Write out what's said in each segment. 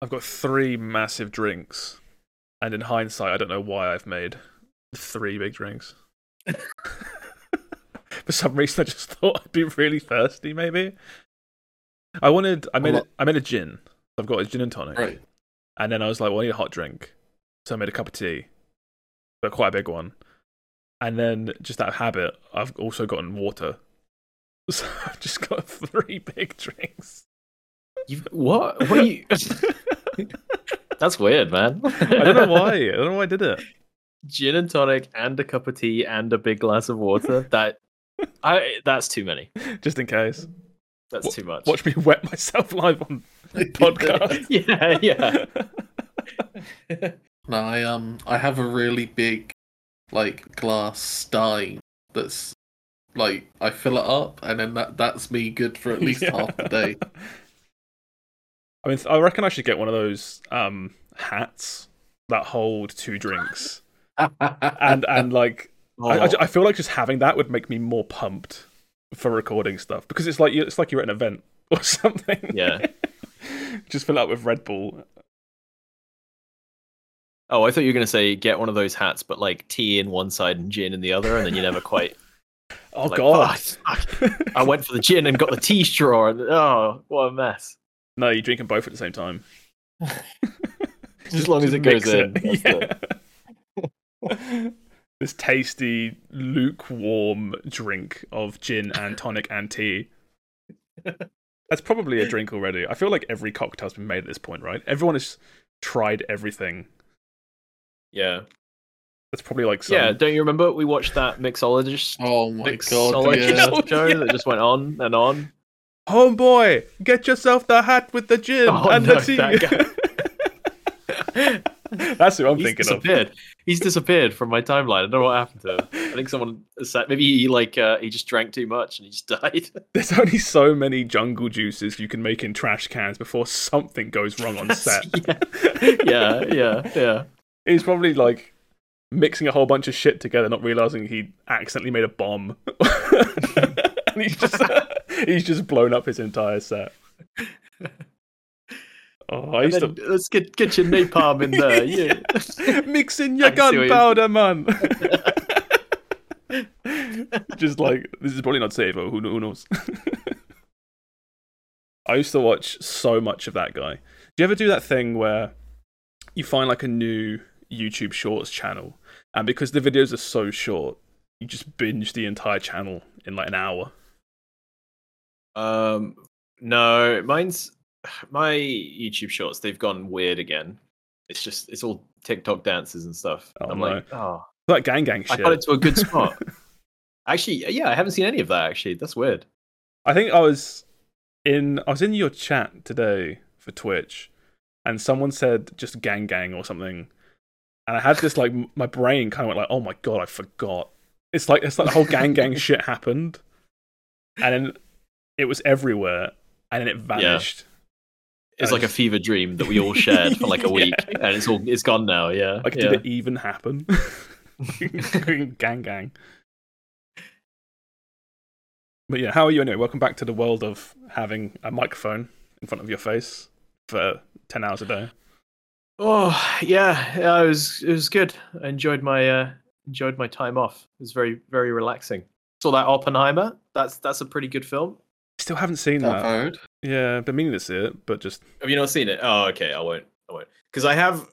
I've got three massive drinks, and in hindsight, I don't know why I've made three big drinks. For some reason, I just thought I'd be really thirsty. Maybe I wanted. I made it. I made a gin. I've got a gin and tonic, Right. and then I was like, "Well, I need a hot drink," so I made a cup of tea, but quite a big one. And then, just out of habit, I've also gotten water. So I've just got three big drinks. You've what? What are you? That's weird, man. I don't know why. I don't know why I did it. Gin and tonic and a cup of tea and a big glass of water. That I that's too many. Just in case. That's Wha- too much. Watch me wet myself live on podcast. Yeah, yeah. No, I um I have a really big like glass stein that's like I fill it up and then that that's me good for at least Yeah. half the day. I mean, I reckon I should get one of those um, hats that hold two drinks, and and like Oh, I, I, feel like just having that would make me more pumped for recording stuff because it's like you- it's like you're at an event or something. Yeah. just fill it up with Red Bull. oh, I thought you were gonna say get one of those hats, but like tea in one side and gin in the other, and then you never quite. Oh like, god! "Oh, fuck." I went for the gin and got the tea straw, and oh, what a mess! No, you drink them both at the same time. As long as it goes in. it. Yeah. this tasty, lukewarm drink of gin and tonic and tea. That's probably a drink already. I feel like every cocktail's been made at this point, right? Everyone has tried everything. Yeah, That's probably like some. yeah. Don't you remember we watched that mixologist Oh my god, mixologist yeah. show that just went on and on? Homeboy, get yourself the hat with the gin Oh, and no, the tea. that That's who I'm He's thinking of. disappeared. He's disappeared from my timeline. I don't know what happened to him. I think someone said maybe he like uh, he just drank too much and he just died. There's only so many jungle juices you can make in trash cans before something goes wrong on set. yeah, yeah, yeah. He's probably like mixing a whole bunch of shit together, not realizing he accidentally made a bomb, and he's just he's just blown up his entire set. Oh, I And used then, let's get get your napalm in there. Yeah. to mix your I can see what you- gunpowder, man. just like this is probably not safe, but who, who knows? I used to watch so much of that guy. Do you ever do that thing where you find like a new YouTube Shorts channel, and because the videos are so short, you just binge the entire channel in like an hour? Um, no, mine's my YouTube shorts. They've gone weird again. It's just it's all TikTok dances and stuff. Oh, I'm no. like, oh, Like gang gang I got it to a good spot. actually, yeah, I haven't seen any of that. Actually, that's weird. I think I was in I was in your chat today for Twitch, and someone said just gang gang or something, and I had this like my brain kind of went like, oh my god, I forgot. It's like it's like the whole gang gang shit happened, and then it was everywhere, and then it vanished. It's I like a fever dream that we all shared for like a week, Yeah. and it's all it's gone now. Yeah, Like, yeah. did it even happen? gang gang. But yeah, how are you anyway? Welcome back to the world of having a microphone in front of your face for ten hours a day. Oh yeah, yeah, it was it was good. I enjoyed my uh enjoyed my time off. It was very very relaxing. Saw that Oppenheimer. That's that's a pretty good film. Still haven't seen I've that. heard. Yeah, been meaning to see it, but just Have you not seen it? Oh, okay. I won't. I won't. Because I have,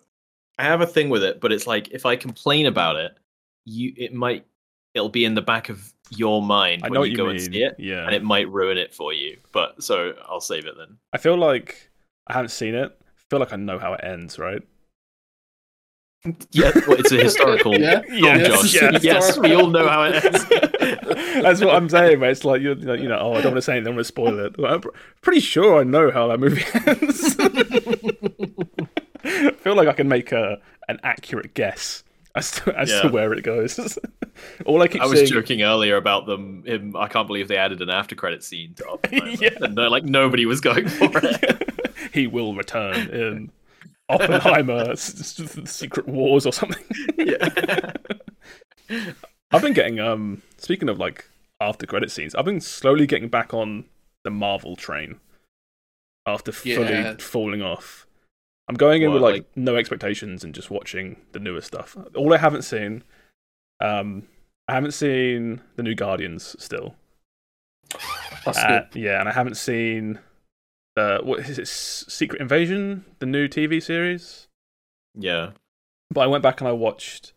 I have a thing with it, but it's like if I complain about it, you it might it'll be in the back of your mind I when know what you you go mean. and see it, Yeah, and it might ruin it for you. But so I'll save it then. I feel like I haven't seen it. I feel like I know how it ends, right? Yeah, well, it's a historical Yeah, film, yes, Josh. yeah. Yes, we all know how it ends. That's what I'm saying, mate. It's like you're, you know, you know, oh, I don't want to say anything. I'm going to spoil it. I'm pr- pretty sure I know how that movie ends. I feel like I can make a an accurate guess as to as to where it goes. All I keep I was seeing, joking earlier about them. Him, I can't believe they added an after credit scene to Oppenheimer. Yeah. And no, like nobody was going for it. he will return in Oppenheimer Secret Wars or something. yeah. I've been getting um speaking of like after credit scenes, I've been slowly getting back on the Marvel train after fully Yeah. falling off. I'm going in What, with like, like- no expectations and just watching the newer stuff. All I haven't seen, um, I haven't seen the new Guardians still. That's Uh, good. yeah, and I haven't seen the what is it, Secret Invasion, the new TV series. Yeah. But I went back and I watched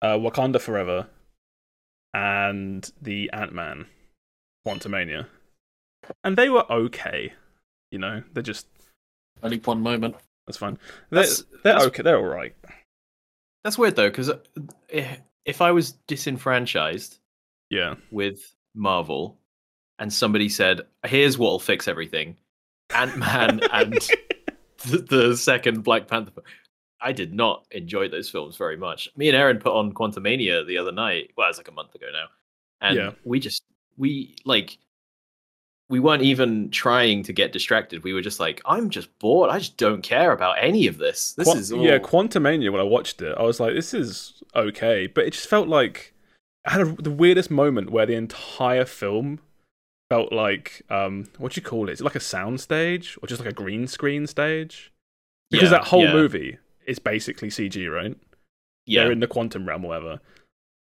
uh, Wakanda Forever and the Ant Man, Quantumania, and they were okay. You know, they're just Only one moment. that's fine. They're, That's- they're that's- okay. They're all right. That's weird though, because eh, if I was disenfranchised Yeah, with Marvel, and somebody said, "Here's what'll fix everything," Ant Man and the, the second Black Panther. I did not enjoy those films very much. Me and Aaron put on Quantumania the other night. Well, it's like a month ago now, and Yeah. we just we like we weren't even trying to get distracted. We were just like, I'm just bored. I just don't care about any of this. This is all... yeah, Quantumania. When I watched it, I was like, "This is okay," but it just felt like I had a, the weirdest moment where the entire film felt like um, what do you call it? Is it like a sound stage or just like a green screen stage? Because Yeah, that whole yeah, movie is basically CG, right? yeah, They're in the quantum realm, whatever.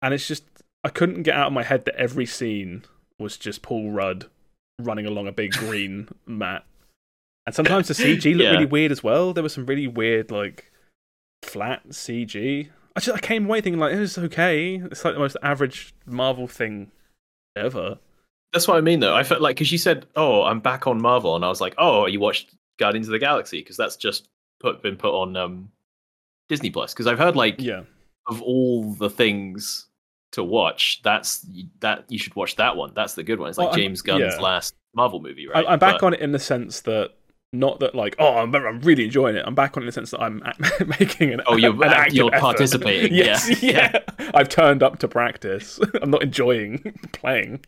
And it's just I couldn't get out of my head that every scene was just Paul Rudd running along a big green mat. And sometimes the CG looked Yeah. really weird as well. There was some really weird, like flat CG. I just I came away thinking like it was okay. It's like the most average Marvel thing ever. That's what I mean, though. I felt like because you said, "Oh, I'm back on Marvel," and I was like, "Oh, you watched Guardians of the Galaxy?" Because that's just put been put on um, Disney Plus. Because I've heard like Yeah. of all the things to watch, that's that you should watch that one. That's the good one. It's like Well, James Gunn's yeah. last Marvel movie, right? I, I'm back But- on it in the sense that not that like oh I'm, I'm really enjoying it. I'm back on it in the sense that I'm making an Oh, you're- an active you're effort. participating, yes, yeah. yeah. I've turned up to practice. I'm not enjoying playing.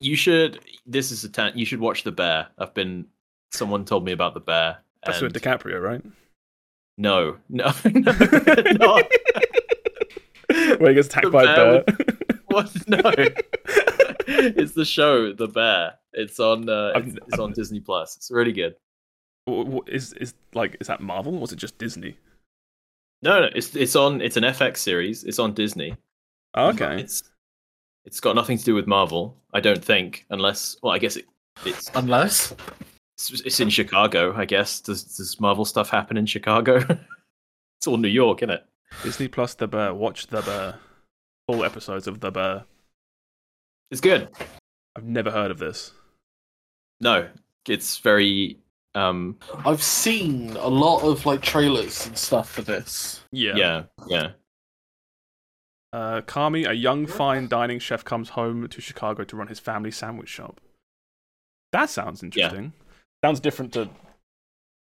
You should. This is a tan You should watch The Bear. I've been. Someone told me about The Bear. That's with DiCaprio, right? No, no, no, not. Where he gets attacked The by a bear bear. What? No. it's the show, The Bear. It's on. Uh, I've- it's, it's on Disney Plus. It's really good. W- w- is is like is that Marvel or was it just Disney? No, no, it's it's on. It's an FX series. It's on Disney. Oh, okay. It's it's got nothing to do with Marvel. I don't think, unless. Well, I guess it, it's Unless it's it's in Chicago. I guess does does Marvel stuff happen in Chicago? it's all New York, isn't it? Disney Plus The Bear. Watch The Bear. Full episodes of The Bear. It's good. I've never heard of this. No, it's very. Um. I've seen a lot of like trailers and stuff for this. Yeah. Yeah. Yeah. Uh, Carmy, a young fine dining chef, comes home to Chicago to run his family sandwich shop. That sounds interesting. Sounds different to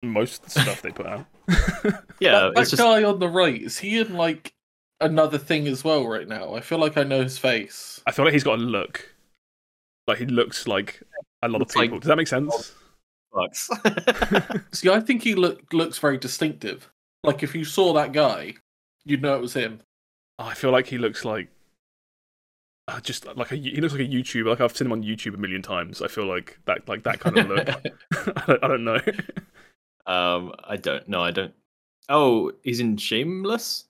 most stuff they put out. Yeah. that that just. guy on the right is he in like another thing as well right now? I feel like I know his face. I feel like he's got a look. Like he looks like a lot of Looks like- people. Does that make sense? See, I think he look looks very distinctive. Like if you saw that guy, you'd know it was him. Oh, I feel like he looks like uh, just like a, he looks like a YouTuber. Like I've seen him on YouTube a million times. I feel like that like that kind of look. I, don't, I don't know. um. I don't. No, I don't. Oh, he's in Shameless.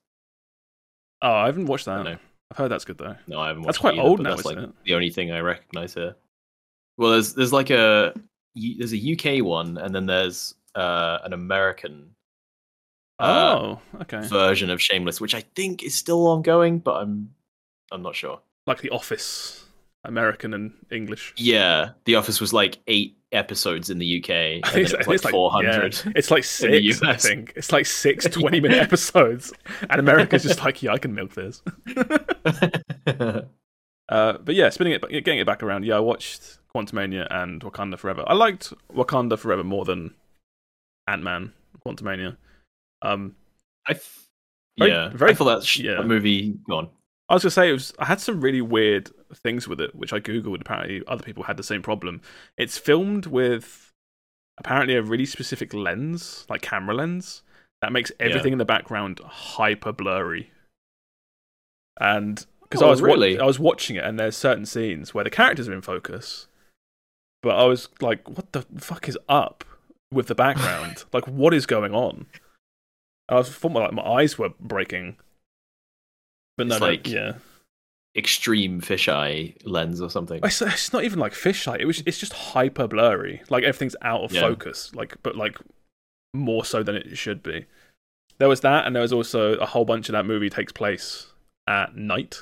Oh, I haven't watched that. don't. I've heard that's good though. No, I haven't. Watched. That's quite it either, old now, That's like it? the only thing I recognize here. Well, there's there's like a there's a UK one, and then there's uh, an American uh, Oh, okay. version of Shameless, which I think is still ongoing, but I'm I'm not sure. Like The Office, American and English. Yeah, The Office was like eight episodes in the UK, and It's- it was it's like like- 400. yeah, It's like six, I think. It's like six 20 minute episodes. And America's just like, yeah, I can milk this. Uh, but yeah, spinning it, getting it back around. Yeah, I watched Quantumania and Wakanda Forever. I liked Wakanda Forever more than Ant Man, Quantumania. Um, I f- Very- yeah, very- I thought that, sh- yeah. movie gone. I was gonna say it was. I had some really weird things with it, which I googled. Apparently, other people had the same problem. It's filmed with apparently a really specific lens, like camera lens, that makes everything in the background hyper blurry. And because I Oh, was wa- really? I was watching it, and there's certain scenes where the characters are in focus, but I was like, "What the fuck is up with the background? like, what is going on?" I was thought my, like my eyes were breaking. But no, like- yeah. Extreme fisheye lens or something. It's, it's not even like fisheye. It was. It's just hyper blurry. Like everything's out of Yeah. focus. Like, but like more so than it should be. There was that, and there was also a whole bunch of that movie takes place at night,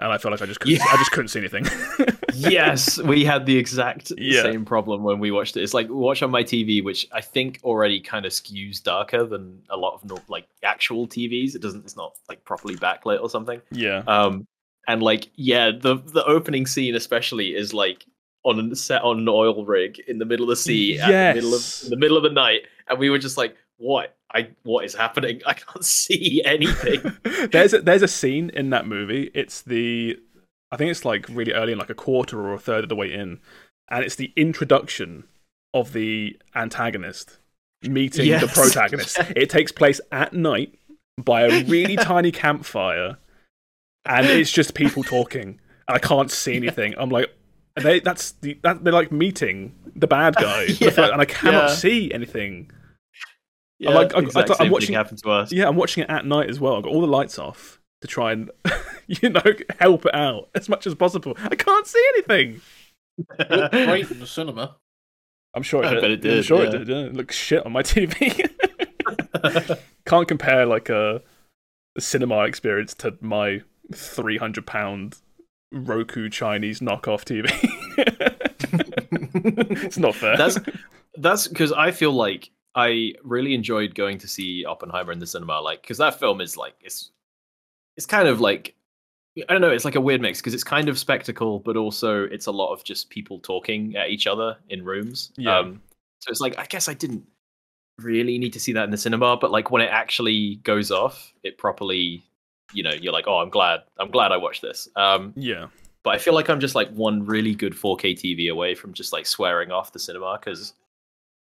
and I felt like I just couldn't. Yeah. I just couldn't see anything. yes, we had the exact Yeah. same problem when we watched it. It's like watch on my TV, which I think already kind of skews darker than a lot of nor- like actual TVs. It doesn't. It's not like properly backlit or something. yeah. Um, and like yeah, the the opening scene especially is like on a set on an oil rig in the middle of the sea at the middle of Yes. in the middle of the night, and we were just like, what? I what is happening? I can't see anything. there's a, there's a scene in that movie. It's the I think it's like really early in like a quarter or a third of the way in, and it's the introduction of the antagonist meeting the protagonist. It takes place at night by a really tiny campfire, and it's just people talking. I can't see anything. I'm like. They that's the that they're like meeting the bad guy, Yeah, and I cannot yeah. see anything. Yeah, like- I- I exact thought- I'm watching- happened to us. Yeah, I'm watching it at night as well. I've got all the lights off to try and, you know, help it out as much as possible. I can't see anything. It looked great in the cinema. I'm sure it I did. bet it I'm sure yeah. it did. Yeah. It looks shit on my TV. Can't compare like a, a cinema experience to my 300 pound Roku Chinese knockoff TV. it's not fair. that's that's because I feel like I really enjoyed going to see Oppenheimer in the cinema, like because that film is like it's it's kind of like I don't know, it's like a weird mix because it's kind of spectacle, but also it's a lot of just people talking at each other in rooms. Yeah. Um, so it's like I guess I didn't really need to see that in the cinema, but like when it actually goes off, it properly, you know, you're like, oh, I'm glad, I'm glad I watched this. Um, yeah. but I feel like I'm just like one really good 4K TV away from just like swearing off the cinema because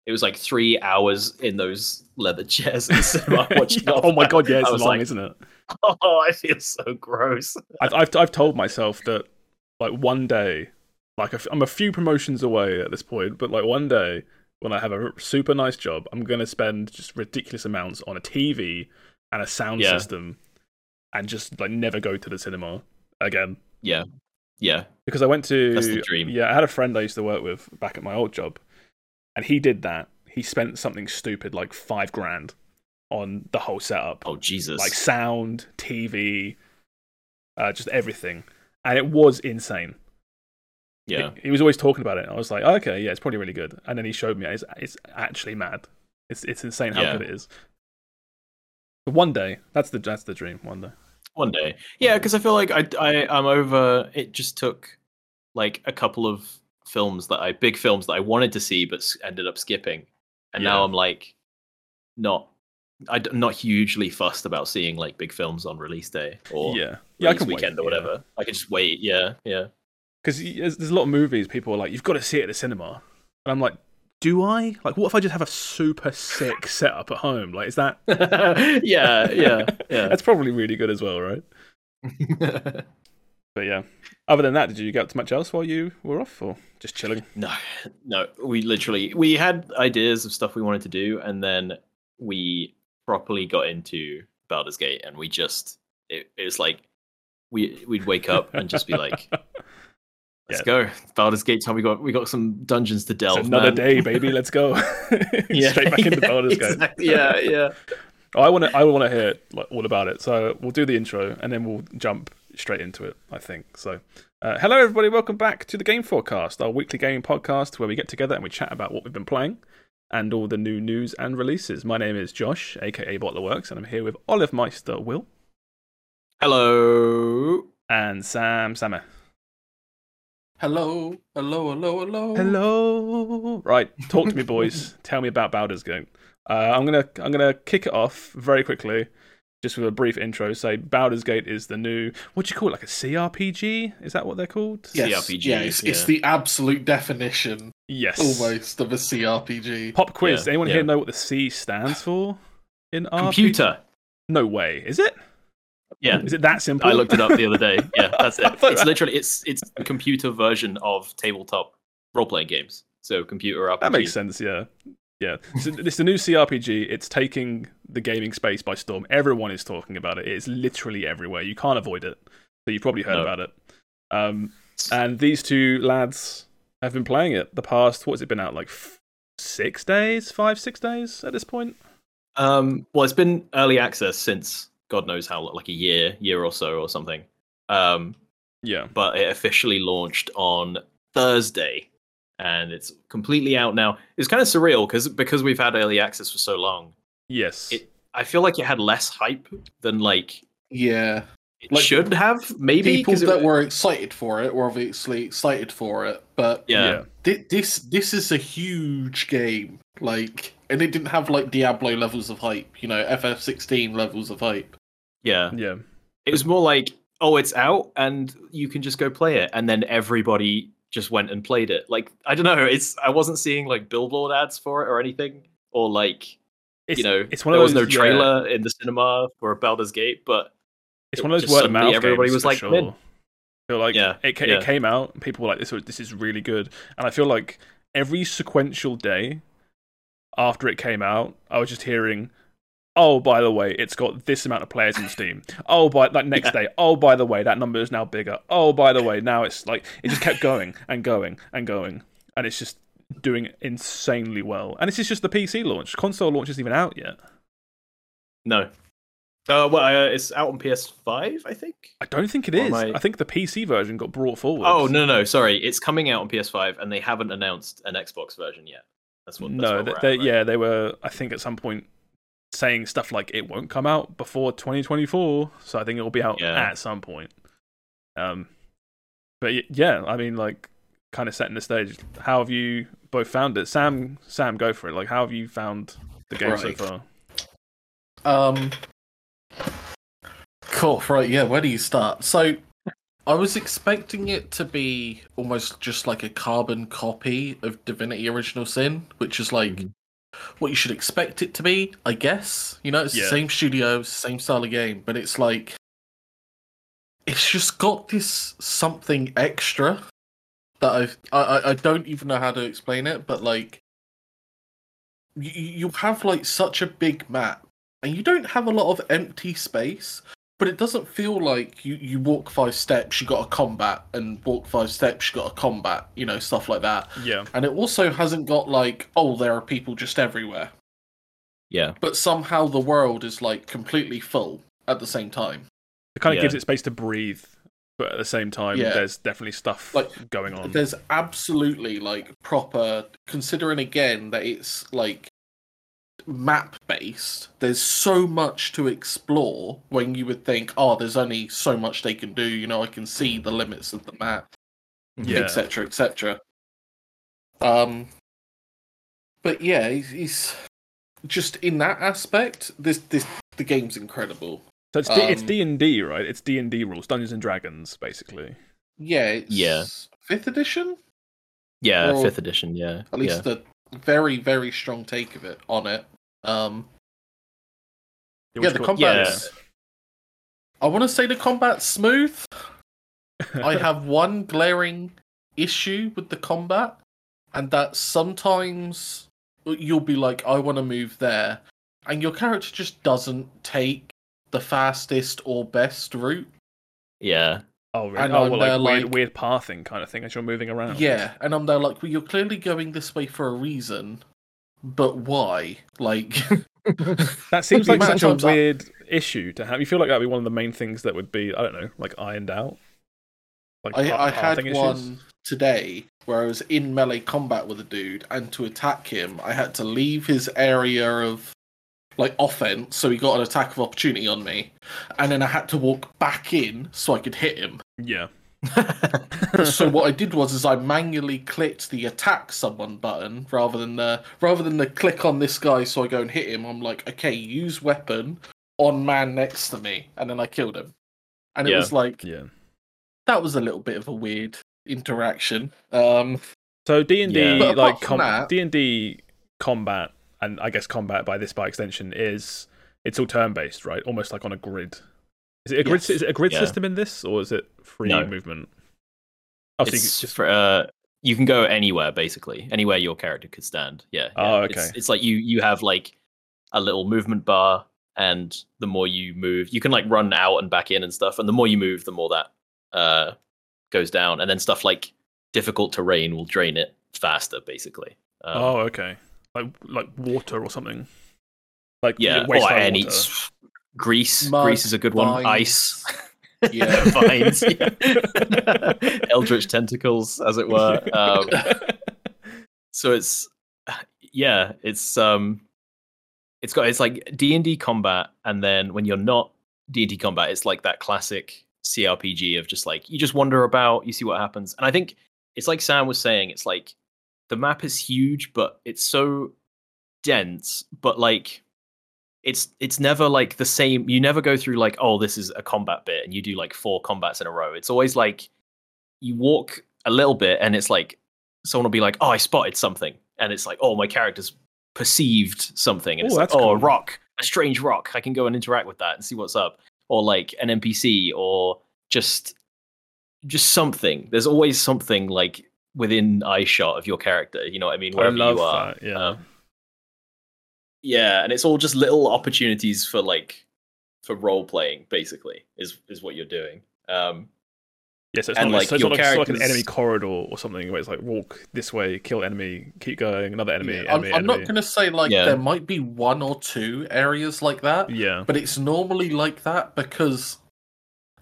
it was like three hours in those leather chairs in the cinema watching. oh my god, yeah, it's long, like, isn't it? Oh, I feel so gross. I've, I've I've told myself that like one day, like I'm a few promotions away at this point, but like one day when I have a super nice job, I'm gonna spend just ridiculous amounts on a TV and a sound Yeah. system, and just like never go to the cinema again. Yeah, yeah, Because I went to That's the dream. Yeah, I had a friend I used to work with back at my old job, and he did that. He spent something stupid like five grand on the whole setup Oh Jesus! like sound, TV, uh, just everything, and it was insane. yeah, He, he was always talking about it. I was like, oh, okay, yeah, it's probably really good. And then he showed me it's it's actually mad. It's it's insane how Yeah. good it is. But one day, that's the that's the dream. One day. one day. Yeah, because I feel like I I I'm over. It just took like a couple of films that I big films that I wanted to see but ended up skipping, and now I'm like not. I'm not hugely fussed about seeing like big films on release day or yeah, yeah, I can weekend wait, or whatever. I can just wait. Yeah, yeah. Because there's, there's a lot of movies people are like, you've got to see it at the cinema, and I'm like, do I? Like, what if I just have a super sick setup at home? Like, is that? yeah, yeah, yeah. That's probably really good as well, right? But yeah. Other than that, did you get up to much else while you were off, or just chilling? No, no. We literally we had ideas of stuff we wanted to do, and then we properly got into Baldur's Gate, and we just it, it was like we we'd wake up and just be like, "Let's Yeah. go, Baldur's Gate time." We got we got some dungeons to delve. It's another man." day, baby. Let's go. yeah, Straight back into yeah, Baldur's Gate. Yeah, yeah. I want to. I want to hear like, all about it. So we'll do the intro and then we'll jump straight into it. I think so. Uh, hello, everybody. Welcome back to the Game FourCast, our weekly gaming podcast where we get together and we chat about what we've been playing and all the new news and releases. My name is Josh, aka Bottlerworks, and I'm here with Olive Meister, Will, Hello. and Sam Sammer. Hello, hello, hello, hello. Hello. Right, talk to me, boys. Tell me about Baldur's Gate. Uh, I'm gonna I'm gonna kick it off very quickly, just with a brief intro. Say Baldur's Gate is the new what do you call it? Like a CRPG? Is that what they're called? Yes, CRPG, yeah, it's, it's the absolute definition, Yes. almost, of a CRPG. Pop quiz. Yeah, anyone yeah. here know what the C stands for? In RPG? Computer. No way. Is it? Yeah. Is it that simple? I looked it up the other day. Yeah, that's it. It's that- literally it's it's a computer version of tabletop role playing games. So computer RPG. That makes sense. Yeah. Yeah. So it's the new CRPG. It's taking the gaming space by storm. Everyone is talking about it. It's literally everywhere. You can't avoid it. So you've probably heard No. about it. Um, and these two lads have been playing it the past. What's it been out like f- six days, five, six days at this point? Um, well, it's been early access since God knows how, like a year, year or so, or something. Um, Yeah, but it officially launched on Thursday, and it's completely out now. It's kind of surreal because because we've had early access for so long. Yes, It- I feel like it had less hype than like Yeah. it Like, should have. Maybe People 'cause it- that were excited for it were obviously excited for it, but yeah, thi- this this is a huge game. Like, and it didn't have like Diablo levels of hype. You know, FF16 levels of hype. yeah, yeah, It was more like, oh, it's out and you can just go play it, and then everybody just went and played it. Like I don't know, it's I wasn't seeing like billboard ads for it or anything, or like it's, you know, it's one of those, was no yeah, trailer in the cinema for Baldur's Gate, but it's one of those word of mouth. everybody was like, sure. "I'm. I feel like Yeah, it, ca- yeah. it came out, and people were like, "This, this is really good." And I feel like every sequential day after it came out, I was just hearing, "Oh, by the way, it's got this amount of players on Steam." Oh, by that next Yeah. day, oh, by the way, that number is now bigger. Oh, by the way, now it's like it just kept going and going and going, and it's just doing insanely well. And this is just the PC launch. Console launch isn't even out yet. no. Uh, well, uh, it's out on PS5, I think. I don't think it Or is. I- I think the PC version got brought forward. Oh no, no, sorry, it's coming out on PS5, and they haven't announced an Xbox version yet. That's what. That's no, they, at, right? yeah, they were. I think at some point saying stuff like it won't come out before 2024, so I think it will be out Yeah. at some point. Um, but yeah, I mean, like, kind of setting the stage. How have you both found it, Sam? Sam, go for it. Like, how have you found the game so far? Um. Cool. Right. Yeah. Where do you start? So, I was expecting it to be almost just like a carbon copy of Divinity: Original Sin, which is like Mhm. what you should expect it to be, I guess. You know, it's Yeah. the same studio, same style of game, but it's like it's just got this something extra that I've, I I I don't even know how to explain it, but like you you have like such a big map and you don't have a lot of empty space but it doesn't feel like you, you walk five steps you got a combat and walk five steps you got a combat you know stuff like that. Yeah, and it also hasn't got like oh there are people just everywhere. Yeah, but somehow the world is like completely full at the same time. It kind of Yeah. gives it space to breathe, but at the same time, Yeah. there's definitely stuff Like, going on. there's absolutely like proper considering again that it's like map based there's so much to explore when you would think oh there's only so much they can do you know i can see the limits of the map Yeah. etc etc um but yeah he's, he's just in that aspect this this the game's incredible So it's D- it's um, D and D, right? It's D and D rules, Dungeons and Dragons, basically. yeah it's Yeah. fifth edition yeah. Well, Fifth edition, yeah, at least yeah. the very very strong take of it on it um Yeah, yeah the it called? combat i want to say the combat's smooth i have one glaring issue with the combat and that sometimes you'll be like i want to move there and your character just doesn't take the fastest or best route yeah. Oh, really? And oh, I'm well, there, like, weird, like- weird pathing kind of thing as you're moving around. yeah and i'm there like well you're clearly going this way for a reason but why like That seems like such a times I- weird issue to have. You feel like that'd be one of the main things that would be, I don't know, like ironed out. Like I, pa- I had pathing issues? one today where I was in melee combat with a dude, and to attack him, I had to leave his area of like offense, so he got an attack of opportunity on me, and then I had to walk back in so I could hit him. Yeah. so what I did was is I manually clicked the attack someone button rather than the rather than the click on this guy so I go and hit him. I'm like, okay, use weapon on man next to me, and then I killed him. And it Yeah. was like Yeah. that was a little bit of a weird interaction. Um, So D and D like apart from that- D and D combat, and I guess combat by this by extension is it's all turn based, right? Almost like on a grid. Is it a grid? Yes. Is it a grid Yeah. system in this, or is it free No. movement? Oh, so you it's just for uh, you can go anywhere basically, anywhere your character could stand. Yeah. Oh, okay. It's, it's like you you have like a little movement bar, and the more you move, you can like run out and back in and stuff. And the more you move, the more that uh, goes down. And then stuff like difficult terrain will drain it faster, basically. Um, oh, okay. Like like water or something. Like yeah, or wasteland any water. s- grease. Mud, grease is a good one. Ice. Yeah. vines. Yeah. Eldritch tentacles, as it were. Um, so it's yeah, it's um, it's got it's like D and D combat, and then when you're not D and D combat, it's like that classic CRPG of just like you just wander about, you see what happens, and I think it's like Sam was saying, it's like the map is huge, but it's so dense, but like it's it's never like the same you never go through like oh this is a combat bit and you do like four combats in a row. It's always like you walk a little bit and it's like someone will be like oh i spotted something. And it's like oh my character's perceived something. And Ooh, it's like that's oh a rock a strange rock. I can go and interact with that and see what's up. Or like an npc or just just something. There's always something like within eye shot of your character you know what i mean I wherever love you are that. Yeah. Um, yeah, and it's all just little opportunities for like for role playing, basically, is is what you're doing. Um, yeah, so it's and, not like, like, so it's not like, it's like an enemy corridor or something where it's like walk this way, kill enemy, keep going, another enemy, Yeah, I'm, I'm not going to say like Yeah. there might be one or two areas like that, Yeah. but it's normally like that because,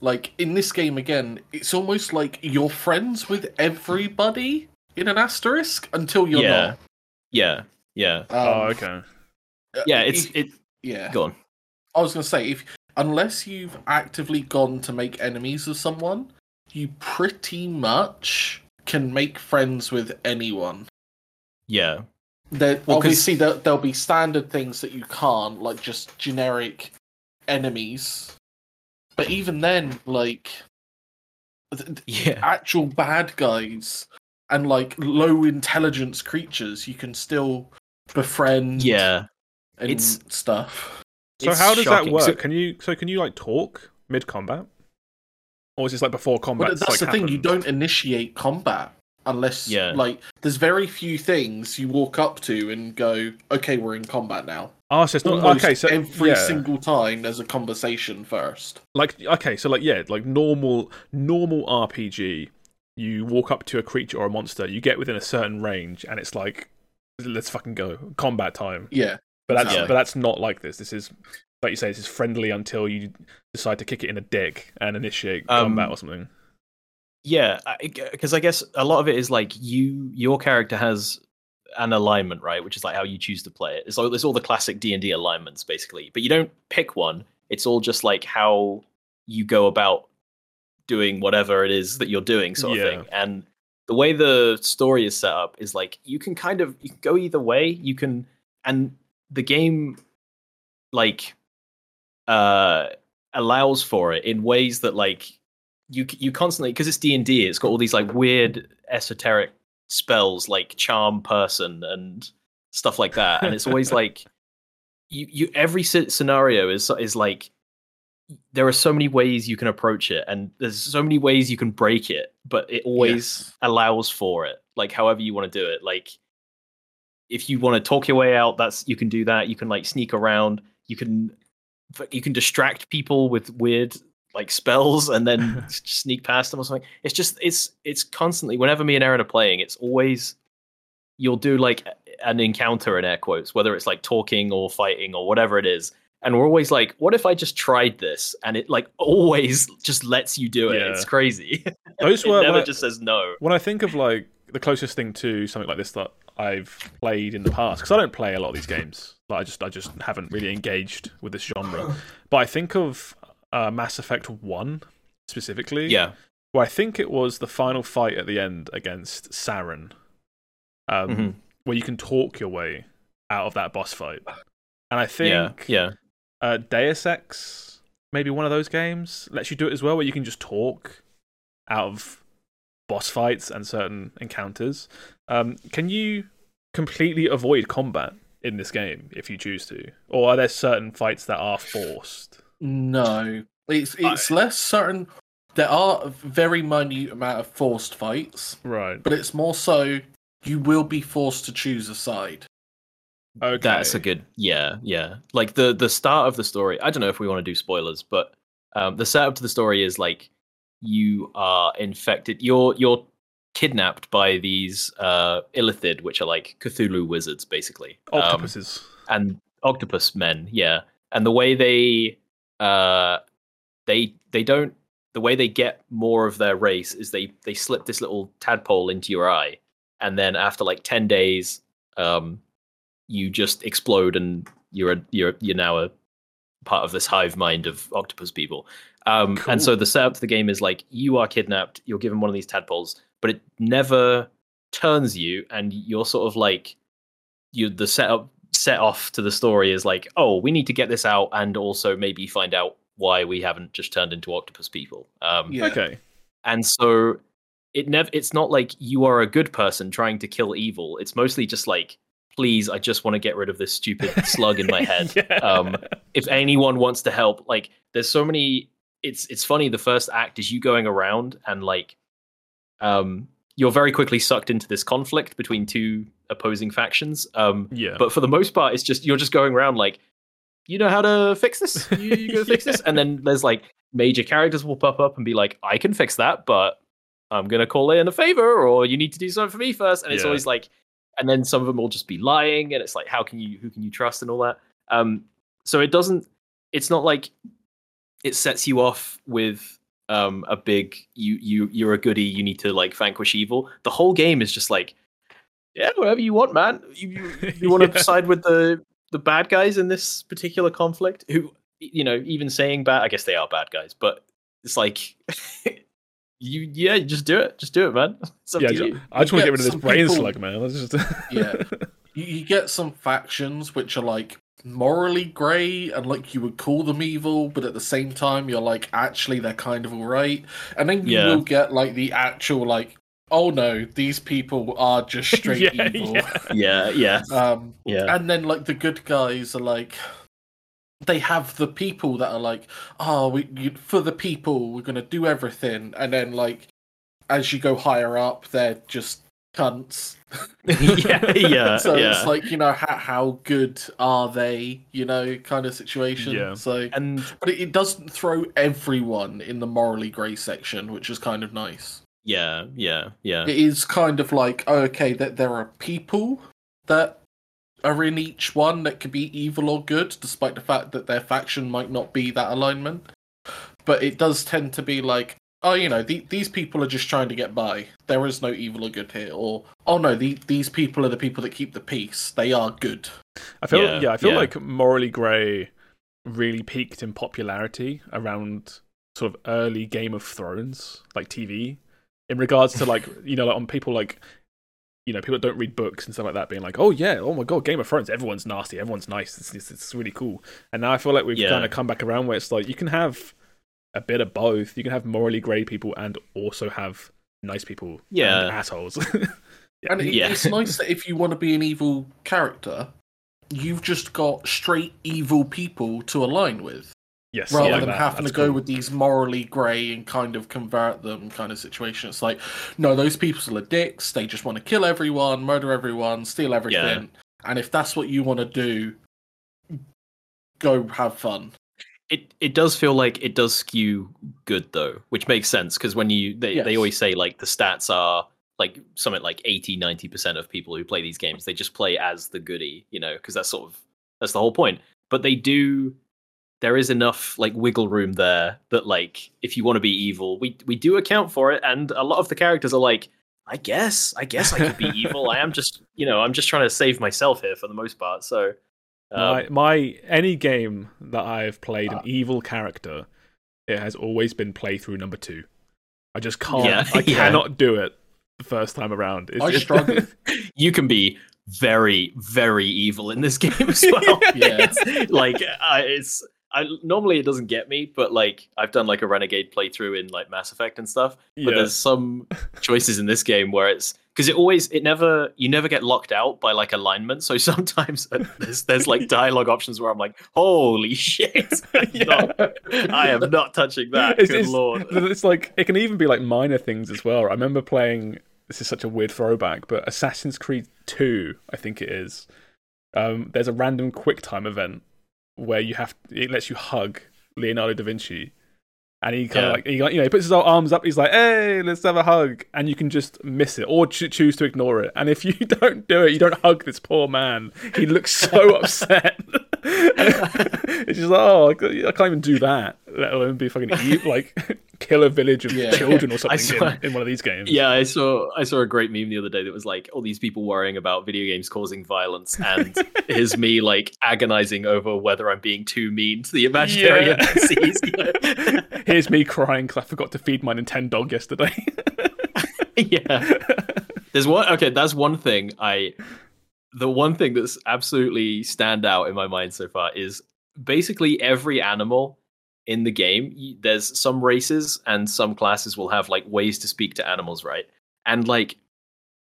like in this game again, it's almost like you're friends with everybody in an asterisk until you're Yeah. yeah, yeah. Um, oh, okay. yeah. It's if- it. yeah. Go on. I was going to say if unless you've actively gone to make enemies of someone, you pretty much can make friends with anyone. Yeah, There, Well, 'cause- obviously, there, there'll be standard things that you can't, like just generic enemies. But even then, like th- th- yeah, actual bad guys and like low intelligence creatures, you can still befriend. yeah. and It's- stuff. So It's how does shocking. that work? So- can you so can you like talk mid combat, or is this like before combat? But that's the thing; you don't initiate combat unless, Yeah. like, there's very few things you walk up to and go, "Okay, we're in combat now." Oh, so it's not Almost okay. So every yeah. single time there's a conversation first. like okay, so like yeah, like normal normal RPG, you walk up to a creature or a monster, you get within a certain range, and it's like, let's fucking go, combat time. Yeah, But that's Exactly. but that's not like this. This is like you say, this is friendly until you decide to kick it in a dick and initiate Um, combat or something. Yeah, because I guess a lot of it is like you, your character has an alignment, right? Which is like how you choose to play it. It's all, it's all the classic D and D alignments, basically. But you don't pick one. It's all just like how you go about doing whatever it is that you're doing, sort of thing. And the way the story is set up is like you can kind of you can go either way. You can, and the game, like, uh, allows for it in ways that like you you constantly because it's D and D. It's got all these like weird esoteric spells like charm person and stuff like that, and it's always like you you every scenario is is like there are so many ways you can approach it, and there's so many ways you can break it, but it always Yes. allows for it, like however you want to do it. Like if you want to talk your way out, that's you can do that. You can like sneak around. You can you can distract people with weird like spells and then sneak past them or something. It's just it's it's constantly whenever me and Aaron are playing, it's always you'll do like an encounter in air quotes, whether it's like talking or fighting or whatever it is. And we're always like, what if I just tried this? And it like always just lets you do it. Yeah. It's crazy. Those it were never I- just says no. when I think of like the closest thing to something like this that I've played in the past, because I don't play a lot of these games. Like I just I just haven't really engaged with this genre. But I think of uh, Mass Effect One specifically. Yeah. Where I think it was the final fight at the end against Saren, um, Mhm. where you can talk your way out of that boss fight. And I think Yeah. Yeah. uh, Deus Ex, maybe one of those games, lets you do it as well, where you can just talk out of boss fights and certain encounters. Um, can you completely avoid combat in this game if you choose to, or are there certain fights that are forced? No, it's it's less certain. There are a very minute amount of forced fights, Right. but it's more so you will be forced to choose a side. Okay. That's a good yeah, yeah. Like the the start of the story. I don't know if we want to do spoilers, but um, the setup to the story is like you are infected. You're you're kidnapped by these uh illithid, which are like Cthulhu wizards, basically. Um, octopuses. and octopus men yeah and the way they uh they they don't the way they get more of their race is they they slip this little tadpole into your eye. And then after like 10 days um you just explode and you're a, you're you're now a part of this hive mind of octopus people. Um and so the setup to the game is like you are kidnapped you're given one of these tadpoles but it never turns you and you're sort of like you the setup set off to the story is like, oh, we need to get this out and also maybe find out why we haven't just turned into octopus people. Um, Yeah. Okay. And so it never it's not like you are a good person trying to kill evil. It's mostly just like, please, I just want to get rid of this stupid slug in my head. Yeah. Um, if anyone wants to help, like there's so many it's it's funny the first act is you going around and like um you're very quickly sucked into this conflict between two opposing factions. Um yeah. but for the most part it's just you're just going around like you know how to fix this you, you go fix this and then there's like major characters will pop up and be like i can fix that but i'm gonna call in a favor or you need to do something for me first and it's Yeah. always like and then some of them will just be lying and it's like how can you who can you trust and all that um so it doesn't it's not like it sets you off with um a big you you you're a goody you need to like vanquish evil the whole game is just like yeah whatever you want man you you, you want to Yeah. side with the the bad guys in this particular conflict who you know even saying bad i guess they are bad guys but it's like you yeah you just do it just do it man yeah, to you I just want to get get rid of this brain people- slug, man. Let's just Yeah. you, you get some factions which are like morally grey and like you would call them evil, but at the same time you're like actually they're kind of alright. And then you Yeah. will get like the actual like oh no, these people are just straight Yeah, evil. yeah. Yeah. yeah. Um yeah. and then like the good guys are like they have the people that are like oh we you, for the people we're gonna do everything. And then like as you go higher up they're just cunts. Yeah yeah so yeah. it's like you know how, how good are they you know kind of situation. Yeah. so and but it, it doesn't throw everyone in the morally grey section which is kind of nice yeah yeah yeah. It is kind of like oh, okay that there are people that are in each one that could be evil or good despite the fact that their faction might not be that alignment. But it does tend to be like oh you know the, these people are just trying to get by. There is no evil or good here. Or oh no the, these people are the people that keep the peace. They are good. I feel Yeah, yeah, I feel yeah. like Morally Grey really peaked in popularity around sort of early Game of Thrones, like TV, in regards to like you know like on people like you know people that don't read books and stuff like that being like oh yeah oh my god Game of Thrones everyone's nasty everyone's nice it's, it's, it's really cool and now I feel like we've Yeah. kind of come back around where it's like you can have a bit of both you can have morally grey people and also have nice people Yeah. and assholes and it, Yeah. it's nice that if you want to be an evil character you've just got straight evil people to align with yes rather yeah, than that- having to go cool. with these morally grey and kind of convert them kind of situation. It's like, no, those people are dicks. They just want to kill everyone, murder everyone, steal everything. And if that's what you want to do, go have fun. it it does feel like it does skew good though which makes sense because when you they, they always say like the stats are like something like 80 90% of people who play these games they just play as the goody you know because that's sort of that's the whole point but they do there is enough like wiggle room there that like if you want to be evil we we do account for it and a lot of the characters are like i guess i guess i could be evil i am just you know i'm just trying to save myself here for the most part so um, my, my any game that I've played Uh, an evil character, it has always been playthrough number two. I just can't. Yeah, I yeah. cannot do it the first time around. It's I just- struggle. you can be very very evil in this game as well Yeah. It's like I, it's I normally it doesn't get me but like I've done like a renegade playthrough in like Mass Effect and stuff but yeah. there's some choices in this game where it's because it always it never you never get locked out by like alignment so sometimes there's there's like dialogue options where I'm like holy shit Yeah. not- I am not touching that It's- good it's- lord It's like it can even be like minor things as well. I remember playing. This is such a weird throwback, but Assassin's Creed Two, I think it is. um, there's a random quick time event where you have it lets you hug Leonardo da Vinci, and he kind of like he you know he puts his arms up. He's like, "Hey, let's have a hug," and you can just miss it or cho- choose to ignore it. And if you don't do it, you don't hug this poor man. He looks so upset. it's just like, oh, I can't I can't even do that, let alone be fucking eat, like kill a village of Yeah. children or something swear- in, in one of these games. Yeah, I saw I saw a great meme the other day that was like all these people worrying about video games causing violence, and here's me like agonizing over whether I'm being too mean to the imaginary Yeah. NPCs. Here's me crying because I forgot to feed my Nintendo dog yesterday. yeah. There's one okay, that's one thing I the one thing that's absolutely stand out in my mind so far is basically every animal in the game there's some races and some classes will have like ways to speak to animals, right? And like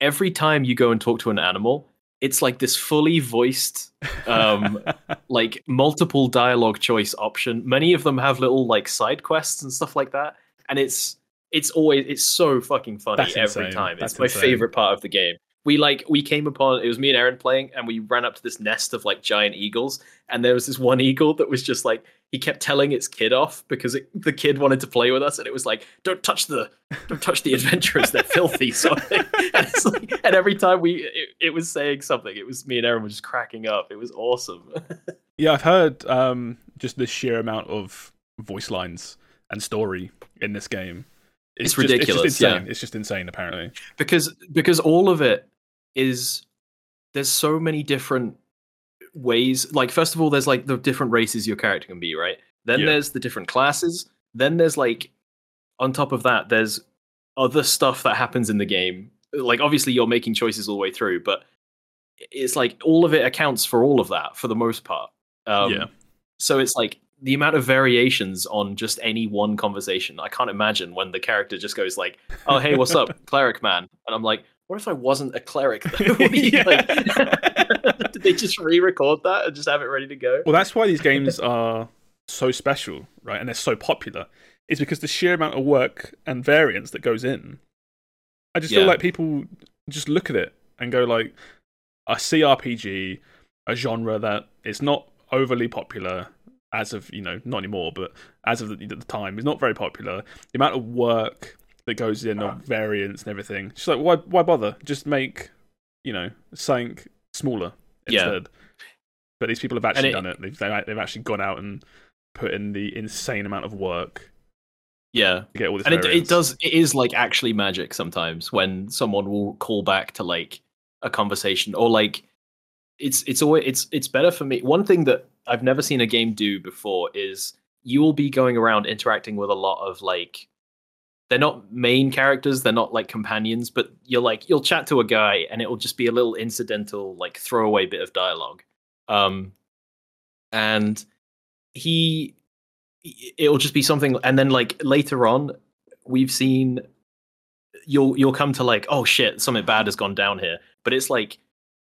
every time you go and talk to an animal, it's like this fully voiced um like multiple dialogue choice option. Many of them have little like side quests and stuff like that, and it's it's always it's so fucking funny That's every insane. time. That's it's my insane. favorite part of the game. We like we came upon it was me and Erin playing, and we ran up to this nest of like giant eagles, and there was this one eagle that was just like he kept telling its kid off because it, the kid wanted to play with us, and it was like, "Don't touch the, don't touch the adventurers, they're filthy." Sort of thing. And, it's like, and every time we, it, it was saying something, it was me and Erin were just cracking up. It was awesome. Yeah, I've heard um, just the sheer amount of voice lines and story in this game. It's just- ridiculous, It's just insane. yeah. It's just insane, apparently. because because all of it is there's so many different ways like first of all there's like the different races your character can be right? Then Yeah. there's the different classes. Then there's like on top of that there's other stuff that happens in the game. Like obviously you're making choices all the way through but it's like all of it accounts for all of that for the most part. Um, Yeah. so it's like the amount of variations on just any one conversation i can't imagine when the character just goes like oh hey what's up? Cleric man. And i'm like what if i wasn't a cleric though? You- like- did they just re-record that and just have it ready to go Well, that's why these games are so special, right? And they're so popular. Is because the sheer amount of work and variance that goes in. I just feel like people just look at it and go like, a CRPG, a genre that is not overly popular as of you know not anymore, but as of the, the time is not very popular. The amount of work that goes in of ah. variants and everything, She's like why why bother? Just make you know something smaller Yeah. instead. But these people have actually it- done it. They've they've they've actually gone out and put in the insane amount of work yeah to get all this. and it, it does it is like actually magic sometimes when someone will call back to like a conversation or like it's it's always it's it's better for me one thing that i've never seen a game do before is you will be going around interacting with a lot of like they're not main characters they're not like companions but you're like you'll chat to a guy and it will just be a little incidental like throwaway bit of dialogue. Um and he it'll just be something and then like later on we've seen you'll you'll come to like oh shit something bad has gone down here. But it's like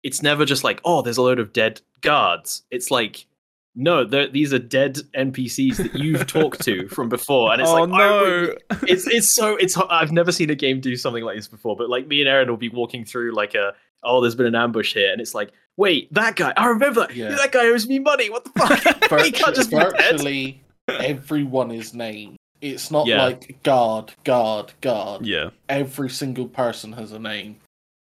it's never just like oh there's a load of dead guards. It's like no these are dead npcs that you've talked to from before and it's oh like I no! it's it's so it's I've never seen a game do something like this before. But like me and Erin will be walking through like a oh there's been an ambush here, and it's like wait that guy I remember that Yeah. that guy owes me money. What the fuck? he can't just virtually everyone is named. It's not Yeah. like guard, guard, guard. yeah, Every single person has a name.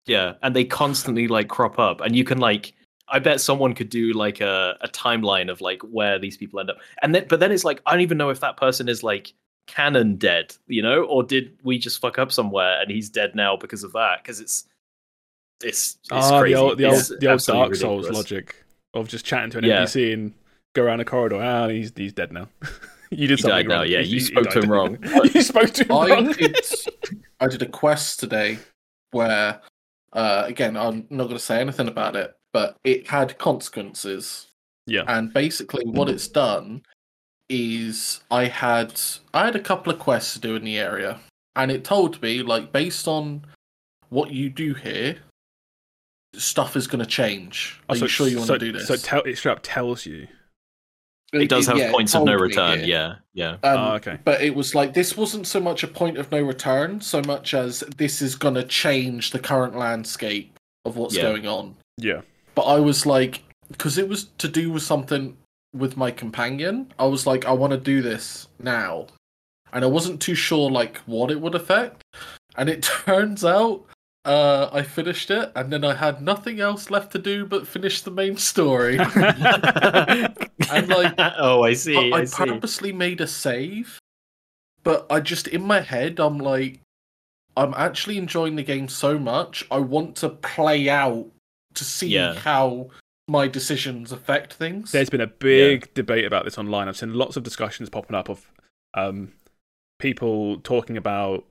Yeah, and they constantly like crop up, and you can like. I bet someone could do like a, a timeline of like where these people end up, and then but then it's like I don't even know if that person is like canon dead, you know, or did we just fuck up somewhere and he's dead now because of that? Because it's it's it's Ah, crazy. the old the old, the old absolutely Dark Souls logic of just chatting to an Yeah. NPC and go around a corridor. Ah, he's he's dead now. you did He something died now, wrong. yeah, He- you he spoke to died. him wrong. you spoke to him I wrong. did, I did a quest today where, uh, again, I'm not going to say anything about it, but it had consequences. Yeah. And basically, what it's done is I had I had a couple of quests to do in the area, and it told me like based on what you do here, stuff is going to change. Are Oh, you sure you want so, to do this? So tell, it straight up tells you. It does have yeah, points of no return. here. Yeah, yeah. Um, oh, okay. But it was like this wasn't so much a point of no return, so much as this is going to change the current landscape of what's Yeah. going on. Yeah. But I was like, because it was to do with something with my companion. I was like, I want to do this now, and I wasn't too sure like what it would affect. And it turns out uh, I finished it, and then I had nothing else left to do but finish the main story. and like- oh, I see. I, I, I see. purposely made a save, but I just in my head I'm like, I'm actually enjoying the game so much. I want to play out to see Yeah. how my decisions affect things. There's been a big debate about this online. I've seen lots of discussions popping up of um, people talking about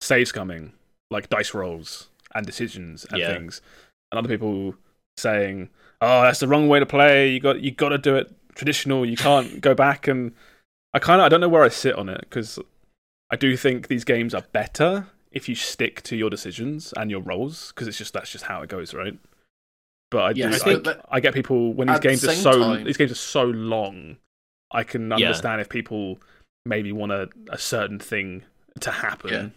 save scumming, like dice rolls and decisions and Yeah. things, and other people saying, "Oh, that's the wrong way to play. You got you got to do it traditional. You can't go back." And I kind of I don't know where I sit on it because I do think these games are better if you stick to your decisions and your roles because it's just that's just how it goes, right? But I do, Yes, I, but that- I get people when these at the games are so time- these games are so long. I can Yeah. understand if people maybe want a, a certain thing to happen.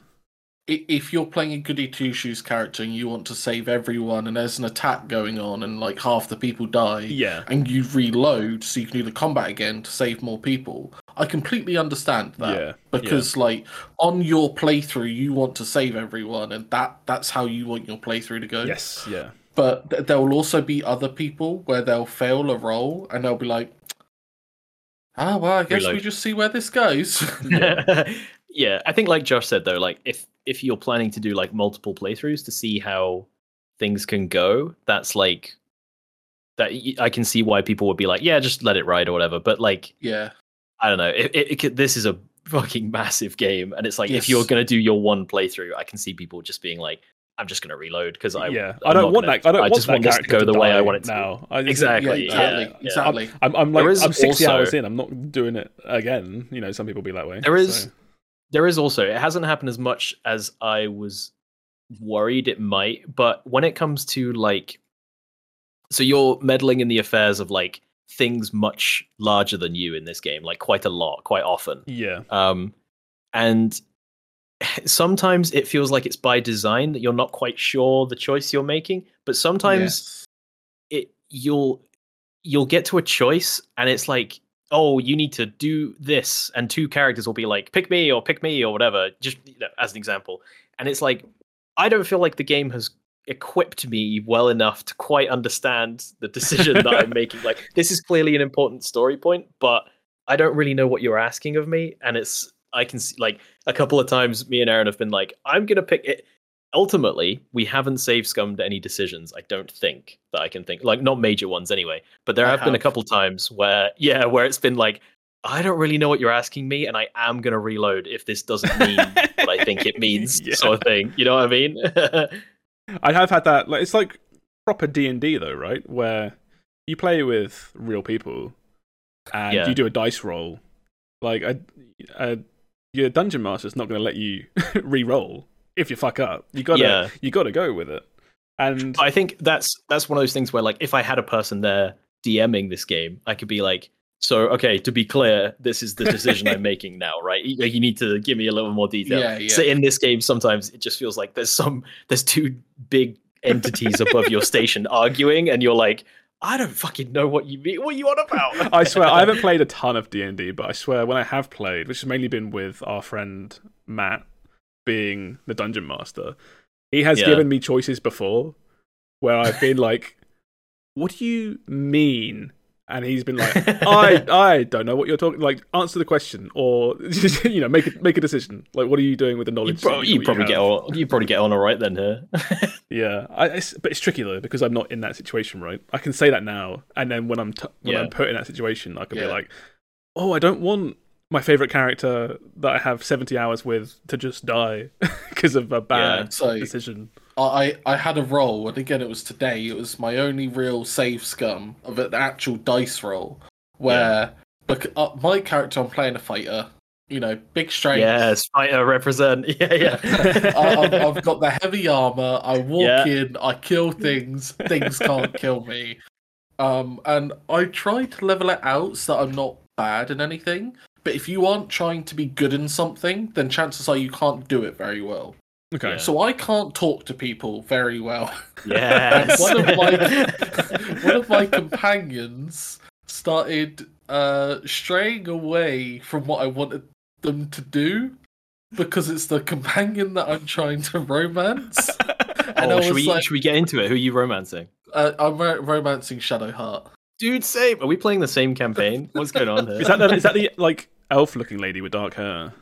I- If you're playing a goody two shoes character and you want to save everyone, and there's an attack going on, and like half the people die, Yeah, and you reload so you can do the combat again to save more people, I completely understand that. yeah, because like on your playthrough you want to save everyone and that that's how you want your playthrough to go yes, yeah, but th- there will also be other people where they'll fail a roll and they'll be like ah well i guess we just see where this goes yeah, I think like Josh said though, like if if you're planning to do like multiple playthroughs to see how things can go, that's like that. I can see why people would be like, yeah, just let it ride or whatever. But like, yeah I don't know. It, it, it could, this is a fucking massive game, and it's like if you're gonna do your one playthrough, I can see people just being like, I'm just gonna reload because I yeah. I'm I don't want gonna- that. I don't I just that want this to go the way I want it to. now. I, Exactly. yeah yeah, exactly yeah. exactly I'm, I'm like I'm 60 also- hours in. I'm not doing it again. You know, some people be that way. There is so. there is also it hasn't happened as much as I was worried it might, but when it comes to like so you're meddling in the affairs of like things much larger than you in this game, like quite a lot, quite often. yeah, Um and sometimes it feels like it's by design that you're not quite sure the choice you're making, but sometimes Yes. it you'll you'll get to a choice and it's like oh you need to do this and two characters will be like pick me or pick me or whatever just you know, as an example and it's like i don't feel like the game has equipped me well enough to quite understand the decision that i'm making like this is clearly an important story point but i don't really know what you're asking of me and it's i can see like a couple of times me and Erin have been like i'm gonna pick it ultimately we haven't save scummed any decisions i don't think that i can think like not major ones anyway but there I have, been a have. couple times where yeah where it's been like i don't really know what you're asking me and i am going to reload if this doesn't mean what i think it means Yeah. sort of thing you know what i mean I have had that. Like, it's like proper D and D though, right? Where you play with real people and Yeah. you do a dice roll. Like, a, a, your dungeon master's not going to let you re-roll if you fuck up. You gotta, Yeah. you gotta go with it. And I think that's that's one of those things where like if I had a person there DMing this game, I could be like, so okay, to be clear, this is the decision I'm making now, right? You, you need to give me a little more detail. Yeah, yeah. So in this game, sometimes it just feels like there's some there's two big entities above your station arguing, and you're like, I don't fucking know what you mean. What are you on about? I swear I haven't played a ton of D and D, but I swear when I have played, which has mainly been with our friend Matt being the dungeon master, he has Yeah. given me choices before where I've been like, "What do you mean?" And he's been like, "I I don't know what you're talking. Like, answer the question, or you know, make a, make a decision. Like, what are you doing with the You, knowledge? pro- that you probably have?" get on. You probably get on all right then here. Yeah, I, it's, but it's tricky though because I'm not in that situation, right? I can say that now, and then when I'm t- when Yeah. I'm put in that situation, I could be like, "Oh, I don't want my favorite character that I have 70 hours with to just die because of a bad so decision." I I had a roll, and again, it was today. It was my only real save scum of an actual dice roll, where bec- uh, my character I'm playing a fighter, you know, big strength. yes, fighter represent. Yeah, yeah. I, I've, I've got the heavy armor. I walk Yeah. in, I kill things. Things can't kill me. Um, and I try to level it out so that I'm not bad in anything. But if you aren't trying to be good in something, then chances are you can't do it very well. Okay. Yeah. So I can't talk to people very well. Yes. one of my one of my companions started uh straying away from what I wanted them to do because it's the companion that I'm trying to romance. And I oh, was should we like, should we get into it? Who are you romancing? uh, I'm ro- romancing Shadowheart. Dude, same. Are we playing the same campaign? What's going on here? Is that the, is that the like elf-looking lady with dark hair?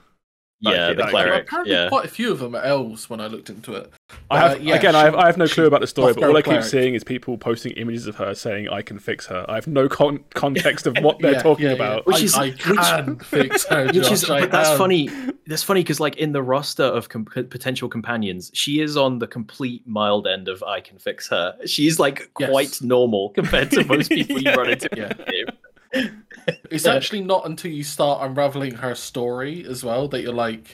Yeah, the cleric. Apparently, Yeah. quite a few of them are elves when I looked into it. I Uh, have yeah, again. I have I have no clue about the story, but all I keep Buffalo seeing is people posting images of her saying, "I can fix her." I have no con- context of what they're Yeah, talking yeah, yeah. about. Which I, is- I which- can fix her. Which is, I but that's am. funny. That's funny because, like, in the roster of com- potential companions, she is on the complete mild end of I can fix her. She's like Yes. quite normal compared to most people you run into. Yeah. in the game. It's actually not until you start unraveling her story as well that you're like,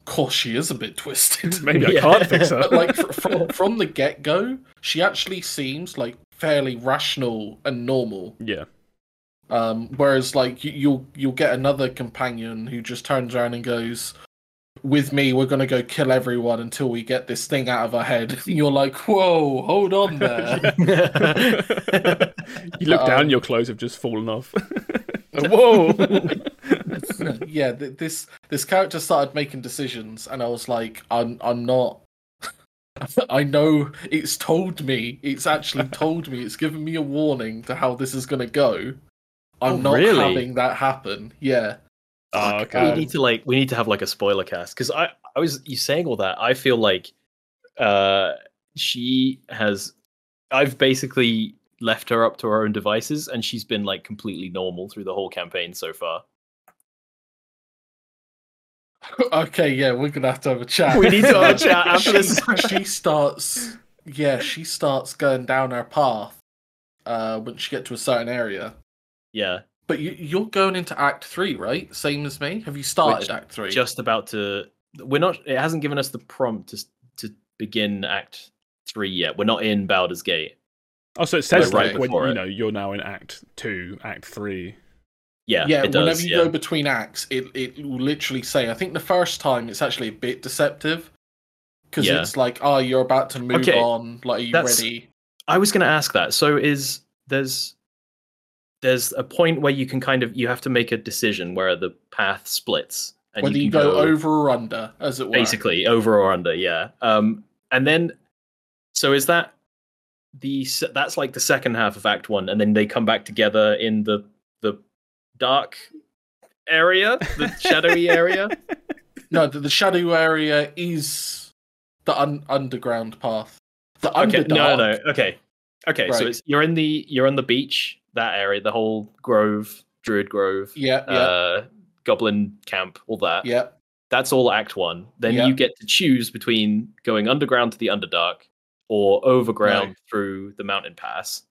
of course, she is a bit twisted. Maybe I can't fix her. but like from from the get go, she actually seems like fairly rational and normal. yeah, Um, whereas like you, you'll you'll get another companion who just turns around and goes, "With me, we're gonna go kill everyone until we get this thing out of our head." You're like, "Whoa, hold on there." you look Um, down, your clothes have just fallen off. Whoa! yeah, th- this this character started making decisions, and I was like, I'm I'm not. I know it's told me. It's actually told me. It's given me a warning to how this is going to go. I'm Oh, not really? having that happen. Yeah. Oh, we need to like we need to have like a spoiler cast because I I was you saying all that I feel like uh she has I've basically left her up to her own devices and she's been like completely normal through the whole campaign so far. okay. Yeah, we're gonna have to have a chat. We need to have a chat after she, this. she starts. Yeah, she starts going down her path. Uh, once you get to a certain area. Yeah, But you, you're going into Act Three, right? Same as me. Have you started Which- Act Three? just about to we're not it hasn't given us the prompt to to begin act 3 yet. We're not in Baldur's Gate. Oh, so it says Right like when before you it. know you're now in Act Two, Act Three. Yeah, yeah, it does. whenever you yeah. go between acts, it it will literally say. I think the first time it's actually a bit deceptive because Yeah. it's like, oh, you're about to move Okay, on. Like, are you that's- ready? I was going to ask that. So is there's there's a point where you can kind of you have to make a decision where the path splits and Whether you, can go, over or under, as it were. basically over or under, yeah. Um, and then so is that the that's like the second half of Act One, and then they come back together in the the dark area, the shadowy area. No, the, the shadow area is the un- underground path. The Okay, underdark. no, no, okay, okay. So it's you're in the you're on the beach, that area, the whole grove, Druid Grove, Yeah, yeah, uh, Goblin Camp, all that. yeah. That's all Act One. Then Yeah. you get to choose between going underground to the Underdark or overground No. through the Mountain Pass.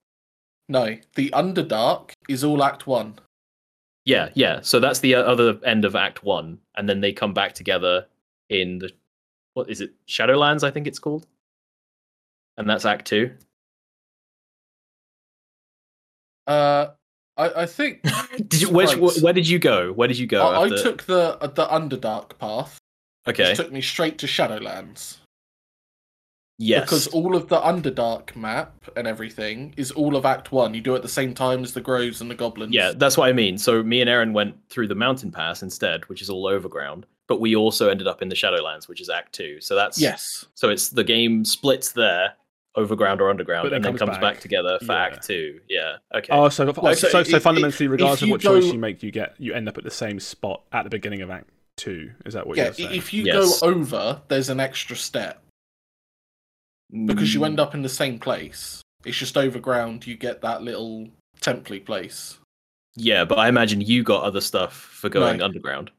No, the underdark is all Act One. Yeah, yeah. So that's the other end of Act One, and then they come back together in the what is it, Shadowlands? I think it's called, and that's Act Two. Uh, I, I think Did you, Right. where did you go? Where did you go? I, I took the the underdark path, okay. which took me straight to Shadowlands. Yes. Because all of the Underdark map and everything is all of Act One. You do it at the same time as the Groves and the Goblins. Yeah, that's what I mean. So me and Aaron went through the mountain pass instead, which is all overground. But we also ended up in the Shadowlands, which is Act Two. So that's Yes. So it's the game splits there, overground or underground, But then and then comes comes back. back. together for Yeah. Act Two. Yeah. Okay. Oh, so Like, so, so so, fundamentally, if- regardless if of you what choice you make, you get you end up at the same spot at the beginning of Act Two. Is that what Yeah. you're saying? If you Yes. go over, there's an extra step because you end Mm, up in the same place. It's just overground. You get that little template place. Yeah, but I imagine you got other stuff for going No. underground.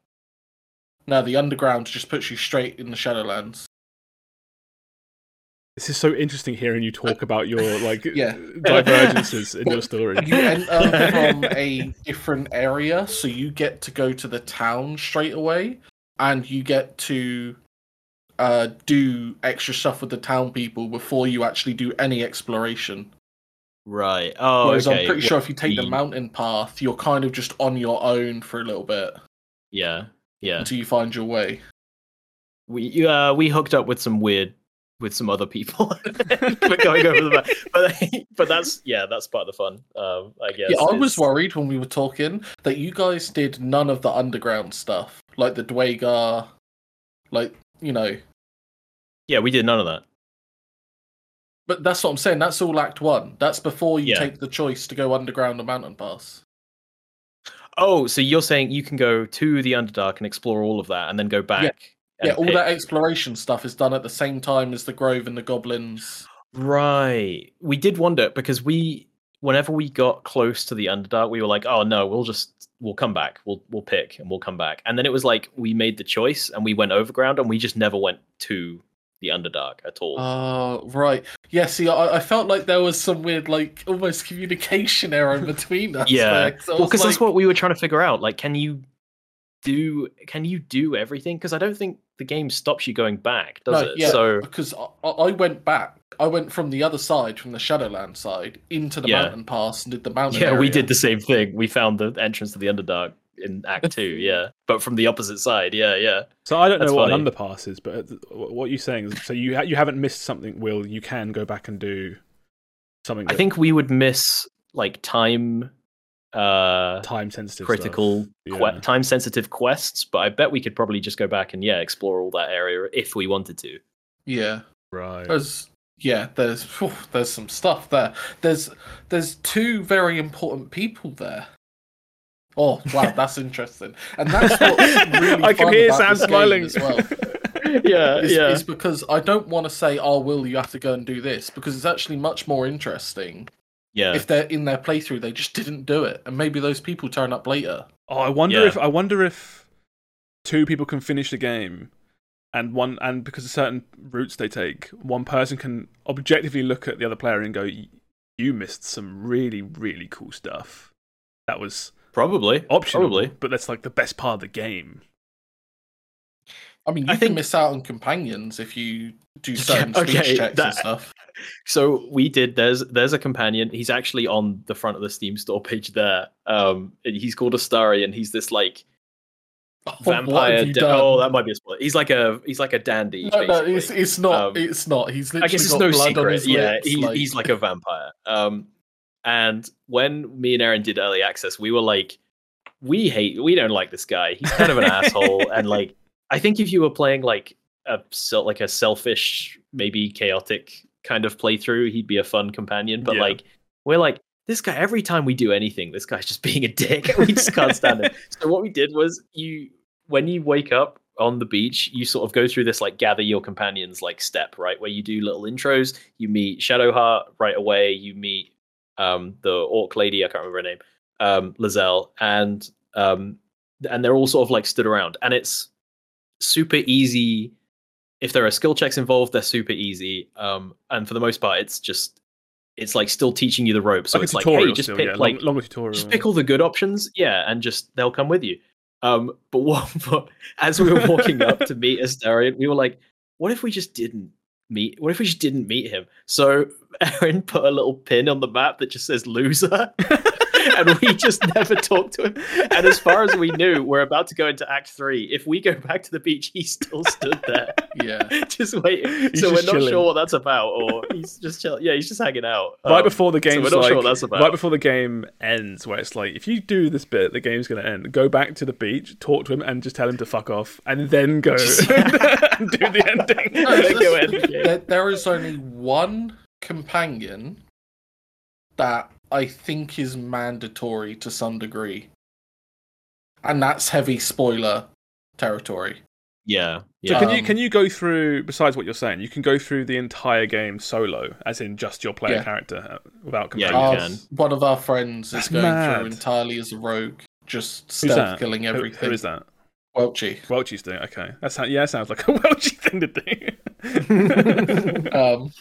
Now the underground just puts you straight in the Shadowlands. This is so interesting hearing you talk about your like Yeah. divergences in your story. You enter from a different area, so you get to go to the town straight away, and you get to uh, do extra stuff with the town people before you actually do any exploration. Right. Oh, Whereas okay. I'm pretty sure if you take the the- mountain path, you're kind of just on your own for a little bit Yeah. Yeah. until you find your way. we uh we hooked up with some weird with some other people for going over the map. But but that's yeah, that's part of the fun. Um, I guess. Yeah, I was worried when we were talking that you guys did none of the underground stuff, like the Duergar, like you know. Yeah, we did none of that. But that's what I'm saying. That's all Act One. That's before you Yeah. take the choice to go underground or mountain pass. Oh, so you're saying you can go to the Underdark and explore all of that, and then go back? and yeah, all pick- that exploration stuff is done at the same time as the Grove and the Goblins. Right. We did wonder because we, whenever we got close to the Underdark, we were like, "Oh no, we'll just we'll come back. We'll we'll pick and we'll come back." And then it was like we made the choice and we went overground and we just never went to the Underdark at all. Oh, right. Yeah, see, I, I felt like there was some weird, like, almost communication error between us. yeah. there, 'cause I Well, because that's what we were trying to figure out. Like, can you do can you do everything? Because I don't think the game stops you going back, does No, it? yeah, So because I, I went back. I went from the other side, from the Shadowland side, into the Yeah. mountain pass and did the mountain. yeah, we did the same thing. We found the entrance to the Underdark in Act Two. Yeah, but from the opposite side. Yeah, yeah. So I don't That's know what funny. an underpass is, but uh, what you're saying is so you ha- you haven't missed something. Will you can go back and do something? I think we would miss like time uh time sensitive, critical stuff. que- time sensitive quests but i bet we could probably just go back and yeah explore all that area if we wanted to Yeah, right. there's yeah, there's phew, there's some stuff there. There's there's two very important people there. Oh wow, that's interesting, and that's what's really I can fun hear about Sam smiling as well. yeah is, is because I don't want to say, "Oh, Will, you have to go and do this," because it's actually much more interesting yeah if they're in their playthrough. They just didn't do it, and maybe those people turn up later. Oh, I wonder Yeah. if I wonder if two people can finish the game, and one and because of certain routes they take, one person can objectively look at the other player and go, "You missed some really really cool stuff." That was probably optional, probably but that's like the best part of the game. I mean, you I can miss out on companions if you do Yeah, certain speech okay, checks and stuff. so we did there's there's a companion he's actually on the front of the steam store page there um he's called Astarion and he's this like Oh, vampire da- oh that might be a spoiler he's like a he's like a dandy No, no, it's it's not. Um, it's not. He's literally I guess it's got no blood on secret. his Yeah, lips, he, like- he's like a vampire. Um, and when me and Erin did early access, we were like, we hate, we don't like this guy. He's kind of an asshole. And like, I think if you were playing like a like a selfish, maybe chaotic kind of playthrough, he'd be a fun companion. But Yeah. like, we're like. This guy, every time we do anything, this guy's just being a dick. We just can't stand him. So what we did was, you when you wake up on the beach, you sort of go through this like gather your companions like step, right? Where you do little intros. You meet Shadowheart right away. You meet um, the orc lady. I can't remember her name. Um, Lae'zel, and um, and they're all sort of like stood around, and it's super easy. If there are skill checks involved, they're super easy. Um, and for the most part, it's just it's like still teaching you the ropes. So like it's like, hey, just still, pick yeah, like long, longer tutorial. just pick all the good options, yeah, and just they'll come with you. Um, but what, but as we were walking up to meet Astarion, we were like, what if we just didn't meet? What if we just didn't meet him? So Erin put a little pin on the map that just says loser. and we just never talked to him. And as far as we knew, we're about to go into Act Three. If we go back to the beach, he still stood there, yeah. just waiting. He's so we're not chilling. sure what that's about, or he's just chilling. Yeah, he's just hanging out right Um, before the so we're not like, sure what that's about. right before the game ends, where it's like, if you do this bit, the game's going to end. Go back to the beach, talk to him, and just tell him to fuck off, and then go and do the ending. No, They go end the there, there is only one companion that I think is mandatory to some degree, and that's heavy spoiler territory. Yeah, So yeah. can you Um, can you go through besides what you're saying? You can go through the entire game solo, as in just your player Yeah. character, uh, without Yeah, companions. you Our- One of our friends That's is going mad. through entirely as a rogue, just stealth that? killing Who- everything. who is that? Welchie. Welchie's doing okay. That's how, yeah, sounds like a Welchie thing to do. um,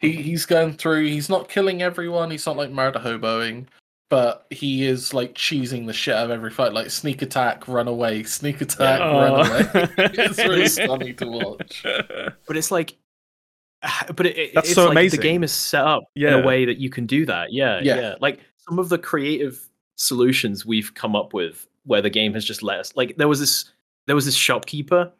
he he's going through. He's not killing everyone. He's not like murder hoboing, but he is like cheesing the shit out of every fight. Like sneak attack, run away, sneak attack, run oh. away. it's really funny to watch. but it's like but it, it- That's it's so like amazing. the game is set up in Yeah. a way that you can do that yeah, Yeah. yeah like some of the creative solutions we've come up with where the game has just let us like there was this there was this shopkeeper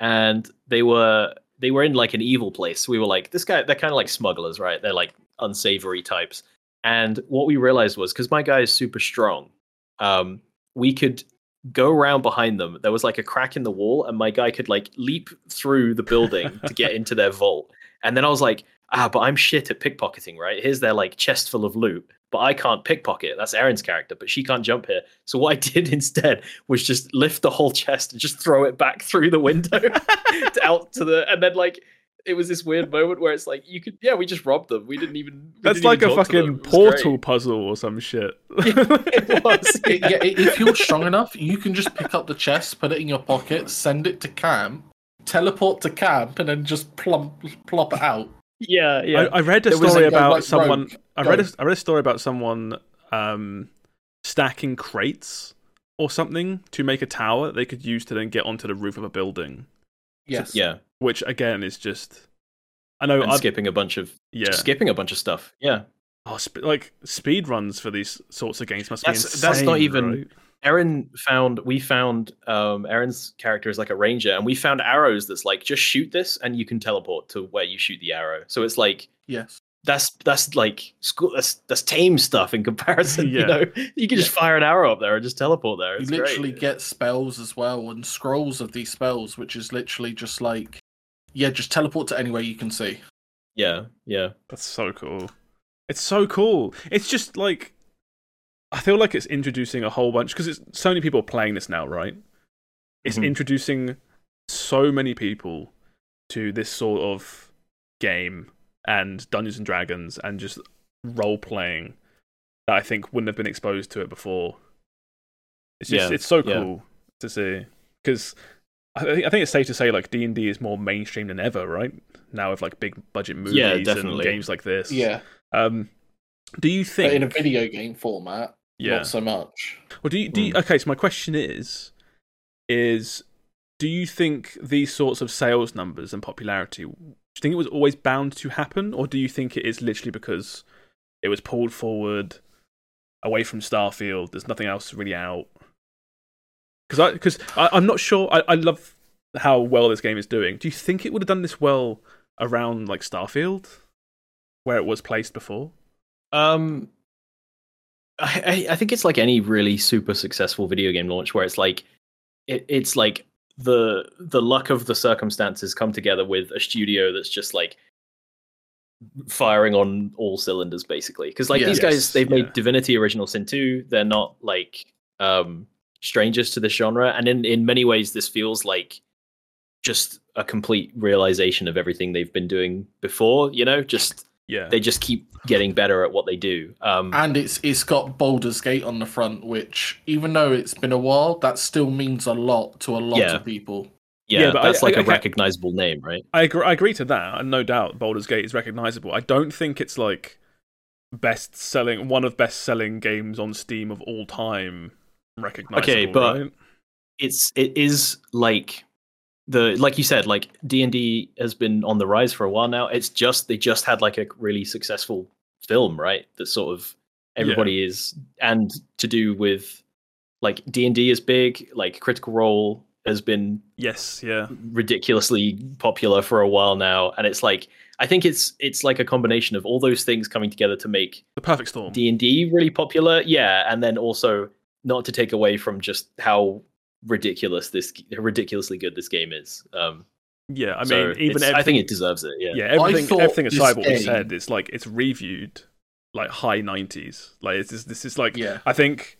and they were they were in like an evil place. We were like, this guy, they're kind of like smugglers, right? They're like unsavory types. And what we realized was because my guy is super strong, um, we could go around behind them. There was like a crack in the wall, and my guy could like leap through the building to get into their vault. And then I was like, ah, but I'm shit at pickpocketing, right? Here's their like chest full of loot, but I can't pickpocket. That's Erin's character, but she can't jump here. So what I did instead was just lift the whole chest and just throw it back through the window to- out to the, and then like. It was this weird moment where it's like you could, yeah, we just robbed them. We didn't even. we That's didn't like even a talk to them. fucking portal great. puzzle or some shit. It was. It- yeah, if you're strong enough, you can just pick up the chest, put it in your pocket, send it to camp, teleport to camp, and then just plump plop it out. Yeah, yeah. I, I read a There story a- about like, someone. rogue. I read a, read a story about someone um, stacking crates or something to make a tower that they could use to then get onto the roof of a building. Yes. yeah, Which again is just. I know. I'm, skipping a bunch of yeah. skipping a bunch of stuff. Yeah, Oh, sp- like speed runs for these sorts of games must That's- be insane. that's not even- right? Erin found we found um Erin's character is like a ranger, and we found arrows that's like just shoot this, and you can teleport to where you shoot the arrow. So it's like Yes. That's that's like school that's that's tame stuff in comparison. Yeah. You know, you can just fire an arrow up there and just teleport there. You literally great. get spells as well and scrolls of these spells, which is literally just like, yeah, just teleport to anywhere you can see. yeah, yeah, That's so cool. It's so cool. It's just like I feel like it's introducing a whole bunch because it's so many people playing this now, right? It's Mhm. introducing so many people to this sort of game and Dungeons and Dragons and just role playing that I think wouldn't have been exposed to it before. It's just Yeah, it's so yeah. cool to see because I think I think it's safe to say like D and D is more mainstream than ever, right? Now with like big budget movies Yeah, and definitely. games like this. Yeah. Um, do you But think? in a video game format, yeah. not so much. Well, do you, do you, Mm. okay? So my question is, is do you think these sorts of sales numbers and popularity? Do you think it was always bound to happen, or do you think it is literally because it was pulled forward away from Starfield? There's nothing else really out. Because I, because I'm not sure. I, I love how well this game is doing. Do you think it would have done this well around like Starfield, where it was placed before? Um, I I think it's like any really super successful video game launch where it's like it, it's like the the luck of the circumstances come together with a studio that's just like firing on all cylinders basically because like Yeah. these guys they've made yeah. divinity original sin 2 they're not like um strangers to this genre and in in many ways this feels like just a complete realization of everything they've been doing before you know just Yeah, they just keep getting better at what they do. Um, And it's it's got Baldur's Gate on the front, which even though it's been a while, that still means a lot to a lot Yeah. of people. yeah, Yeah, but I- that's like I- a okay. recognizable name, right? I agree, I agree to that, and no doubt Baldur's Gate is recognizable. I don't think it's like best selling, one of best selling games on Steam of all time. Recognizable, Okay, but- right? It's it is like the like you said, like D and D has been on the rise for a while now. It's just they just had like a really successful film, right? That sort of everybody is and to do with like D and D is big. Like Critical Role has been yes, yeah, ridiculously popular for a while now, and it's like I think it's it's like a combination of all those things coming together to make the perfect storm. D and D really popular, yeah, and then also not to take away from just how ridiculous this ridiculously good this game is. Um, yeah, I so mean, even I think it deserves it. Yeah, yeah, everything, everything this aside what we said, it's like it's reviewed like high nineties. Like it's just, this is like Yeah. I think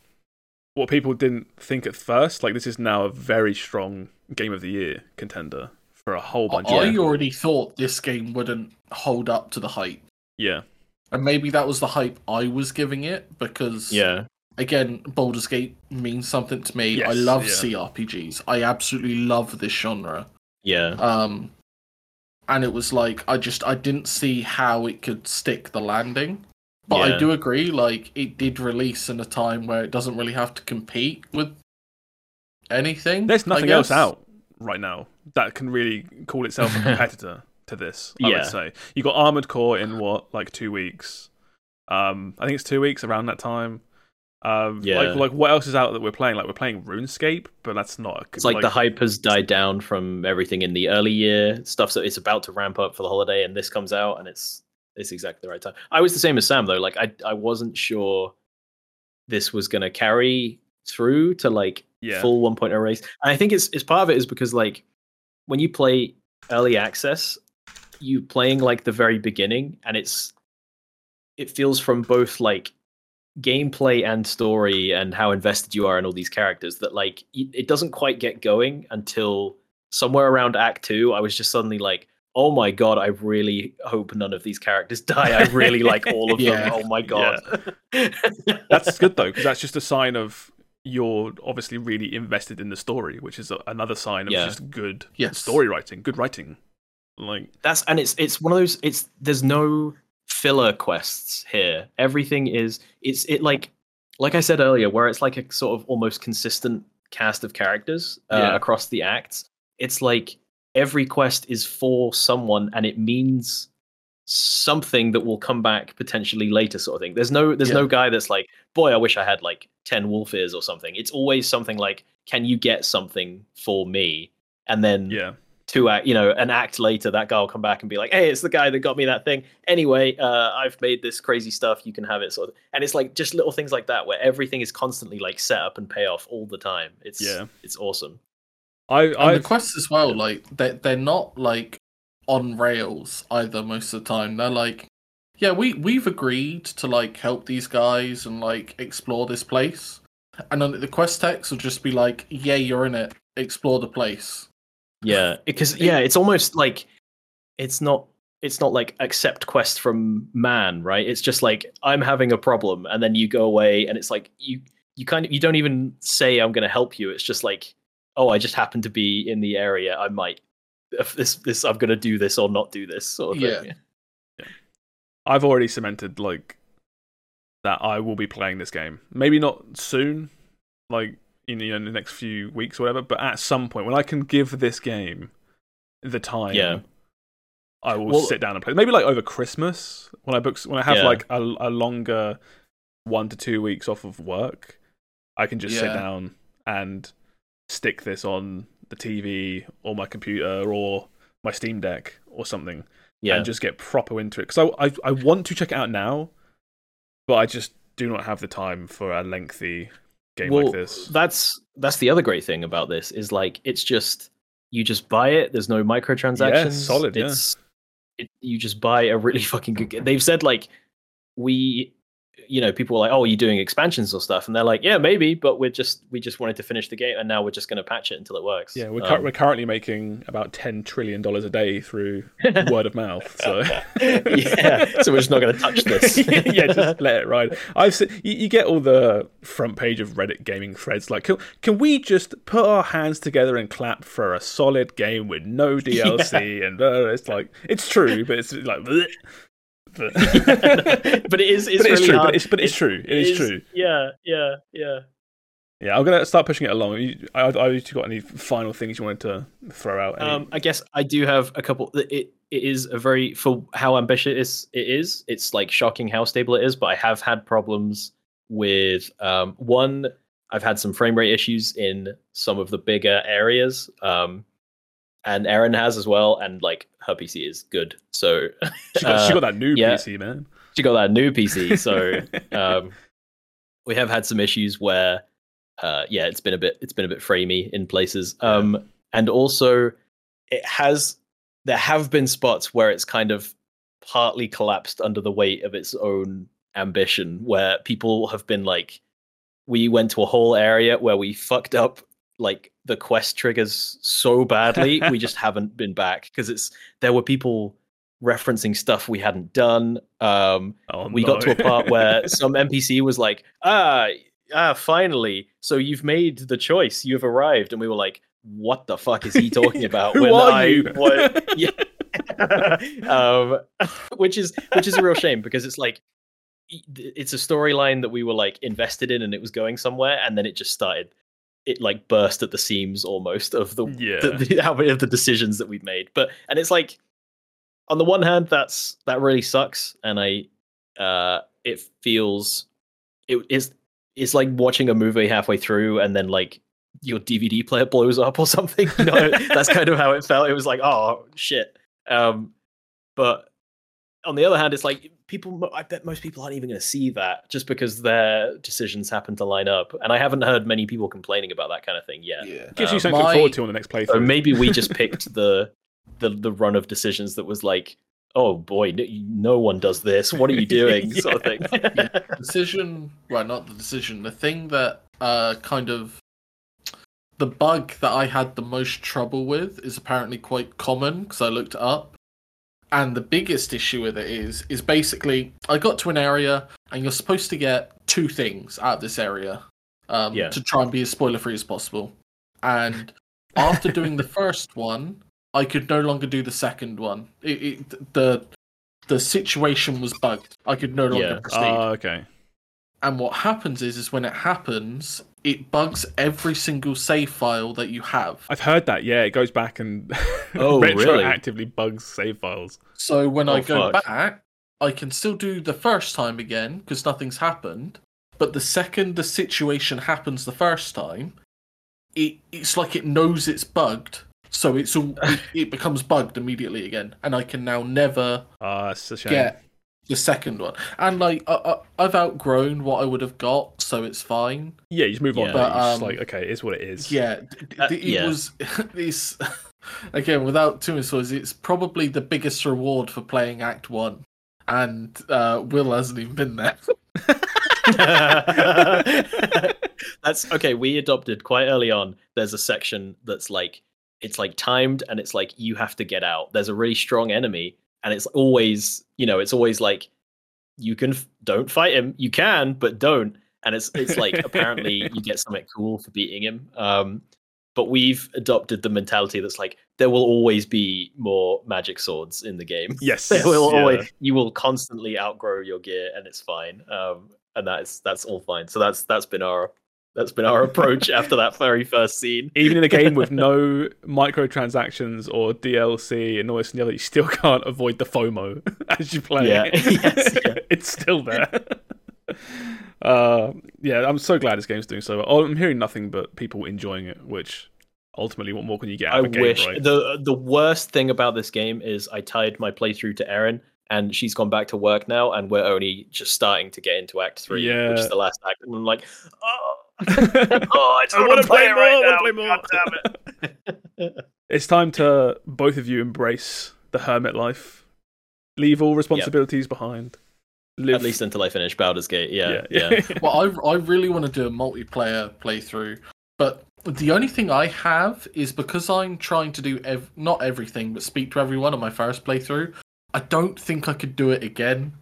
what people didn't think at first, like this is now a very strong game of the year contender for a whole bunch. Of I of already thought this game wouldn't hold up to the hype. yeah, And maybe that was the hype I was giving it because yeah, again, Baldur's Gate means something to me. I love yeah. CRPGs. I absolutely love this genre. yeah, Um and it was like I just I didn't see how it could stick the landing. But Yeah. I do agree, like it did release in a time where it doesn't really have to compete with anything. There's nothing else out right now that can really call itself a competitor to this. I Yeah. would say you got Armored Core in what like two weeks. Um, I think it's two weeks around that time. Um, Yeah. like like what else is out that we're playing? Like we're playing RuneScape, but that's not. A, It's like, the hype has died down from everything in the early year stuff, so it's about to ramp up for the holiday, and this comes out, and it's it's exactly the right time. I was the same as Sam though. Like I I wasn't sure this was gonna carry through to like yeah, full 1.0 race. And I think it's it's part of it is because like when you play early access, you playing like the very beginning, and it's it feels from both like gameplay and story and how invested you are in all these characters that like it doesn't quite get going until somewhere around act 2 I was just suddenly like oh my god I really hope none of these characters die I really like all of Yeah. them oh my god that's good though because that's just a sign of you're obviously really invested in the story, which is a, another sign of Yeah. just good Yes. story writing, good writing. Like that's and it's it's one of those it's there's no filler quests here. Everything is it's it like like i said earlier where it's like a sort of almost consistent cast of characters uh, Yeah. across the acts it's like every quest is for someone and it means something that will come back potentially later sort of thing. There's no there's no guy that's like boy i wish i had like 10 wolf ears or something. It's always something like can you get something for me? And then yeah, two act, you know, an act later, that guy will come back and be like, "Hey, it's the guy that got me that thing." Anyway, uh, I've made this crazy stuff. You can have it, sort of. And it's like just little things like that, where everything is constantly like set up and pay off all the time. It's Yeah. it's awesome. I I the quests as well, like they they're not like on rails either most of the time. They're like, yeah, we we've agreed to like help these guys and like explore this place, and then the quest text will just be like, yeah, you're in it, explore the place. Yeah, because yeah, it's almost like it's not it's not like accept quest from man, right? It's just like I'm having a problem, and then you go away, and it's like you you kind of you don't even say I'm going to help you. It's just like oh, I just happen to be in the area. I might if this this I'm going to do this or not do this sort of thing. Yeah. I've already cemented like that I will be playing this game. Maybe not soon, like in, you know, in the next few weeks or whatever, but at some point when I can give this game the time, Yeah. I will Well- sit down and play. Maybe like over Christmas when I book when I have Yeah. like a, a longer one to two weeks off of work, I can just sit down and stick this on the TV or my computer or my Steam Deck or something Yeah. and just get proper into it. Because I, I I want to check it out now, but I just do not have the time for a lengthy game well, like this. that's that's the other great thing about this is like it's just you just buy it. There's no microtransactions. solid, yeah. It's it, you just buy a really fucking good game. They've said like we, you know, people were like, "Oh, are you doing expansions or stuff?" And they're like, "Yeah, maybe, but we're just we just wanted to finish the game, and now we're just going to patch it until it works." Yeah, we're, Um, cur- we're currently making about ten trillion dollars a day through word of mouth. So yeah, so we're just not going to touch this. yeah, just let it ride. I've seen, you, you get all the front page of Reddit gaming threads like, can, can we just put our hands together and clap for a solid game with no DLC? And uh, it's like it's true, but it's like. bleh. But, but it is. It's but it's really true. hard. But it's, but it's true. it is, true. Yeah, yeah, yeah. Yeah, I'm gonna start pushing it along. You, I, I, you got any final things you wanted to throw out? Any- Um, I guess I do have a couple. It it is a very for how ambitious it is. It's like shocking how stable it is. But I have had problems with um, one. I've had some frame rate issues in some of the bigger areas. Um, and Erin has as well. And like her PC is good, so she, got, she uh, got that new yeah. PC, man. she got that new PC. So um, we have had some issues where, uh, yeah, it's been a bit it's been a bit framey in places, um, and also it has there have been spots where it's kind of partly collapsed under the weight of its own ambition, where people have been like, we went to a whole area where we fucked up like the quest triggers so badly we just haven't been back because it's there were people referencing stuff we hadn't done um oh, we got to a part where some npc was like ah ah finally so you've made the choice you've arrived and we were like what the fuck is he talking about Who when are I you? wa- yeah. um, which is which is a real shame because it's like it's a storyline that we were like invested in and it was going somewhere and then it just started it like burst at the seams almost of the, Yeah. the, the how many of the decisions that we've made but and it's like on the one hand that's that really sucks and i uh it feels it is it's like watching a movie halfway through and then like your DVD player blows up or something. You know, that's kind of how it felt. It was like, oh shit. Um, but on the other hand, it's like people. I bet most people aren't even going to see that just because their decisions happen to line up. And I haven't heard many people complaining about that kind of thing yet. Yeah. Gives you Um, something to look forward to on the next playthrough. So maybe we just picked the the the run of decisions that was like, oh boy, no, no one does this. What are you doing? Sort of thing. yeah. decision well not the decision the thing that uh kind of the bug that i had the most trouble with is apparently quite common because i looked it up and the biggest issue with it is is basically i got to an area and you're supposed to get two things out of this area um Yeah. to try and be as spoiler free as possible and after doing the first one i could no longer do the second one it, it the the situation was bugged i could no longer Yeah. proceed Ah, okay. and what happens is, is when it happens, it bugs every single save file that you have. I've heard that. Yeah, it goes back and Oh, really? retroactively bugs save files. So when I Oh, go fuck. back, I can still do the first time again because nothing's happened. But the second the situation happens the first time, it it's like it knows it's bugged, so it's all it, it becomes bugged immediately again, and I can now never Ah, it's a shame. get the second one. And like I, I, I've outgrown what I would have got, so it's fine. Yeah, you just move on. Yeah. But, But, just um, like, okay, it is what it is. Yeah, d- d- Uh, it yeah. was this again without too much spoilers. It's probably the biggest reward for playing Act One, and uh, Will hasn't even been there. that's okay. We adopted quite early on. There's a section that's like it's like timed and it's like you have to get out. There's a really strong enemy and it's always you know it's always like you can f- don't fight him. You can, but don't. And it's it's like apparently you get something cool for beating him. Um, but we've adopted the mentality that's like there will always be more magic swords in the game. Yes. There will yeah. always you will constantly outgrow your gear and it's fine um and that's that's all fine so that's that's been our that's been our approach after that very first scene Even in a game with no microtransactions or DLC and all this and the other, you still can't avoid the FOMO as you play. Yeah. Yes, yeah. it's still there. uh, yeah, I'm so glad this game's doing so well. Oh, I'm hearing nothing but people enjoying it, which ultimately, what more can you get out i of a game, wish right? the the worst thing about this game is i tied my playthrough to erin and she's gone back to work now and we're only just starting to get into act three which is the last act and i'm like oh, oh i I wanna play play more, right I wanna play more. God damn it It's time to both of you embrace the hermit life. Leave all responsibilities behind. Live. at least until i finish baldur's gate yeah yeah. yeah, well, I I really want to do a multiplayer playthrough, but the only thing I have is because I'm trying to do ev- not everything, but speak to everyone on my first playthrough. I don't think I could do it again.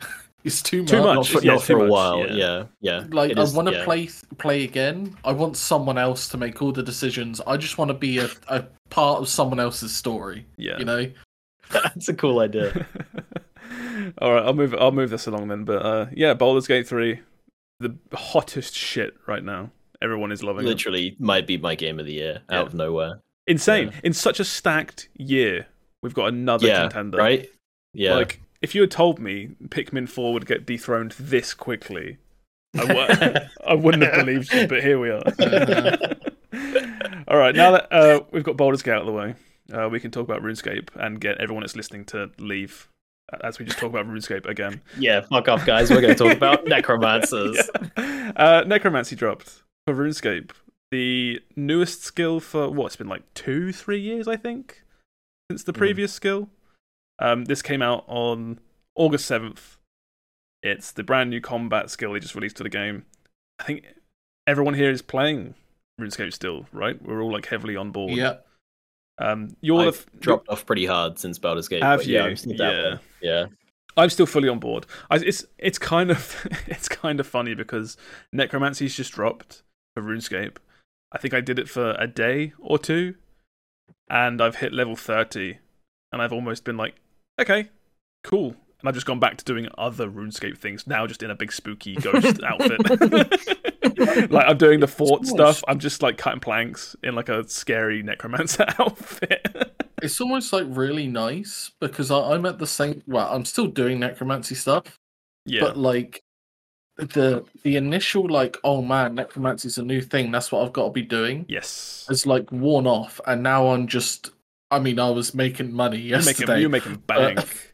It's too much. Too much. not for, yeah, not for a much, while yeah. yeah yeah, Like It I want to yeah. play play again. I want someone else to make all the decisions. I just want to be a, a part of someone else's story. yeah. You know. that's a cool idea All right, I'll move. I'll move this along then. But uh, yeah, Baldur's Gate three, the hottest shit right now. Everyone is loving it. literally might be my game of the year Yeah. out of nowhere. Insane. Yeah. In such a stacked year, we've got another yeah, contender. right? Yeah, Like, if you had told me Pikmin four would get dethroned this quickly, I w- I wouldn't have believed you. But here we are. All right, now that uh, we've got Baldur's Gate out of the way, uh, we can talk about RuneScape and get everyone that's listening to leave as we just talk about RuneScape again. yeah. Fuck off, guys. We're going to talk about necromancers. Yeah. Uh, Necromancy dropped for RuneScape. The newest skill for what? It's been like two, three years, I think, since the Mhm. previous skill. Um, this came out on August seventh. It's the brand new combat skill they just released to the game. I think everyone here is playing RuneScape still, right? We're all like heavily on board. Yeah. Um, you're I've f- dropped off pretty hard since Baldur's Gate. Have but yeah, you? I'm still Yeah. yeah. I'm still fully on board. I, it's it's kind of it's kind of funny because Necromancy's just dropped for RuneScape. I think I did it for a day or two, and I've hit level thirty, and I've almost been like, okay, cool, and I've just gone back to doing other RuneScape things now, just in a big spooky ghost outfit. like I'm doing the fort Nice. stuff. I'm just like cutting planks in like a scary necromancer outfit. It's almost like really nice because I, I'm at the same. Well, I'm still doing necromancy stuff, yeah, but like the the initial like, oh man, necromancy's a new thing. That's what I've got to be doing. Yes. it's like worn off, and now I'm just. I mean, I was making money You're yesterday. making, you're making bank.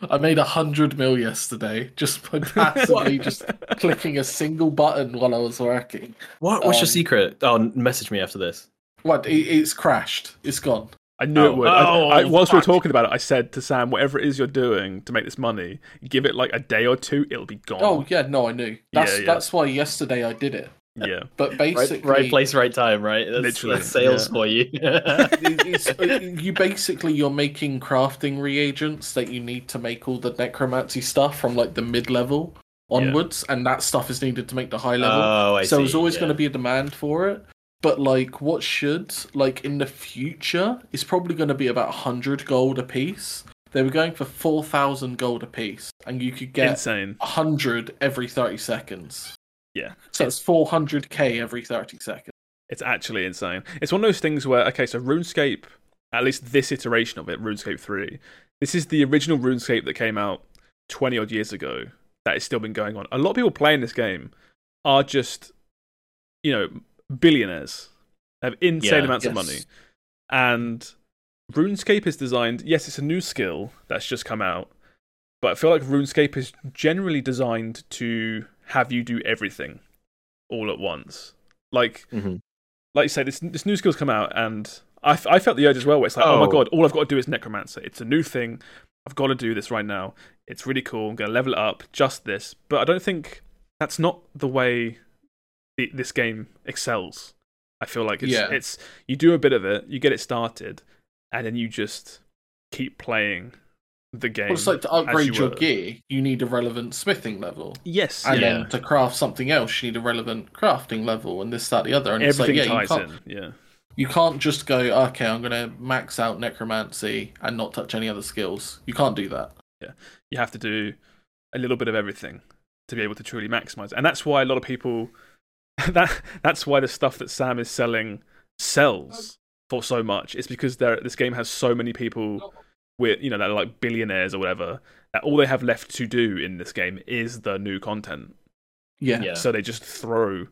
I made a hundred mil yesterday just by passively just clicking a single button while I was working. What? What's your Um, secret? Oh, message me after this. What? It, it's crashed. It's gone. I knew Oh. it would. Oh, I, whilst we were talking about it, I said to Sam, whatever it is you're doing to make this money, give it like a day or two, it'll be gone. Oh yeah, no, I knew. That's Yeah, yeah. that's why yesterday I did it. Yeah. But basically, right place, right time. Right. That's, Literally, that's sales yeah. for you. it- you basically you're making crafting reagents that you need to make all the necromancy stuff from like the mid level onwards, and that stuff is needed to make the high level. oh, I so see. there's always yeah. going to be a demand for it. But like, what should like in the future is probably going to be about hundred gold a piece. They were going for four thousand gold a piece, and you could get Insane. hundred every thirty seconds. Yeah. So it's four hundred k every thirty seconds. It's actually insane. It's one of those things where, okay, so RuneScape, at least this iteration of it, RuneScape 3, this is the original RuneScape that came out 20 odd years ago that has still been going on. A lot of people playing this game are just, you know, billionaires, have insane Yeah. amounts of money. And RuneScape is designed, yes, it's a new skill that's just come out, but I feel like RuneScape is generally designed to have you do everything all at once. Like, Mhm. like you say, this this new skill's come out, and I, f- I felt the urge as well. Where it's like, oh. my Oh. god, all I've got to do is necromancer. It's a new thing. I've got to do this right now. It's really cool. I'm going to level it up. Just this, but I don't think that's not the way the, this game excels. I feel like it's Yeah. it's you do a bit of it, you get it started, and then you just keep playing the game. Well, it's like to upgrade you your were. gear, you need a relevant smithing level. Yes, And yeah. then to craft something else, you need a relevant crafting level, and this, that, the other. And it's like, Everything yeah, you ties can't, in. Yeah. you can't just go, okay, I'm going to max out necromancy and not touch any other skills. You can't do that. Yeah, you have to do a little bit of everything to be able to truly maximize. And that's why a lot of people that that's why the stuff that Sam is selling sells for so much. It's because there this game has so many people with you know that are like billionaires or whatever that all they have left to do in this game is the new content. Yeah. Yeah. So they just throw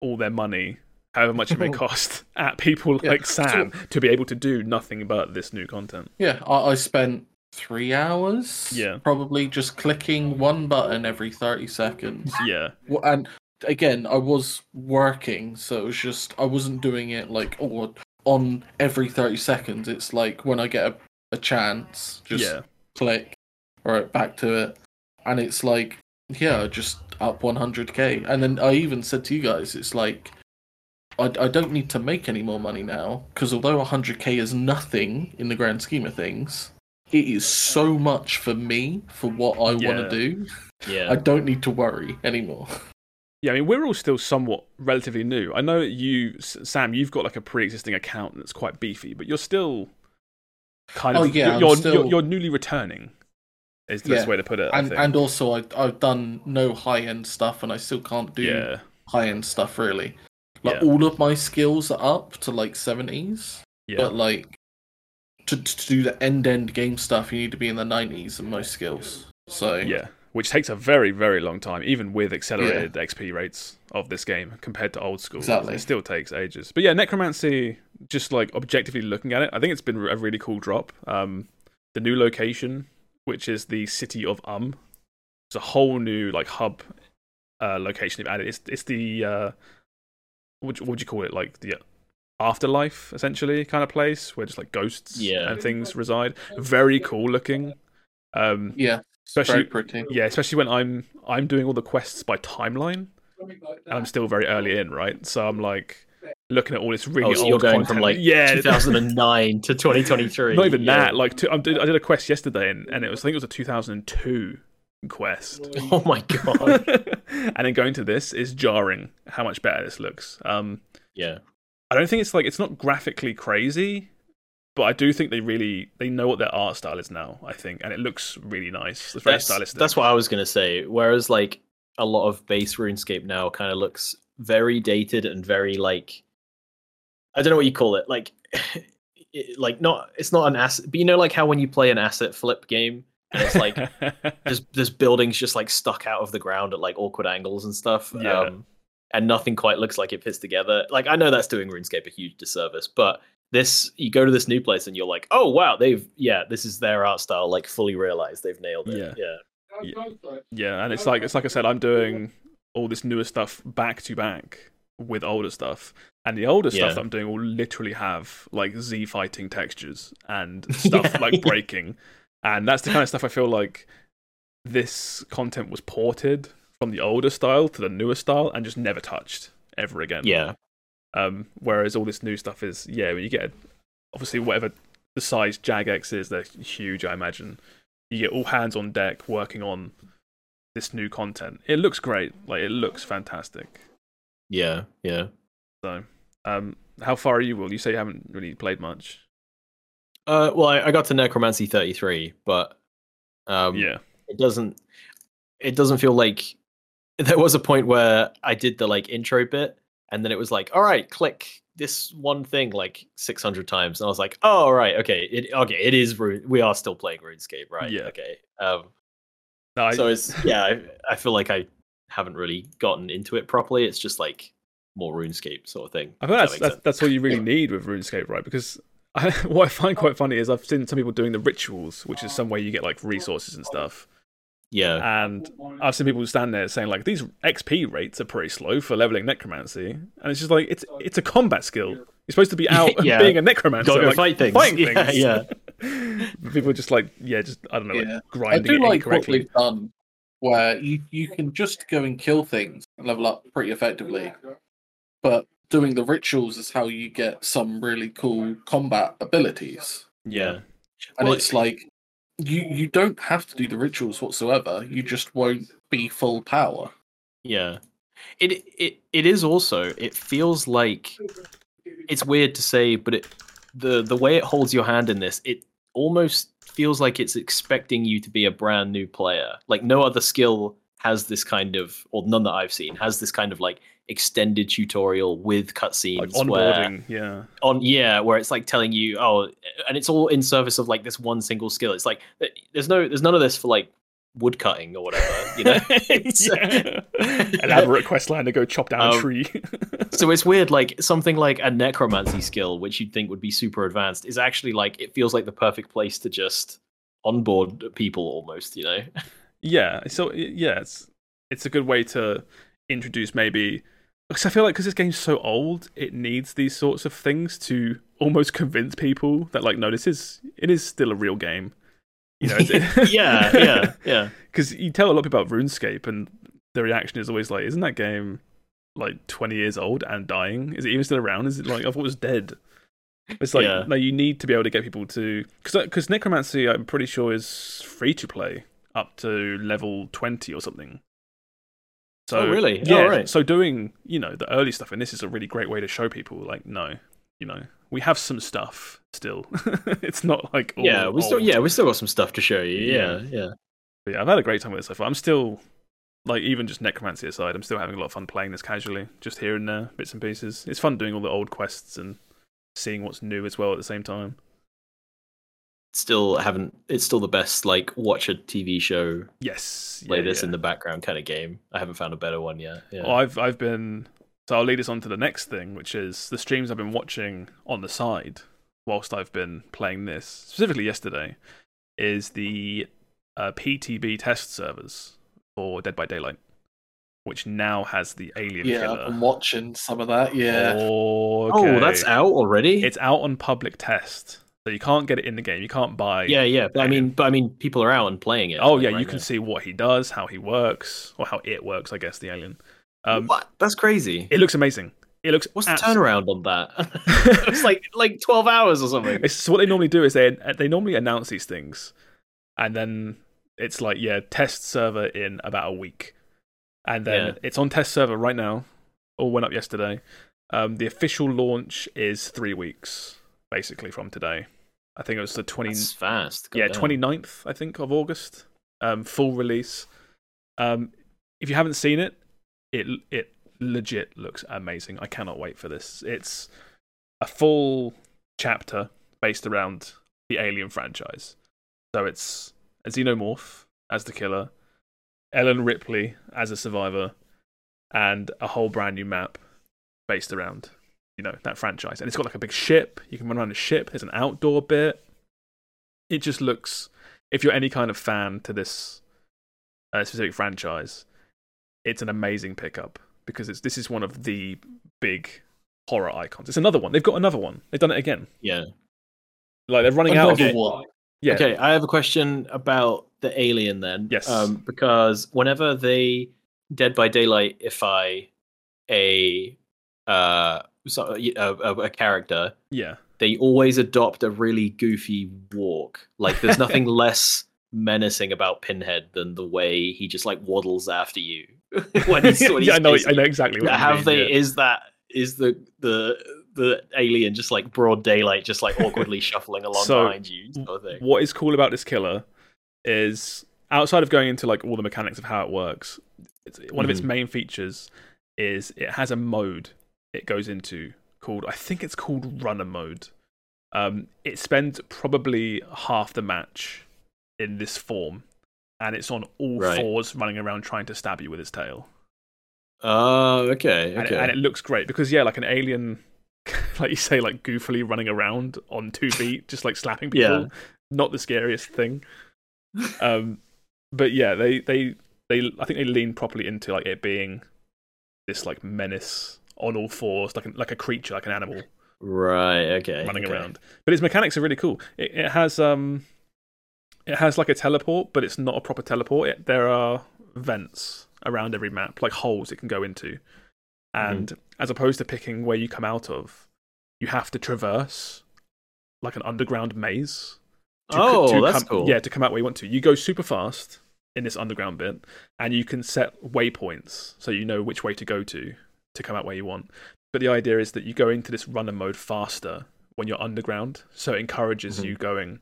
all their money, however much it may cost, at people Yeah. like Sam to be able to do nothing but this new content. Yeah, I, I spent three hours. Yeah. Probably just clicking one button every 30 seconds. Yeah. And again, I was working, so it was just, I wasn't doing it like, oh, on every 30 seconds. It's like when I get a, a chance, just yeah. click, right, back to it. And it's like, yeah, just up 100k. And then I even said to you guys, it's like, I, I don't need to make any more money now because although 100k is nothing in the grand scheme of things, it is so much for me for what I want to do. Yeah. I don't need to worry anymore. Yeah, I mean, we're all still somewhat relatively new. I know you, Sam, you've got like a pre-existing account that's quite beefy, but you're still kind oh, of Oh, yeah, you're, you're, still- you're, you're newly returning. Is the best way to put it? I And think. and also I I've done no high end stuff and I still can't do yeah, high end stuff really. Like Yeah. all of my skills are up to like 70s. yeah, But like to, to do the end end game stuff, you need to be in the nineties in most skills. So yeah. Which takes a very, very long time, even with accelerated XP rates of this game compared to old school. Exactly. It still takes ages. But yeah, Necromancy, just like objectively looking at it, I think it's been a really cool drop. Um, the new location, which is the city of Um, it's a whole new like hub uh, location they've added. It's it's the uh, what would you call it? Like the afterlife, essentially, kind of place where just like ghosts Yeah. and things reside. Very cool looking. Um, yeah, especially very pretty. yeah, especially when I'm I'm doing all the quests by timeline, and I'm still very early in, right? So I'm like looking at all this really oh, so old you're going content. from like yeah, 2009 to 2023. not even yeah. that. Like to, I did I did a quest yesterday, and, and it was I think it was a 2002 quest. Oh my god. and then going to this is jarring how much better this looks. Um, yeah. I don't think it's like it's not graphically crazy, but I do think they really they know what their art style is now. I think, and it looks really nice. It's very That's, stylistic. that's what I was gonna say. Whereas like a lot of base RuneScape now kind of looks very dated and very like I don't know what you call it. Like it- like not it's not an asset but you know like how when you play an asset flip game and it's like there's there's buildings just like stuck out of the ground at like awkward angles and stuff. Yeah. Um, and nothing quite looks like it fits together. Like I know that's doing RuneScape a huge disservice, but this you go to this new place and you're like, oh wow, they've yeah, this is their art style, like fully realized. They've nailed it. Yeah. Yeah. yeah, and it's like it's like I said, I'm doing all this newer stuff back to back with older stuff, and the older stuff that I'm doing will literally have like Z fighting textures and stuff Yeah, like yeah. breaking, and that's the kind of stuff I feel like this content was ported from the older style to the newer style and just never touched ever again. Yeah. Um, whereas all this new stuff is, yeah, when you get obviously whatever the size Jagex is, they're huge. I imagine you get all hands on deck working on this new content. It looks great. Like it looks fantastic. Yeah. Yeah. So, um, how far are you? Will you say you haven't really played much? Uh, well, I, I got to Necromancy 33, but um, yeah, it doesn't. It doesn't feel like there was a point where I did the like intro bit, and then it was like, all right, click this one thing like 600 times, and I was like, oh, all right, okay, it okay, it is. We are still playing RuneScape, right? Yeah. Okay. Um, no, I, so it's yeah, I, I feel like I haven't really gotten into it properly. It's just like more RuneScape sort of thing. I think if that that's that's, that's all you really need with RuneScape, right? Because I, what I find quite funny is I've seen some people doing the rituals, which is some way you get like resources and stuff. yeah, And I've seen people stand there saying like these XP rates are pretty slow for leveling necromancy, and it's just like it's it's a combat skill. You're supposed to be out Yeah. being a necromancer, Gotta go like, fight things. fighting Yeah, things. yeah. But people are just like yeah, just I don't know, Yeah. like I grinding do it like what they've done, where you, you can just go and kill things and level up pretty effectively, but doing the rituals is how you get some really cool combat abilities. Yeah, And Well, it's like you you don't have to do the rituals whatsoever. You just won't be full power. Yeah. It it it is also it feels like it's weird to say, but it the the way it holds your hand in this, it almost feels like it's expecting you to be a brand new player. Like no other skill has this kind of or none that I've seen has this kind of like extended tutorial with cutscenes like where onboarding. Yeah, on yeah where it's like telling you oh and it's all in service of like this one single skill it's like eh, there's no there's none of this for like wood cutting or whatever you know yeah. elaborate quest line to go chop down a Um, tree. so it's weird like something like a necromancy skill which you'd think would be super advanced is actually like it feels like the perfect place to just onboard people almost you know Yeah, so yeah, it's it's a good way to introduce maybe because I feel like because this game's so old, it needs these sorts of things to almost convince people that like no, this is it is still a real game. You know, yeah yeah yeah Because you tell a lot of people about RuneScape, and the reaction is always like, "Isn't that game like twenty years old and dying? Is it even still around? Is it like I thought it was dead?" It's like Yeah. no, you need to be able to get people to because because uh, Necromancy, I'm pretty sure is free to play up to level twenty or something. So Oh, really? Oh, Yeah. right. So doing you know the early stuff, and this is a really great way to show people like no, you know we have some stuff still. it's not like all yeah we still yeah we still got some stuff to show you yeah Yeah. yeah But yeah, I've had a great time with it so far. I'm still like even just necromancy aside, I'm still having a lot of fun playing this casually, just here and there, bits and pieces. It's fun doing all the old quests and seeing what's new as well at the same time. still haven't it's still the best like watch a tv show Yes, play yeah, this yeah. in the background kind of game i haven't found a better one yet yeah Well, I've I've been so I'll lead us on to the next thing, which is the streams I've been watching on the side whilst I've been playing this. Specifically yesterday, is the uh, PTB test servers for Dead by Daylight, which now has the Alien Yeah, Killer. I'm watching some of that. Yeah. oh that's out already It's out on public test, so you can't get it in the game. You can't buy. yeah yeah but i mean but i mean people are out and playing it Oh like, yeah, right you can now. see what he does, how he works, or how it works. I guess the alien. Um, what that's crazy it looks amazing. It looks. what's the turnaround on that it's like like 12 hours or something It's so what they normally do is they they normally announce these things, and then it's like yeah, test server in about a week, and then Yeah. it's on test server right now. All went up yesterday. Um, the official launch is three weeks, basically from today. I think it was the twenty. That's fast God yeah, damn. 29th, I think, of August. Um, full release. Um, if you haven't seen it, it it legit looks amazing. I cannot wait for this. It's a full chapter based around the Alien franchise. So it's a xenomorph as the killer, Ellen Ripley as a survivor, and a whole brand new map based around you know that franchise. And it's got like a big ship. You can run around a ship. There's an outdoor bit. It just looks. If you're any kind of fan to this uh, specific franchise, it's an amazing pickup because it's this is one of the big horror icons. It's another one. They've got another one. They've done it again. Yeah. Like they're running out of one. yeah. Okay, I have a question about the alien then. Yes. Um, because whenever they Dead by Daylight ify a uh so, a, a, a character, Yeah. they always adopt a really goofy walk. Like there's nothing less menacing about Pinhead than the way he just like waddles after you when he's, when he's yeah, I know. I know exactly what Have mean, they? yeah. Is that is the the the alien just like broad daylight, just like awkwardly shuffling along So, behind you, sort of? What is cool about this killer is outside of going into like all the mechanics of how it works. It's, one of its Mhm. main features is it has a mode it goes into called I think it's called runner mode. Um, it spends probably half the match in this form, and it's on all Right. fours running around trying to stab you with its tail. Oh, okay, and, it, and it looks great because yeah, like an alien, like you say, like goofily running around on two feet, just like slapping people. Yeah. Not the scariest thing. Um, but yeah, they they they I think they lean properly into like it being this like menace on all fours, like a, like a creature, like an animal right, okay. running okay. around. But its mechanics are really cool. It, it has um, it has like a teleport, but it's not a proper teleport. It, there are vents around every map, like holes it can go into, and as opposed to picking where you come out of, you have to traverse like an underground maze. to Oh, to that's come, cool. Yeah, to come out where you want to. You go super fast in this underground bit, and you can set waypoints so you know which way to go to to come out where you want. But the idea is that you go into this runner mode faster when you're underground, so it encourages Mhm. you going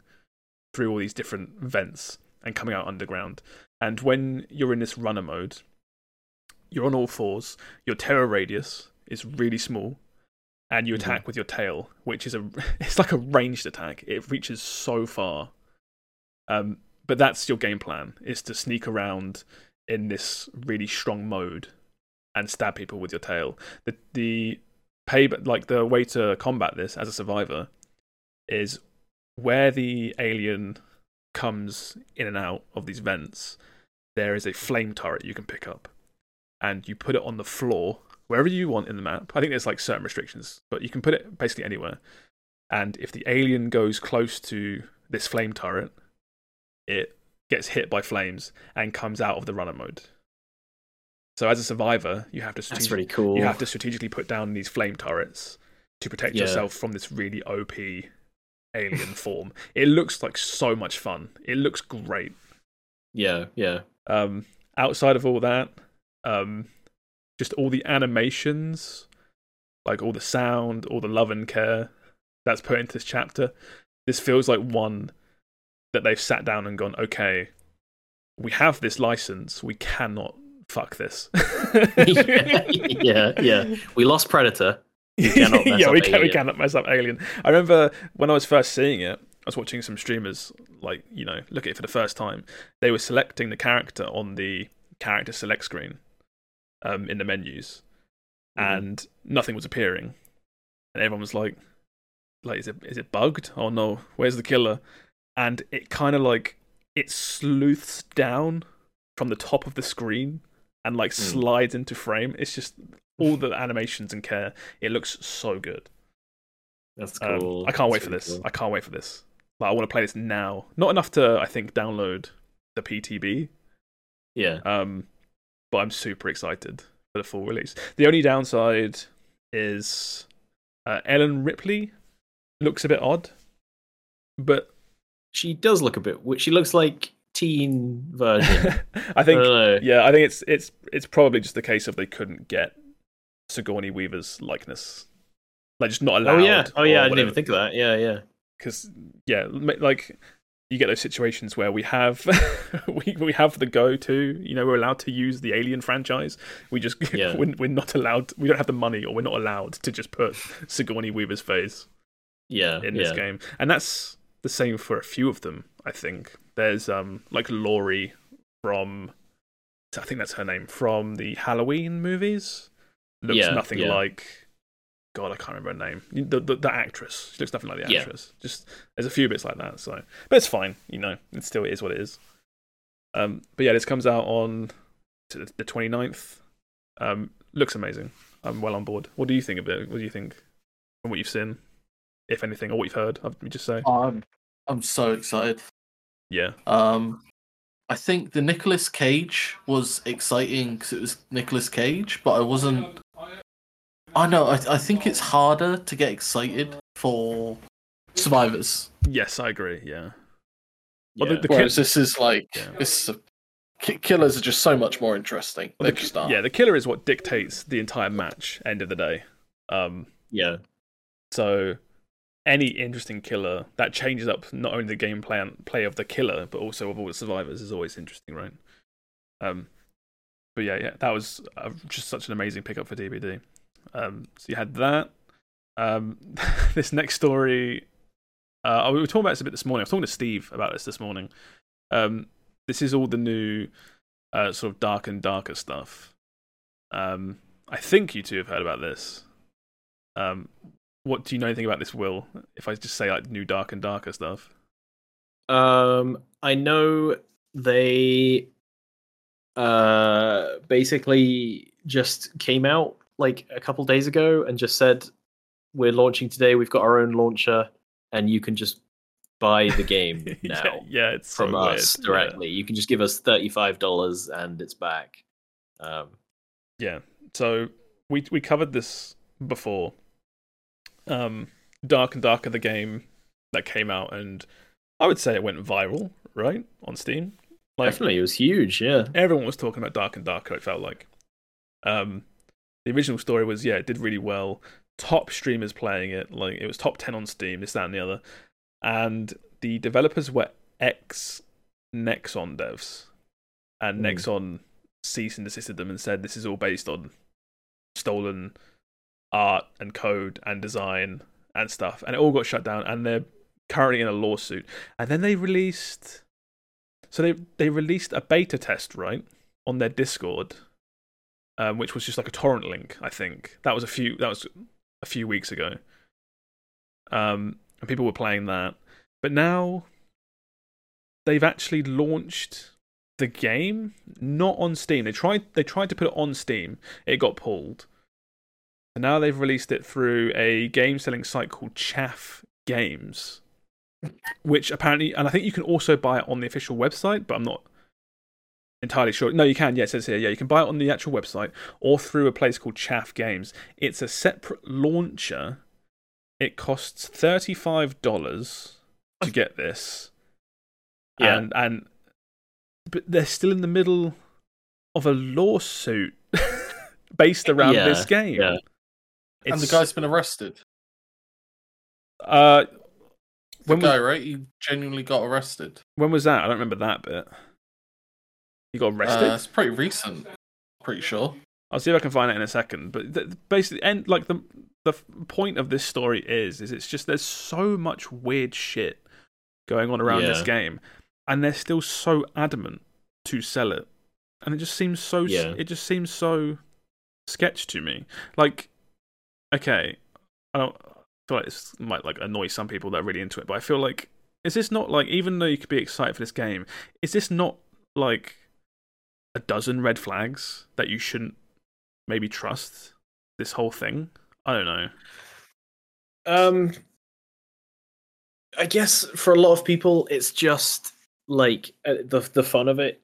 through all these different vents and coming out underground. And when you're in this runner mode, you're on all fours. Your terror radius is really small, and you Mhm. attack with your tail, which is a it's like a ranged attack. It reaches so far. Um, but that's your game plan: is to sneak around in this really strong mode and stab people with your tail. The the pay like the way to combat this as a survivor is where the alien comes in and out of these vents. There is a flame turret you can pick up, and you put it on the floor wherever you want in the map. I think there's like certain restrictions, but you can put it basically anywhere. And if the alien goes close to this flame turret, it gets hit by flames and comes out of the runner mode. So as a survivor, you have to That's strategic- pretty cool. you have to strategically put down these flame turrets to protect Yeah. yourself from this really OP alien form. It looks like so much fun. It looks great. Yeah, yeah. Um, outside of all that, um, just all the animations, like all the sound, all the love and care that's put into this chapter. This feels like one that they've sat down and gone, okay, we have this license, we cannot fuck this. yeah, yeah, yeah. We lost Predator. Yeah, we, can, we cannot mess up Alien. I remember when I was first seeing it, I was watching some streamers, like, you know, look at it for the first time. They were selecting the character on the character select screen um, in the menus, Mhm. and nothing was appearing. And everyone was like, like, is it is it bugged? Oh no, where's the killer? And it kind of like it sleuths down from the top of the screen and like Mm. slides into frame. It's just all the animations and care. It looks so good. That's Um, cool. I can't wait That's for this. cool. I can't wait for this. Like, I want to play this now. Not enough to, I think, download the PTB. Yeah. Um, but I'm super excited for the full release. The only downside is uh, Ellen Ripley looks a bit odd, but She does look a bit. She looks like teen version. I think I don't know. yeah, I think it's it's it's probably just the case of they couldn't get Sigourney Weaver's likeness, like just not allowed. Oh yeah. Oh yeah. I didn't even think of that. Yeah, yeah. because yeah, like you get those situations where we have we we have the go to, you know, we're allowed to use the Alien franchise. We just Yeah. we're, we're not allowed. We don't have the money, or we're not allowed to just put Sigourney Weaver's face Yeah. in yeah. this game, and that's the same for a few of them. I think There's um like Laurie from I think that's her name from the Halloween movies. Looks Yeah, nothing yeah. like God, I can't remember her name. The, the the actress. She looks nothing like the Yeah. actress. Just there's a few bits like that. So, but it's fine. You know, it still is what it is. Um, but yeah, this comes out on the 29th. Um, looks amazing. I'm well on board. What do you think of it? What do you think from what you've seen, if anything, or what you've heard? Let me just say. I'm I'm so excited. Yeah, Um, I think the Nicolas Cage was exciting because it was Nicolas Cage, but I wasn't. I know. I I think it's harder to get excited for survivors. yes, I agree. Yeah, Well, the- Yeah. the- Whereas this is like Yeah. this. Is a, ki- killers are just so much more interesting. Well, They the, just are. yeah, the killer is what dictates the entire match. End of the day. Um, yeah, So any interesting killer that changes up not only the gameplay and play of the killer, but also of all the survivors is always interesting, right? Um, but yeah, yeah, that was uh, just such an amazing pickup for DBD. Um, so you had that. Um, this next story, uh, we were talking about this a bit this morning. I was talking to Steve about this this morning. Um, this is all the new uh, sort of dark and darker stuff. Um, I think you two have heard about this. Um, what do you know anything about this? Will if I just say like new dark and darker stuff? Um, I know they uh basically just came out like a couple days ago and just said we're launching today. We've got our own launcher, and you can just buy the game now yeah, yeah, it's from so us weird. Yeah. directly. You can just give us thirty-five dollars and it's back. Um, Yeah. So we we covered this before. Um, Dark and Darker, the game that came out, and I would say it went viral, right, on Steam. Like definitely, it was huge. Yeah, everyone was talking about Dark and Darker. It felt like. Um, the original story was yeah, it did really well. Top streamers playing it, like it was top ten on Steam, this, that, and the other. And the developers were ex Nexon devs, and Hmm. Nexon ceased and desisted them and said this is all based on stolen art and code and design and stuff, and it all got shut down. And they're currently in a lawsuit. And then they released, so they they released a beta test right on their Discord, um, which was just like a torrent link. I think that was a few that was a few weeks ago. Um, and people were playing that, but now they've actually launched the game not on Steam. They tried they tried to put it on Steam. It got pulled. And now they've released it through a game selling site called Chaf Games. Which apparently and I think you can also buy it on the official website, but I'm not entirely sure. No, you can. Yeah, it says here. Yeah, you can buy it on the actual website or through a place called Chaf Games. It's a separate launcher. It costs thirty-five dollars to get this. Yeah. And and but they're still in the middle of a lawsuit based around Yeah, this game. yeah. and the guy's been arrested. uh The when guy, was, right? He genuinely got arrested. when was that? I don't remember that bit. He got arrested. Uh, it's pretty recent. Pretty sure. I'll see if I can find it in a second. But th- basically, and like the the point of this story is, is it's just there's so much weird shit going on around this game, and they're still so adamant to sell it, and it just seems so. Yeah. It just seems so sketch to me. Like, okay, I don't I feel like this might like annoy some people that are really into it, but I feel like is this not like even though you could be excited for this game, is this not like a dozen red flags that you shouldn't maybe trust this whole thing? I don't know. Um, I guess for a lot of people, it's just like uh, the the fun of it.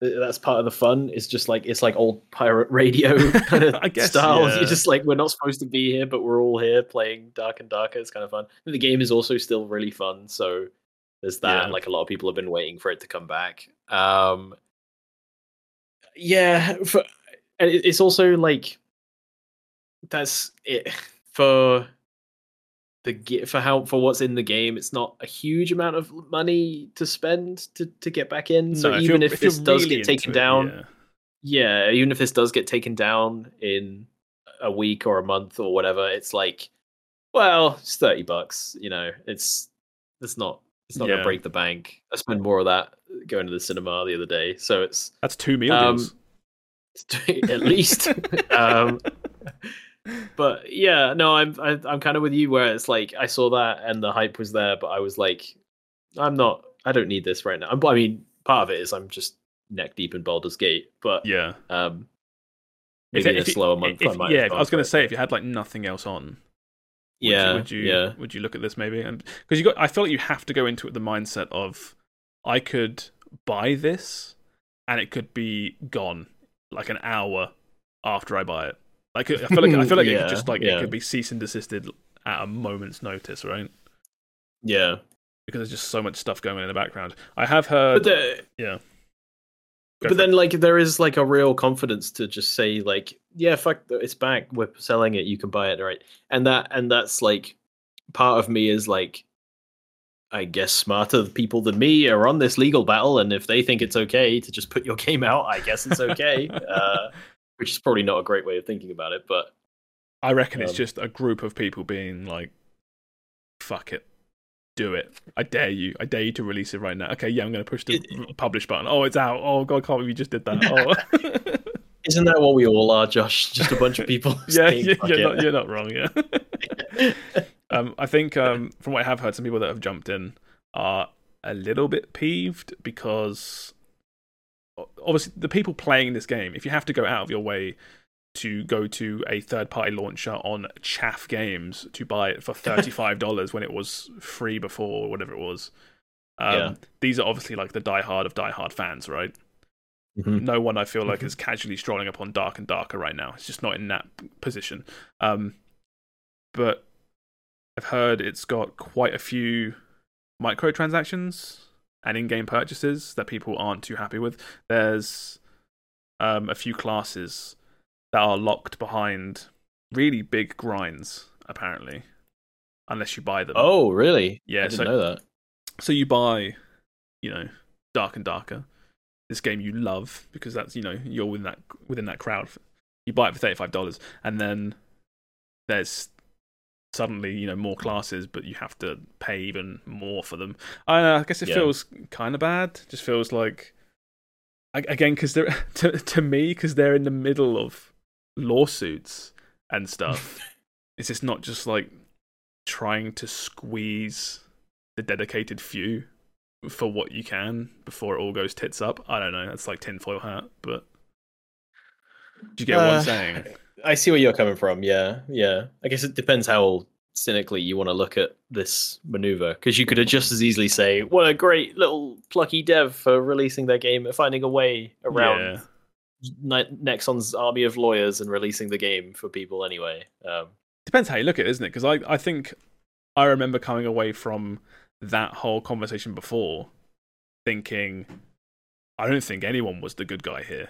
That's part of the fun. Is just like it's like old pirate radio kind of I guess, style. yeah. You're just like we're not supposed to be here, but we're all here playing Dark and Darker. It's kind of fun. The game is also still really fun, so there's that. Yeah. Like a lot of people have been waiting for it to come back. Um, yeah, for, and it's also like that's it for the for how for what's in the game. It's not a huge amount of money to spend to to get back in. So No, even you're- if, this does really get taken it, down, yeah. yeah, even if this does get taken down in a week or a month or whatever, it's like, well, it's thirty bucks. You know, it's it's not It's not Yeah. gonna break the bank. I spent more of that going to the cinema the other day, so it's That's two meal Um, deals. at least. um, but yeah, no, I'm I, I'm kind of with you where it's like I saw that and the hype was there, but I was like, I'm not. I don't need this right now. I'm- I mean, part of it is I'm just neck deep in Baldur's Gate, but Yeah. um, If- maybe in a if you- slower month. if- I might yeah, I was going to say if you had like nothing else on, would yeah, you, would you yeah, would you look at this maybe? And because you got, I feel like you have to go into it the mindset of, I could buy this, and it could be gone like an hour after I buy it. Like I feel like I feel like it could just like yeah. it could be cease and desisted at a moment's notice, right? yeah. Because there's just so much stuff going on in the background. I have heard, But the, yeah. Go but for it. then like there is like a real confidence to just say like yeah fuck it's back we're selling it you can buy it right and that and that's like part of me is like i guess smarter people than me are on this legal battle and if they think it's okay to just put your game out i guess it's okay uh which is probably not a great way of thinking about it but I reckon it's Um, just a group of people being like, "Fuck it, do it! I dare you! I dare you to release it right now." Okay, yeah, I'm going to push the publish button. Oh, it's out! Oh god, I can't believe you just did that! Oh, isn't that what we all are josh just a bunch of people yeah, you're, it." not, you're not wrong. Yeah, um, I think um, from what I have heard, some people that have jumped in are a little bit peeved because obviously the people playing this game, if you have to go out of your way to go to a third party launcher on chaf games to buy it for $35 when it was free before or whatever it was um, Yeah. these are obviously like the diehard of diehard fans right Mhm. no one i feel like Mhm. is casually strolling upon dark and darker right now it's just not in that position um, but i've heard it's got quite a few microtransactions and in-game purchases that people aren't too happy with there's um, a few classes that are locked behind really big grinds apparently unless you buy them. Oh really? Yeah, i didn't so- know that. so you buy you know dark and darker this game you love because that's you know you're within that within that crowd. You buy it for $35 and then there's suddenly you know more classes but you have to pay even more for them. I, know, I guess it Yeah. feels kind of bad. Just feels like again because they're to, to me because they're in the middle of lawsuits and stuff it's just not just like trying to squeeze the dedicated few for what you can before it all goes tits up. I don't know. That's like tinfoil hat, but do you get what I'm Uh, saying? I see where you're coming from. Yeah, yeah. I guess it depends how cynically you want to look at this maneuver, because you could just as easily say, "What a great little plucky dev for releasing their game, and finding a way around Yeah. Nexon's army of lawyers and releasing the game for people anyway." Um, Depends how you look at it, isn't it? Because I, I think I remember coming away from that whole conversation before thinking, I don't think anyone was the good guy here.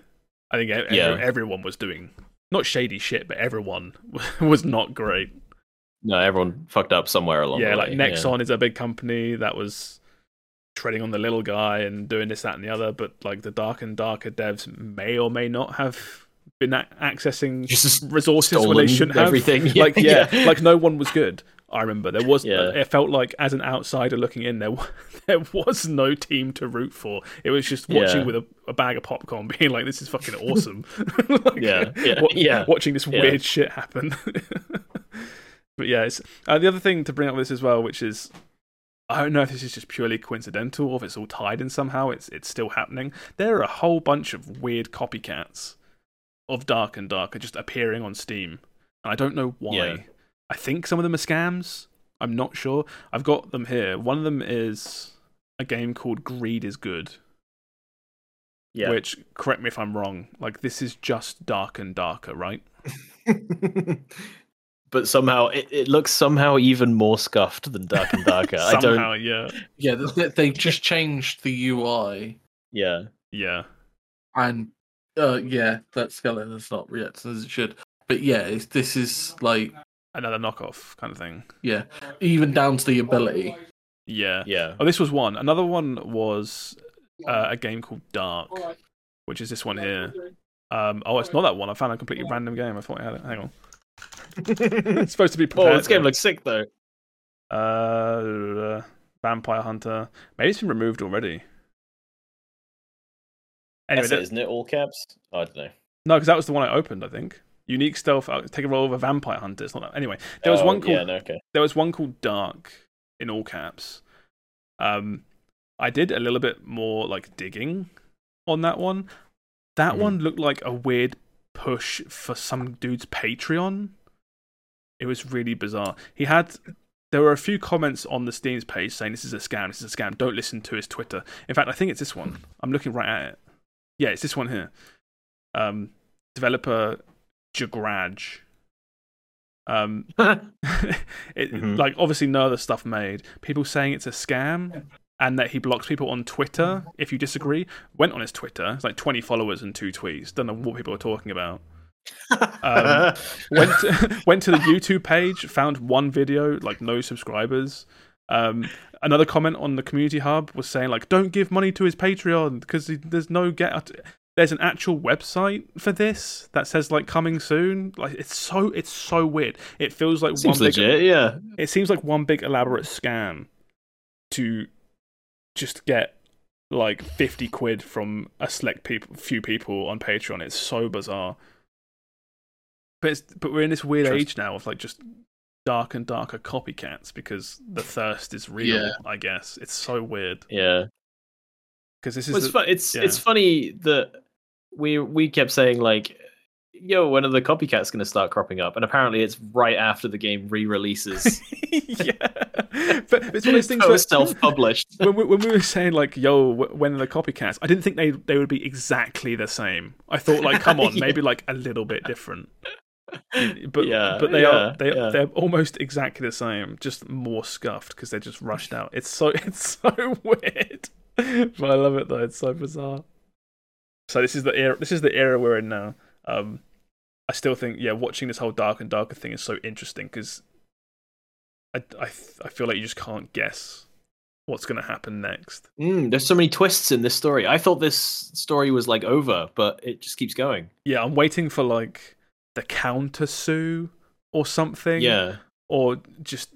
I think every- Yeah. everyone was doing not shady shit, but everyone was not great. no, everyone fucked up somewhere along yeah, the like way. Nexon is a big company that was treading on the little guy and doing this, that, and the other. But like the dark and darker devs may or may not have been a- accessing Just resources where they shouldn't have. everything. Like yeah, Yeah. like no one was good. I remember there was. Yeah. It felt like as an outsider looking in, there there was no team to root for. It was just watching Yeah. with a, a bag of popcorn, being like, "This is fucking awesome." Like, Yeah, yeah, yeah. Watching this weird shit happen. but yeah, it's, uh, the other thing to bring up with this as well, which is I don't know if this is just purely coincidental or if it's all tied in somehow. It's it's still happening. There are a whole bunch of weird copycats of Dark and Darker just appearing on Steam, and I don't know why. Yeah. I think some of them are scams. I'm not sure. I've got them here. One of them is a game called Greed is Good, yeah. which correct me if I'm wrong. Like this is just Dark and Darker, right? but somehow it, it looks somehow even more scuffed than Dark and Darker. I don't. Somehow, yeah, Yeah, they, they just changed the UI, Yeah. yeah. and uh, yeah, that skeleton is not reacting as it should. But yeah, it's, this is like Another knockoff kind of thing. yeah, even down to the ability. Yeah. Yeah. Oh, this was one. Another one was uh, a game called Dark, which is this one here. Um, oh, it's not that one. I found a completely random game. I thought I had it. Hang on. It's supposed to be prepared. oh, this game looks sick though. Uh, Vampire Hunter. Maybe it's been removed already. Anyway, That's it, isn't it? All caps. I don't know. no, because that was the one I opened. I think unique stealth. uh, Take a roll of a Vampire Hunter. It's not that. Anyway, there was Oh, one called Yeah, no, okay. there was one called Dark in all caps. Um, I did a little bit more like digging on that one. That Mhm. one looked like a weird push for some dude's Patreon. It was really bizarre. He had there were a few comments on the Steam's page saying this is a scam, this is a scam. Don't listen to his Twitter. In fact, I think it's this one. I'm looking right at it. Yeah, it's this one here. Um, developer Jagraj. Um, it, Mhm. like obviously no other stuff made. People saying it's a scam and that he blocks people on Twitter if you disagree. Went on his Twitter, it's like 20 followers and two tweets. Don't know what people are talking about. Um, went to, went to the YouTube page, found one video, like no subscribers. Um, another comment on the community hub was saying like, "Don't give money to his Patreon because there's no get." There's an actual website for this that says like coming soon. Like it's so it's so weird. It feels like Seems one big legit. Yeah. it seems like one big elaborate scam to just get like 50 quid from a select people few people on patreon it's so bizarre but it's, but we're in this weird Trust- age now of like just dark and darker copycats because the thirst is real Yeah. i guess it's so weird Yeah. because this is Well, it's the- fu- it's yeah. it's funny that we we kept saying like, "Yo, when are the copycats going to start cropping up?" And apparently, it's right after the game re-releases. yeah but it's one of those things where- self-published. when we, when we were saying like, "Yo, when are the copycats?" I didn't think they they would be exactly the same. I thought like, come on, Yeah. maybe like a little bit different. But Yeah, but they yeah, are they yeah. they're almost exactly the same, just more scuffed because they're just rushed out. It's so it's so weird, but I love it though. It's so bizarre. So this is the era. This is the era we're in now. Um, I still think yeah, watching this whole dark and darker thing is so interesting because I I I feel like you just can't guess what's going to happen next. Mm, there's so many twists in this story. I thought this story was like over, but it just keeps going. Yeah, I'm waiting for like the counter sue or something. Yeah. Or just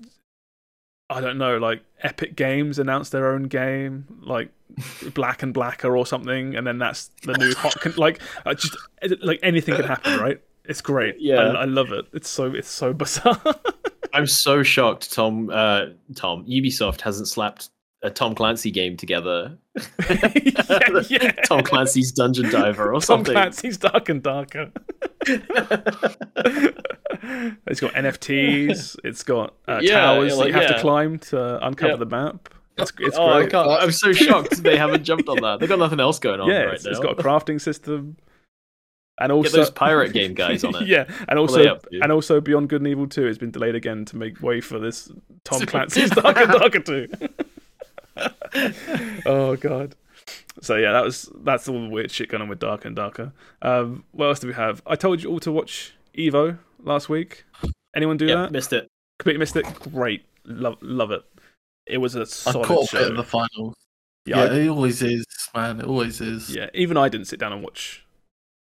I don't know, like Epic Games announced their own game, like Black and Blacker or something, and then that's the new hot. Con- like, I just like anything can happen, right? It's great. Yeah. I, I love it. It's so it's so bizarre. I'm so shocked. Tom, uh, Tom, Ubisoft hasn't slapped a Tom Clancy game together. yeah, yeah. Tom Clancy's Dungeon Diver or Tom something. Tom Clancy's Dark and Darker. it's got NFTs. It's got uh, Yeah, towers that you have to climb to uncover the map. It's, it's oh, I great. can't, I'm so shocked they haven't jumped on that. They've got nothing else going on yeah, right it's, now. it's got a crafting system, and Get also those pirate game guys on it. yeah, and What are they also and also Beyond Good and Evil Two has been delayed again to make way for this Tom Clancy's Dark and Darker Two. oh god. So yeah, that was that's all the weird shit going on with Darker and Darker. Um, what else do we have? I told you all to watch Evo last week. Anyone do Yeah, that? missed it. Completely missed it. Great, love love it. It was a I solid caught a show. bit of the finals. yeah, Yeah, I- it always is, man. It always is. yeah. Even I didn't sit down and watch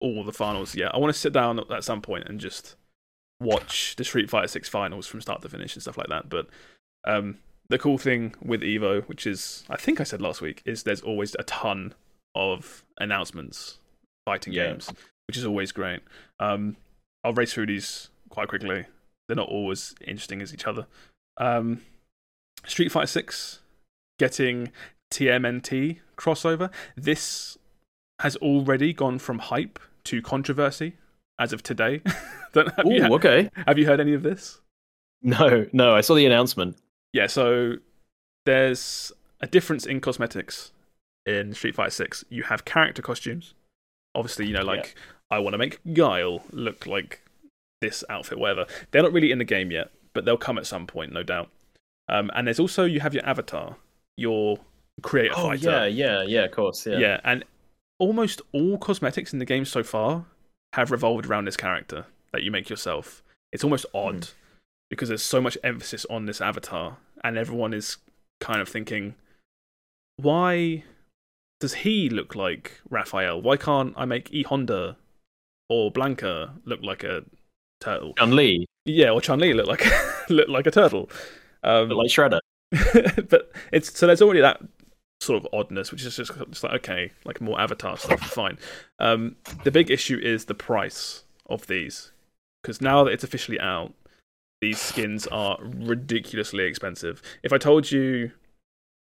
all the finals yet. I want to sit down at some point and just watch the Street Fighter Six finals from start to finish and stuff like that. But um, the cool thing with Evo, which is I think I said last week, is there's always a ton of announcements, fighting Yeah. games, which is always great. Um, I'll race through these quite quickly. They're not always interesting as each other. Um, Street Fighter Six getting TMNT crossover. This has already gone from hype to controversy as of today. Don't- you, okay. have you heard any of this? No, no, I saw the announcement. Yeah, so there's a difference in cosmetics in Street Fighter 6. You have character costumes. Obviously, you know, like I want to make Guile look like this outfit, whatever. They're not really in the game yet, but they'll come at some point, no doubt. Um, and there's also you have your avatar, your creator Oh fighter. yeah, yeah, yeah. Of course, yeah. Yeah. and almost all cosmetics in the game so far have revolved around this character that you make yourself. It's almost odd because there's so much emphasis on this avatar, and everyone is kind of thinking, why does he look like Raphael? Why can't I make E Honda or Blanka look like a turtle? Chun Li, Yeah, or Chun Li look like look like a turtle. Um, like Shredder. but it's so there's already that sort of oddness, which is just, just like okay, like more Avatar stuff, fine. Um, the big issue is the price of these, because now that it's officially out, these skins are ridiculously expensive. If I told you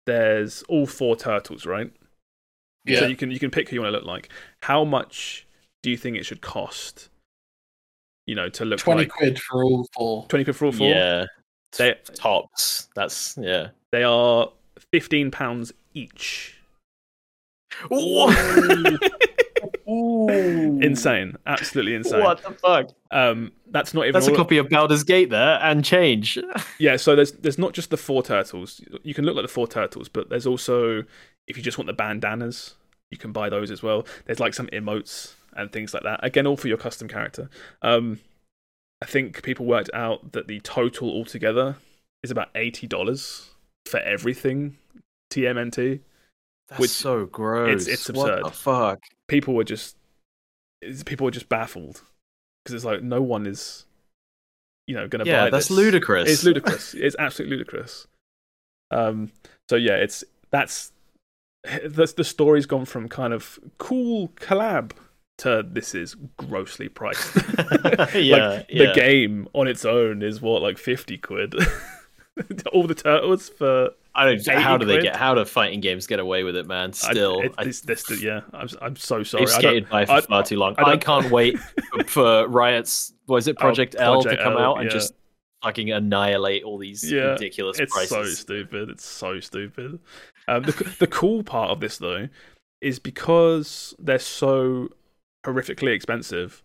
there's all four turtles, right? Yeah. So you can you can pick who you want to look like. How much do you think it should cost? You know, to look 20 like quid for all four. twenty quid for all four. Yeah, They tops. That's yeah. they are fifteen pounds each. Ooh. Insane, absolutely insane. What the fuck? Um, that's not even. That's a all- copy of Baldur's Gate there, and change. Yeah, so there's there's not just the four turtles. You can look like the four turtles, but there's also if you just want the bandanas, you can buy those as well. There's like some emotes and things like that. Again, all for your custom character. Um, I think people worked out that the total altogether is about eighty dollars for everything TMNT. That's Which- so gross. it's absurd. What the fuck? People were just people were just baffled because it's like no one is, you know, going to Yeah, buy that's this. ludicrous. It's ludicrous. it's absolutely ludicrous. Um. So yeah, it's that's the the story's gone from kind of cool collab to this is grossly priced. yeah, like yeah. the game on its own is what like fifty quid. All the turtles for I don't. 80 How do they quid? get? How do fighting games get away with it, man? I- Still, it- I, it's, this, yeah. I'm I'm so sorry. they've skated by for I- far too long. I I, can't wait for, Riot's. Was it Oh, Project L to come L, out and yeah. just fucking annihilate all these Yeah, ridiculous it's so stupid. It's so stupid. Um, the the cool part of this though is because they're so horrifically expensive,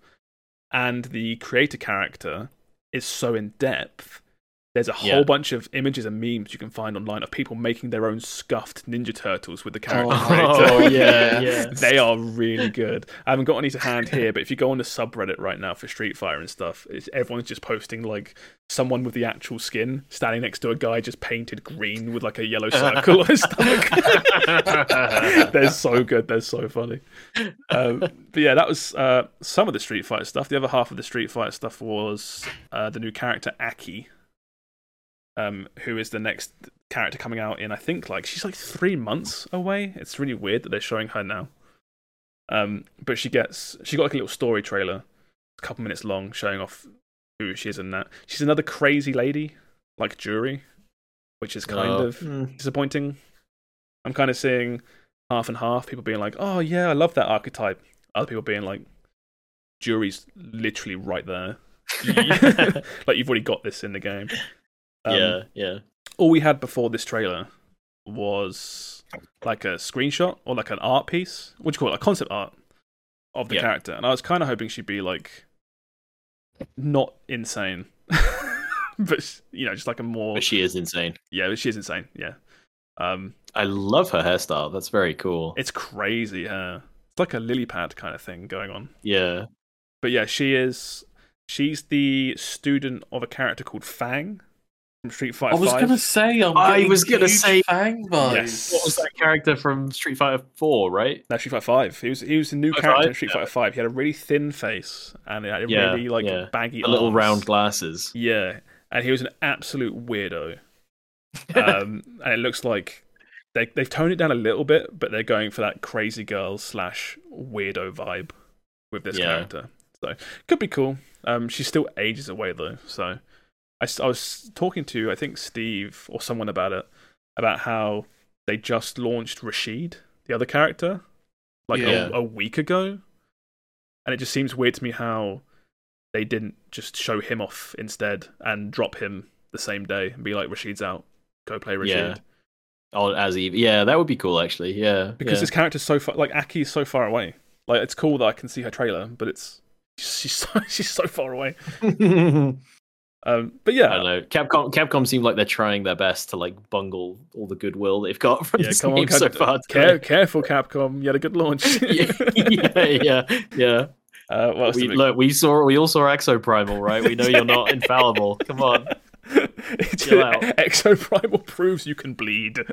and the creator character is so in depth. There's a whole Yeah. bunch of images and memes you can find online of people making their own scuffed Ninja Turtles with the character Oh, creator. Oh yeah, yeah. they are really good. I haven't got any to hand here, but if you go on the subreddit right now for Street Fighter and stuff, it's, everyone's just posting like someone with the actual skin standing next to a guy just painted green with like a yellow circle on his stomach. They're so good. They're so funny. Um, but yeah, that was uh, some of the Street Fighter stuff. The other half of the Street Fighter stuff was uh, the new character Aki, um, who is the next character coming out in I think like she's like three months away. It's really weird that they're showing her now. Um, but she gets she got like a little story trailer, a couple minutes long, showing off who she is in that. She's another crazy lady like Juri, which is kind Oh, of mm. disappointing. I'm kind of seeing half and half. People being like, "Oh yeah, I love that archetype." Other people being like, "Juri's literally right there." like you've already got this in the game. Um, yeah, yeah. All we had before this trailer was like a screenshot or like an art piece. What do you call it? A concept art of the Yeah. character, and I was kind of hoping she'd be like not insane, but you know, just like a more But she is insane. yeah, she is insane. Yeah, um, I love her hairstyle. That's very cool. It's crazy, yeah. It's like a lily pad kind of thing going on. yeah. But yeah, she is. She's the student of a character called Fang from Street Fighter I was 5. gonna say, I'm I getting was gonna say- Fang vibes. Yes. What was that character from Street Fighter Four? Right? No, Street Fighter 5. He was he was a new Oh, character in? Street Yeah. Fighter 5. He had a really thin face and he had a Yeah, really like yeah. baggy The little round glasses. Yeah, and he was an absolute weirdo. um, and it looks like they they've toned it down a little bit, but they're going for that crazy girl slash weirdo vibe with this Yeah. character. So could be cool. Um, she's still ages away though. So I, s- I was talking to I think Steve or someone about it about how they just launched Rashid, the other character, like Yeah. a, a week ago, and it just seems weird to me how they didn't just show him off instead and drop him the same day and be like Rashid's out, go play Rashid. Yeah. Oh, as Eve. Yeah, that would be cool actually. Yeah. Because yeah. this character's so far, like Aki's so far away. Like it's cool that I can see her trailer, but it's she's so she's so far away. Um, but yeah, I don't know. Capcom Capcom seem like they're trying their best to like bungle all the goodwill they've got from yeah. this Come on, game so far. care, careful, Capcom. You had a good launch. yeah, yeah, yeah, yeah. Uh, what We, look, we saw we all saw Exoprimal, right? We know you're not infallible. Come on. chill out. Exoprimal proves you can bleed.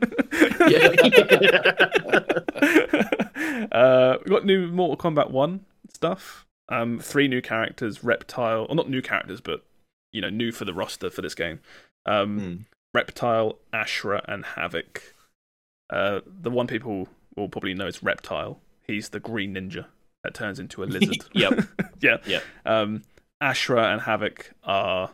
uh, we got new Mortal Kombat One stuff. Um, three new characters: Reptile, or not new characters, but you know, new for the roster for this game. Um, Hmm. Reptile, Ashrah, and Havik. Uh, the one people will probably know is Reptile. He's the green ninja that turns into a lizard. Yep. yeah. Yeah. Um, Ashrah and Havik are,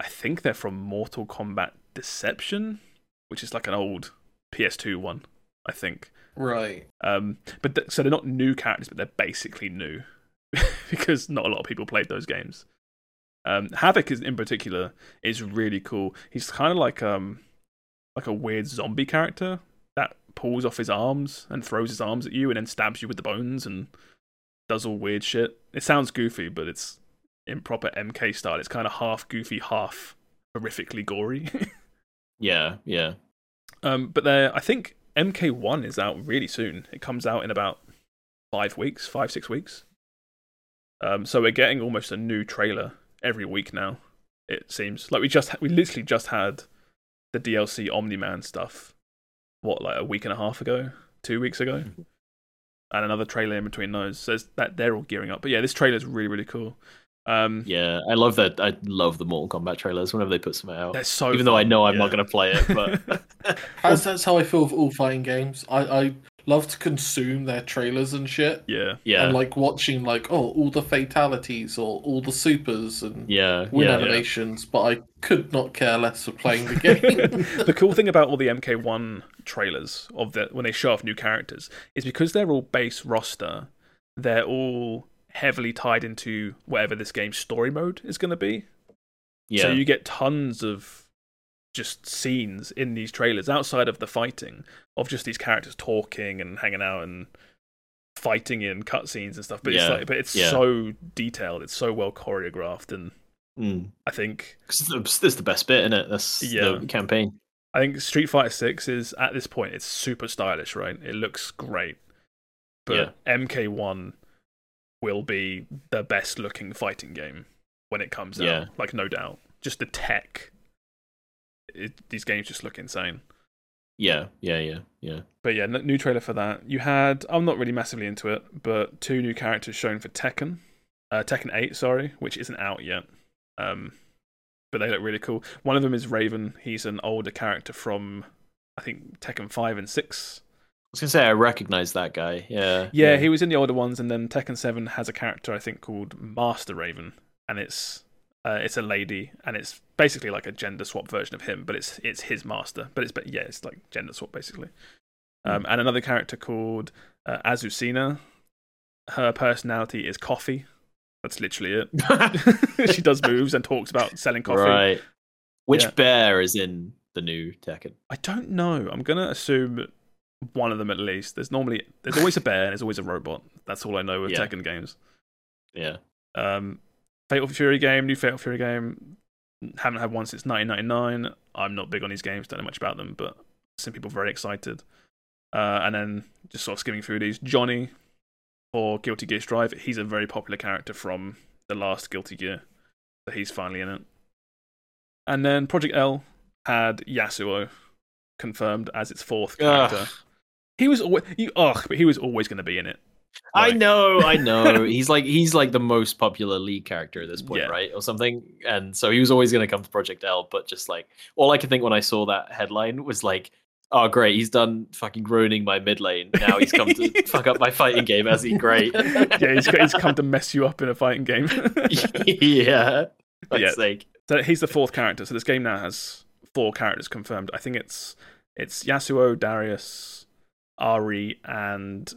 I think they're from Mortal Kombat Deception, which is like an old PS2 one, I think. Right. Um, but th- so they're not new characters, but they're basically new because not a lot of people played those games. Um, Havik is in particular is really cool. He's kind of like um like a weird zombie character that pulls off his arms and throws his arms at you and then stabs you with the bones and does all weird shit. It sounds goofy, but it's in proper MK style. It's kind of half goofy, half horrifically gory. Yeah, yeah. Um, but there, I think MK1 is out really soon. It comes out in about five weeks, five six weeks. Um, so we're getting almost a new trailer every week now. It seems like we just we literally just had the DLC Omni Man stuff. What like a week and a half ago, two weeks ago, and another trailer in between those. So that they're all gearing up. But yeah, this trailer is really really cool. Um, Yeah, I love that. I love the Mortal Kombat trailers whenever they put something out. they're so Even though I know I'm yeah. not going to play it, but That's, that's how I feel with all fighting games. I, I love to consume their trailers and shit. Yeah, yeah, And like watching like, oh, all the fatalities or all the supers and yeah, win yeah, animations, but I could not care less for playing the game. the cool thing about all the MK1 trailers of the when they show off new characters is because they're all base roster, they're all heavily tied into whatever this game's story mode is going to be. yeah. So you get tons of just scenes in these trailers outside of the fighting of just these characters talking and hanging out and fighting in cutscenes and stuff. But it's like, but it's yeah. so detailed. It's so well choreographed, and Mm. I think 'Cause that's that's the best bit, isn't it? That's Yeah. the campaign. I think Street Fighter Six is at this point it's super stylish, right? It looks great, but MK1 will be the best looking fighting game when it comes Yeah. out, like no doubt. Just the tech, it, these games just look insane. Yeah, yeah, yeah, yeah. But yeah, n- new trailer for that. You had I'm not really massively into it, but two new characters shown for Tekken, uh, Tekken 8, sorry, which isn't out yet. Um, but they look really cool. One of them is Raven. He's an older character from I think Tekken 5 and 6. I was gonna say I recognize that guy. Yeah, Yeah, he was in the older ones, and then Tekken 7 has a character I think called Master Raven, and it's uh, it's a lady, and it's basically like a gender swap version of him, but it's it's his master. But it's but yeah, it's like gender swap basically. Um, and another character called uh, Azucena. Her personality is coffee. That's literally it. she does moves and talks about selling coffee. right. Which Yeah. bear is in the new Tekken? I don't know. I'm gonna assume one of them at least. There's normally there's always a bear and there's always a robot. That's all I know with Yeah. Tekken games. Yeah, Um, Fatal Fury game, new Fatal Fury game. Haven't had one since 1999. I'm not big on these games. Don't know much about them, but some people very excited. Uh, and then just sort of skimming through these, Johnny for Guilty Gear Strive. He's a very popular character from the last Guilty Gear, so he's finally in it. And then Project L had Yasuo confirmed as its fourth character. Ugh. He was always, you, ugh, but he was always going to be in it. I know, I know. he's like he's like the most popular lead character at this point, Yeah. right, or something. And so he was always going to come to Project L. But just like all I could think when I saw that headline was like, "Oh, great, he's done fucking ruining my mid lane. Now he's come to fuck up my fighting game. As he great? Yeah, he's, he's come to mess you up in a fighting game. yeah, yeah. sake. So he's the fourth character. So this game now has four characters confirmed. I think it's it's Yasuo, Darius, Ahri, and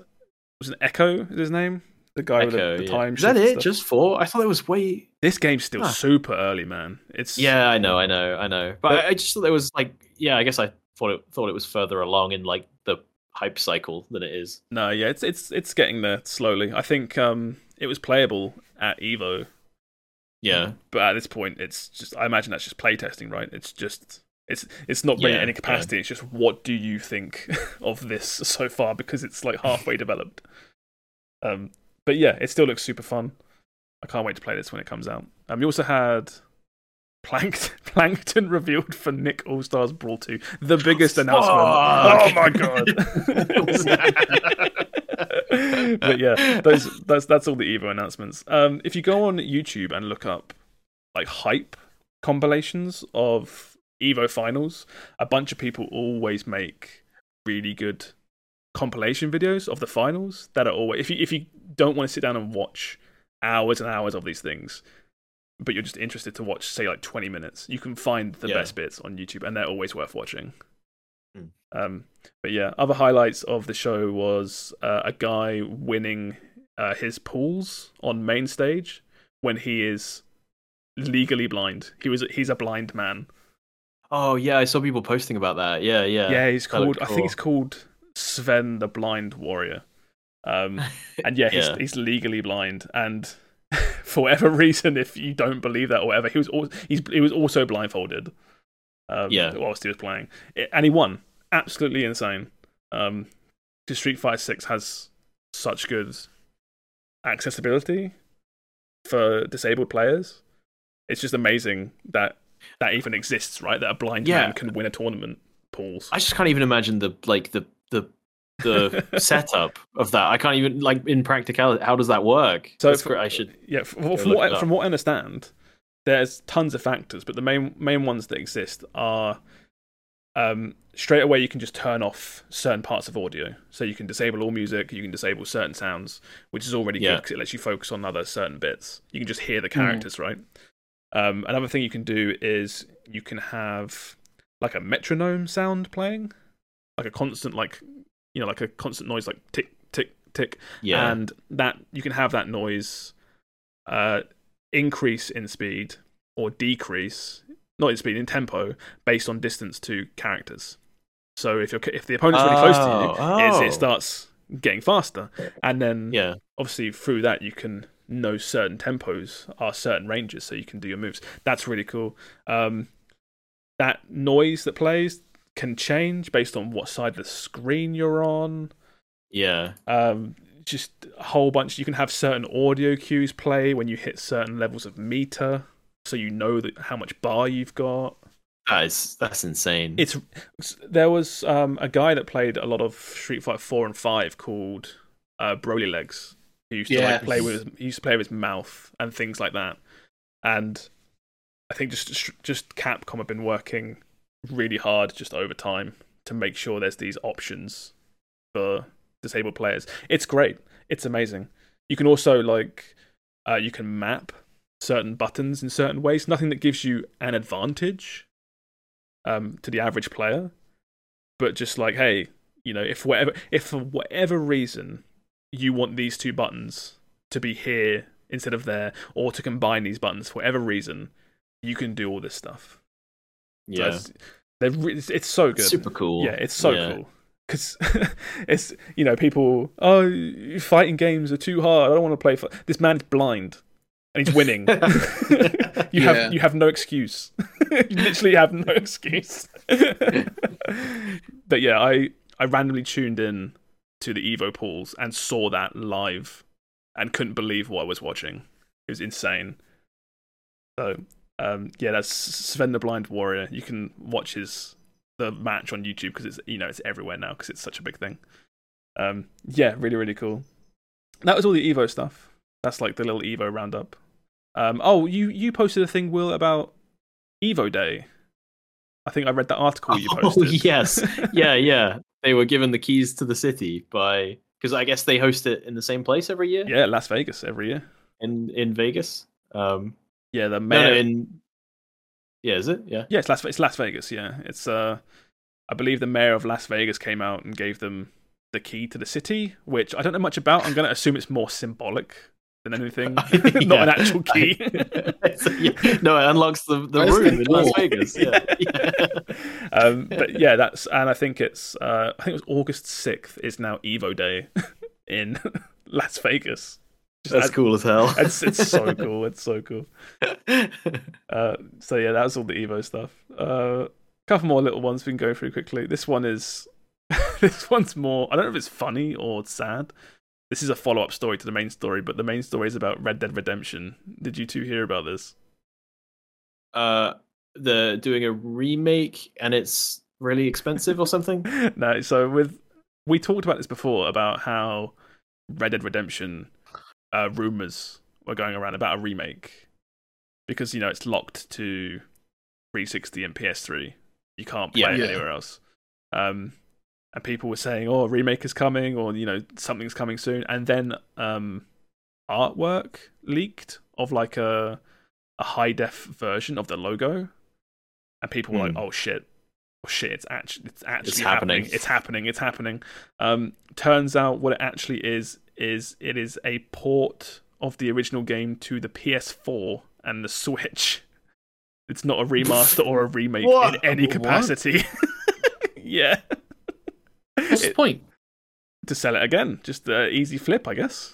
was it Ekko? Is his name? The guy with the, the yeah. time. Is that it? stuff. Just four? I thought it was way. this game's still Huh. super early, man. It's Yeah, I know, I know, I know. But But- I, I just thought it was like, yeah, I guess I thought it thought it was further along in like the hype cycle than it is. no, yeah, it's it's it's getting there slowly. I think um it was playable at Evo, Yeah, but at this point, it's just I imagine that's just playtesting, right? It's just. It's it's not bringing Yeah, any yeah. capacity. It's just what do you think of this so far because it's like halfway developed. Um, but yeah, it still looks super fun. I can't wait to play this when it comes out. Um, you also had Plankton, Plankton revealed for Nick All Stars Brawl 2, the biggest announcement. Oh my god! but yeah, those that's that's all the Evo announcements. Um, if you go on YouTube and look up like hype compilations of Evo finals, a bunch of people always make really good compilation videos of the finals that are always if you if you don't want to sit down and watch hours and hours of these things, but you're just interested to watch say like 20 minutes, you can find the Yeah. best bits on YouTube and they're always worth watching. Hmm. Um, but yeah, other highlights of the show was uh, a guy winning uh, his pools on main stage when he is legally blind. He was he's a blind man. Oh yeah, I saw people posting about that. Yeah, yeah. Yeah, he's called. I think he's called Sven the Blind Warrior. Um, and yeah, he's, Yeah. he's legally blind, and for whatever reason, if you don't believe that or whatever, he was al- he's he was also blindfolded. Um, Yeah. whilst he was playing, and he won. Absolutely insane. Um, because Street Fighter Six has such good accessibility for disabled players. It's just amazing that that even exists, right? That a blind Yeah. man can win a tournament pools. I just can't even imagine the like the the the setup of that. I can't even like in practicality. How does that work? So That's for- great. I should. yeah, from, from what from what I understand, there's tons of factors, but the main main ones that exist are um, straight away you can just turn off certain parts of audio, so you can disable all music, you can disable certain sounds, which is already good because it lets you focus on other certain bits. You can just hear the characters, right? Um, another thing you can do is you can have like a metronome sound playing, like a constant like you know like a constant noise like tick tick tick Yeah. and that you can have that noise uh, increase in speed or decrease, not in speed, in tempo, based on distance to characters. So if you're if the opponent's really close to you, Oh, it's, oh. it starts getting faster, and then yeah. obviously through that you can know certain tempos are certain ranges, so you can do your moves. That's really cool. Um, that noise that plays can change based on what side of the screen you're on Yeah. um, just a whole bunch. You can have certain audio cues play when you hit certain levels of meter, so you know that how much bar you've got. That is that's insane. It's there was um, a guy that played a lot of Street Fighter Four and Five called uh, Broly Legs. Who used to Yeah. like play with he used to play with his mouth and things like that. And I think just just Capcom have been working really hard just over time to make sure there's these options for disabled players. It's great. It's amazing. You can also like uh, you can map certain buttons in certain ways. Nothing that gives you an advantage um, to the average player, but just like hey, you know, if whatever if for whatever reason you want these two buttons to be here instead of there, or to combine these buttons for whatever reason, you can do all this stuff. So yeah. it's, they're re- it's, it's so good. Super cool. Yeah, it's so Yeah. cool. Because it's you know people oh fighting games are too hard. I don't want to play. For... This man's blind and he's winning. you Yeah. have you have no excuse. you literally have no excuse. but yeah, I I randomly tuned in to the Evo pools and saw that live and couldn't believe what I was watching. It was insane. So um, yeah, that's Sven the Blind Warrior. You can watch his the match on YouTube because it's you know it's everywhere now because it's such a big thing. Um, yeah, really really cool. That was all the Evo stuff. That's like the little Evo roundup. Um, oh, you you posted a thing, Will, about Evo Day. I think I read that article you Oh, posted. yes. Yeah, yeah. They were given the keys to the city by because I guess they host it in the same place every year yeah, Las Vegas every year. in in Vegas. Um, Yeah, the no, mayor. no, in yeah, is it? Yeah. Yeah, it's Las, it's Las Vegas. Yeah, it's uh, I believe the mayor of Las Vegas came out and gave them the key to the city, which I don't know much about. I'm going to assume it's more symbolic than anything, not an actual key. It's- yeah. No, it unlocks the, the room the in Las? Vegas. Yeah. yeah. um, but yeah, that's and I think it's uh, I think it was August sixth is now Evo Day in Las Vegas. Just That's add- cool as hell. It's it's so cool. It's so cool. Uh, so yeah, that was all the Evo stuff. A uh, couple more little ones we can go through quickly. This one is this one's more. I don't know if it's funny or sad. This is a follow up story to the main story, but the main story is about Red Dead Redemption. Did you two hear about this? uh, the doing a remake and it's really expensive or something. no. So with we talked about this before about how Red Dead Redemption uh, rumors were going around about a remake because you know it's locked to 360 and PS3. You can't play Yeah. it Yeah. anywhere else. Um, and people were saying, "Oh, a remake is coming," or you know, something's coming soon. And then um, artwork leaked of like a a high def version of the logo, and people were like, Hmm. "Oh shit." Oh shit! It's actually it's actually happening. happening. It's happening. It's happening. Um, turns out what it actually is is it is a port of the original game to the PS4 and the Switch. It's not a remaster or a remake in any capacity. yeah, What's the point? to sell it again, just uh, easy flip, I guess.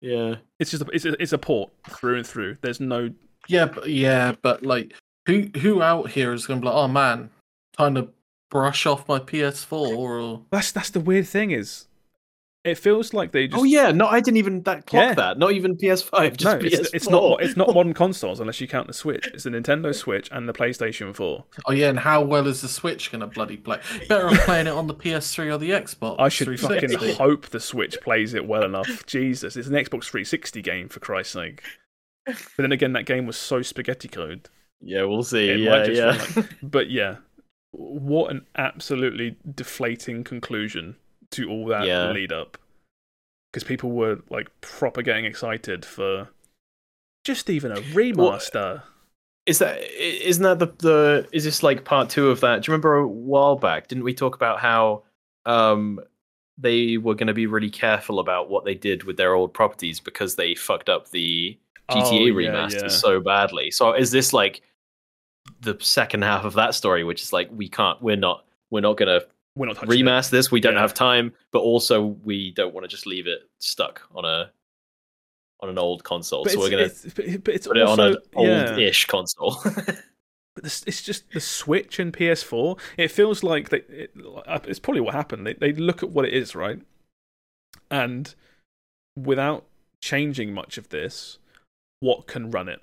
Yeah. It's just a, it's a, it's a port through and through. There's no Yeah, but yeah, but like, who who out here is going to be like, oh man, time to brush off my PS4 or that's that's the weird thing is, it feels like they oh, just oh yeah, no, I didn't even that clock Yeah. that. Not even PS5, just no, PS4. it's, it's not it's not modern consoles unless you count the Switch. It's the Nintendo Switch and the PlayStation 4. oh yeah, and how well is the Switch going to bloody play? Better off playing it on the PS3 or the Xbox. I should fucking hope the Switch plays it well enough. Jesus, it's an Xbox 360 game for Christ's sake. But then again, that game was so spaghetti code. Yeah, we'll see. It yeah, yeah. run But yeah, what an absolutely deflating conclusion to all that Yeah. lead up. Because people were like proper getting excited for just even a remaster. Is that isn't that the the is this like part two of that? Do you remember a while back? Didn't we talk about how um they were going to be really careful about what they did with their old properties because they fucked up the GTA Oh, yeah, remaster yeah. so badly. So is this like the second half of that story, which is like we can't, we're not, we're not going to We're not it. remaster this. We don't Yeah. have time, but also we don't want to just leave it stuck on a on an old console. But so we're going to it's, but, it's put it on an yeah. old-ish console. But this, it's just the Switch and PS4. It feels like they, it, it's probably what happened. They they look at what it is, right, and without changing much of this, what can run it?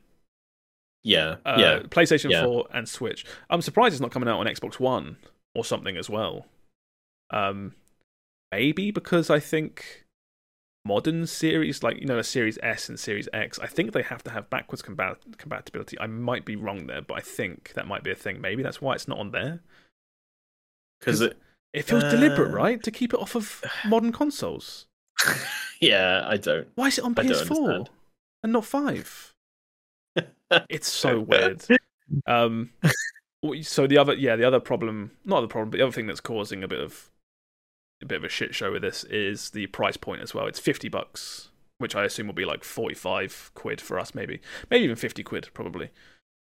yeah, Uh, yeah. PlayStation yeah. 4 and Switch. I'm surprised it's not coming out on Xbox One or something as well. Um, maybe because I think modern series, like you know, a Series S and Series X, I think they have to have backwards combat- compatibility. I might be wrong there, but I think that might be a thing. Maybe that's why it's not on there. Because it, It feels deliberate, Uh, right, to keep it off of modern consoles. yeah, I don't. Why is it on I PS4 and not five? it's so weird. Um, so the other, yeah, the other problem, not the problem, but the other thing that's causing a bit of a bit of a shit show with this is the price point as well. It's fifty bucks, which I assume will be like forty-five quid for us, maybe, maybe even fifty quid, probably.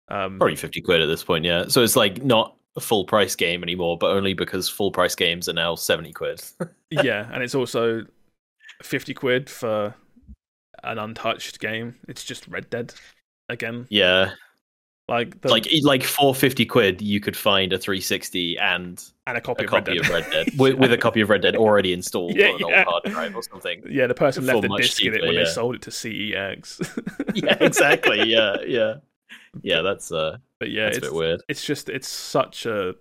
Um, Probably fifty quid at this point. Yeah, so it's like not a full price game anymore, but only because full price games are now seventy quid. yeah, and it's also fifty quid for an untouched game. It's just Red Dead again. yeah, Like the, like like for fifty quid, you could find a three sixty and and a copy, a of, Red copy Dead. of Red Dead with, with a copy of Red Dead already installed Yeah, on an yeah. old hard drive or something. Yeah, the person left the disc in it cheaper, when they sold it to CEX. Yeah, exactly. Yeah, yeah, yeah. That's uh, but yeah, that's a it's, bit weird. it's just it's such a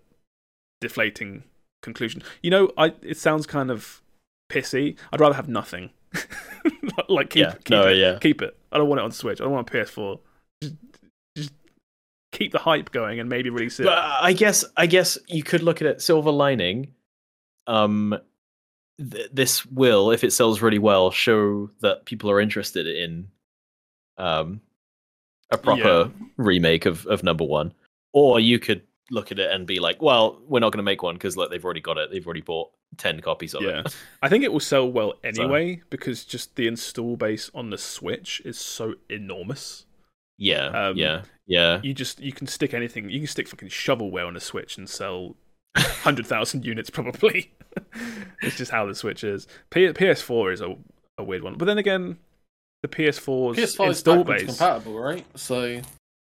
deflating conclusion. You know, I it sounds kind of pissy. I'd rather have nothing. like keep, Yeah, keep no, it. yeah. Keep it. I don't want it on Switch. I don't want a PS4. Just, just keep the hype going and maybe release it. But I guess I guess you could look at it silver lining. Um, th- this will, if it sells really well, show that people are interested in um a proper remake of of number one. Or you could look at it and be like, well, we're not going to make one because like they've already got it. They've already bought ten copies of Yeah. it. I think it will sell well anyway because just the install base on the Switch is so enormous. Yeah, Um, yeah, yeah. You just you can stick anything. You can stick fucking shovelware on a Switch and sell hundred thousand units probably. it's just how the Switch is. P- PS4 is a, a weird one, but then again, the PS4's PS5 is install backwards base, compatible, right? So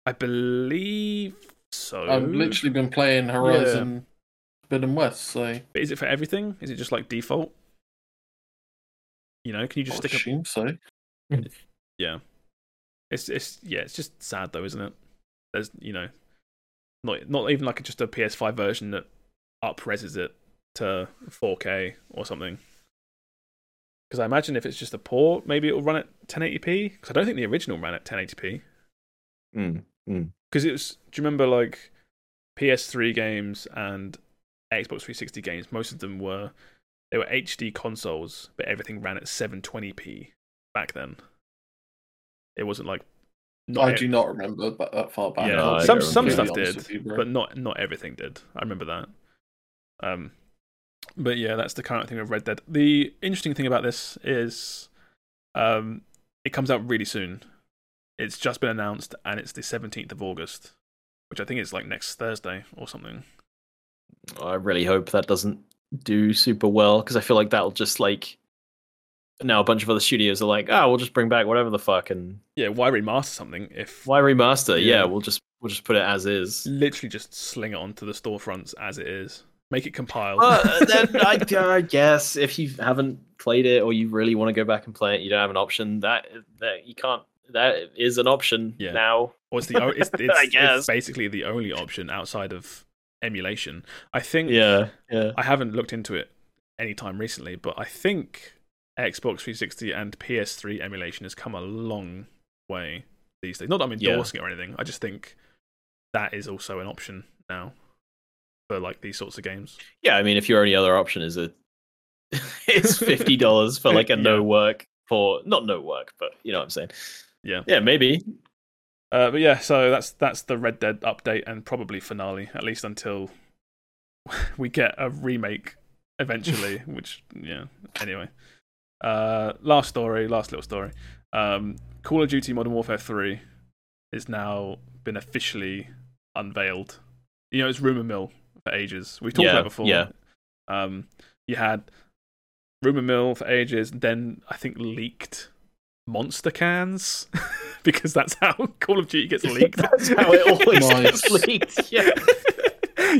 I believe so. I've literally been playing Horizon Forbidden West. So But is it for everything? Is it just like default? You know, can you just I stick a assume so. Yeah. It's it's yeah, it's just sad though, isn't it? There's you know not not even like just a PS5 version that upreses it to 4K or something. Because I imagine if it's just a port, maybe it'll run at 1080p. Because I don't think the original ran at 1080p. Mm. Because it was. Do you remember like PS3 games and Xbox 360 games, most of them were they were HD consoles, but everything ran at 720p back then. It wasn't like not I do not remember that, that far back. yeah, No, some some stuff did, you, but not not everything did. I remember that. Um, but yeah, that's the current thing with Red Dead. The interesting thing about this is, um, it comes out really soon. It's just been announced, and it's the seventeenth of August, which I think is like next Thursday or something. I really hope that doesn't do super well because I feel like that'll just like now a bunch of other studios are like, oh, we'll just bring back whatever the fuck and Yeah, why remaster something if why remaster? Yeah, Yeah. we'll just we'll just put it as is. literally just sling it onto the storefronts as it is, make it compile. Uh, then I, I guess if you haven't played it or you really want to go back and play it, you don't have an option. That that you can't. That is an option Yeah. now. Or it's the it's, it's, I it's guess. basically the only option outside of emulation. I think Yeah, yeah. I haven't looked into it anytime recently, but I think Xbox 360 and PS3 emulation has come a long way these days. Not that I'm Yeah. endorsing it or anything. I just think that is also an option now for like these sorts of games. Yeah, I mean, if your only other option is a, it's fifty dollars for like a Yeah. no work for not no work, but you know what I'm saying. Yeah. yeah, maybe. Uh, but yeah, so that's that's the Red Dead update and probably finale, at least until we get a remake eventually. which yeah. Anyway, uh, last story, last little story. Um, Call of Duty Modern Warfare Three is now been officially unveiled. You know, it's rumor mill for ages. We've talked Yeah, about it before. yeah. Um, you had rumor mill for ages, then I think leaked monster cans because that's how Call of Duty gets leaked. That's how it always Nice. gets leaked. Yeah.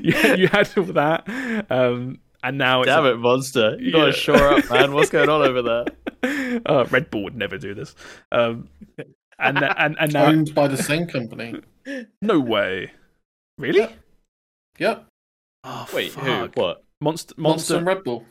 you, you had all that, um, and now it's Damn it, monster! You gotta Yeah. shore up, man. What's going on over there? uh, Red Bull would never do this. Um, and th- and and now Owned by the same company. no way, really? Yeah. Yep. Oh Wait, who? What? Monster Monster Monster. and Red Bull.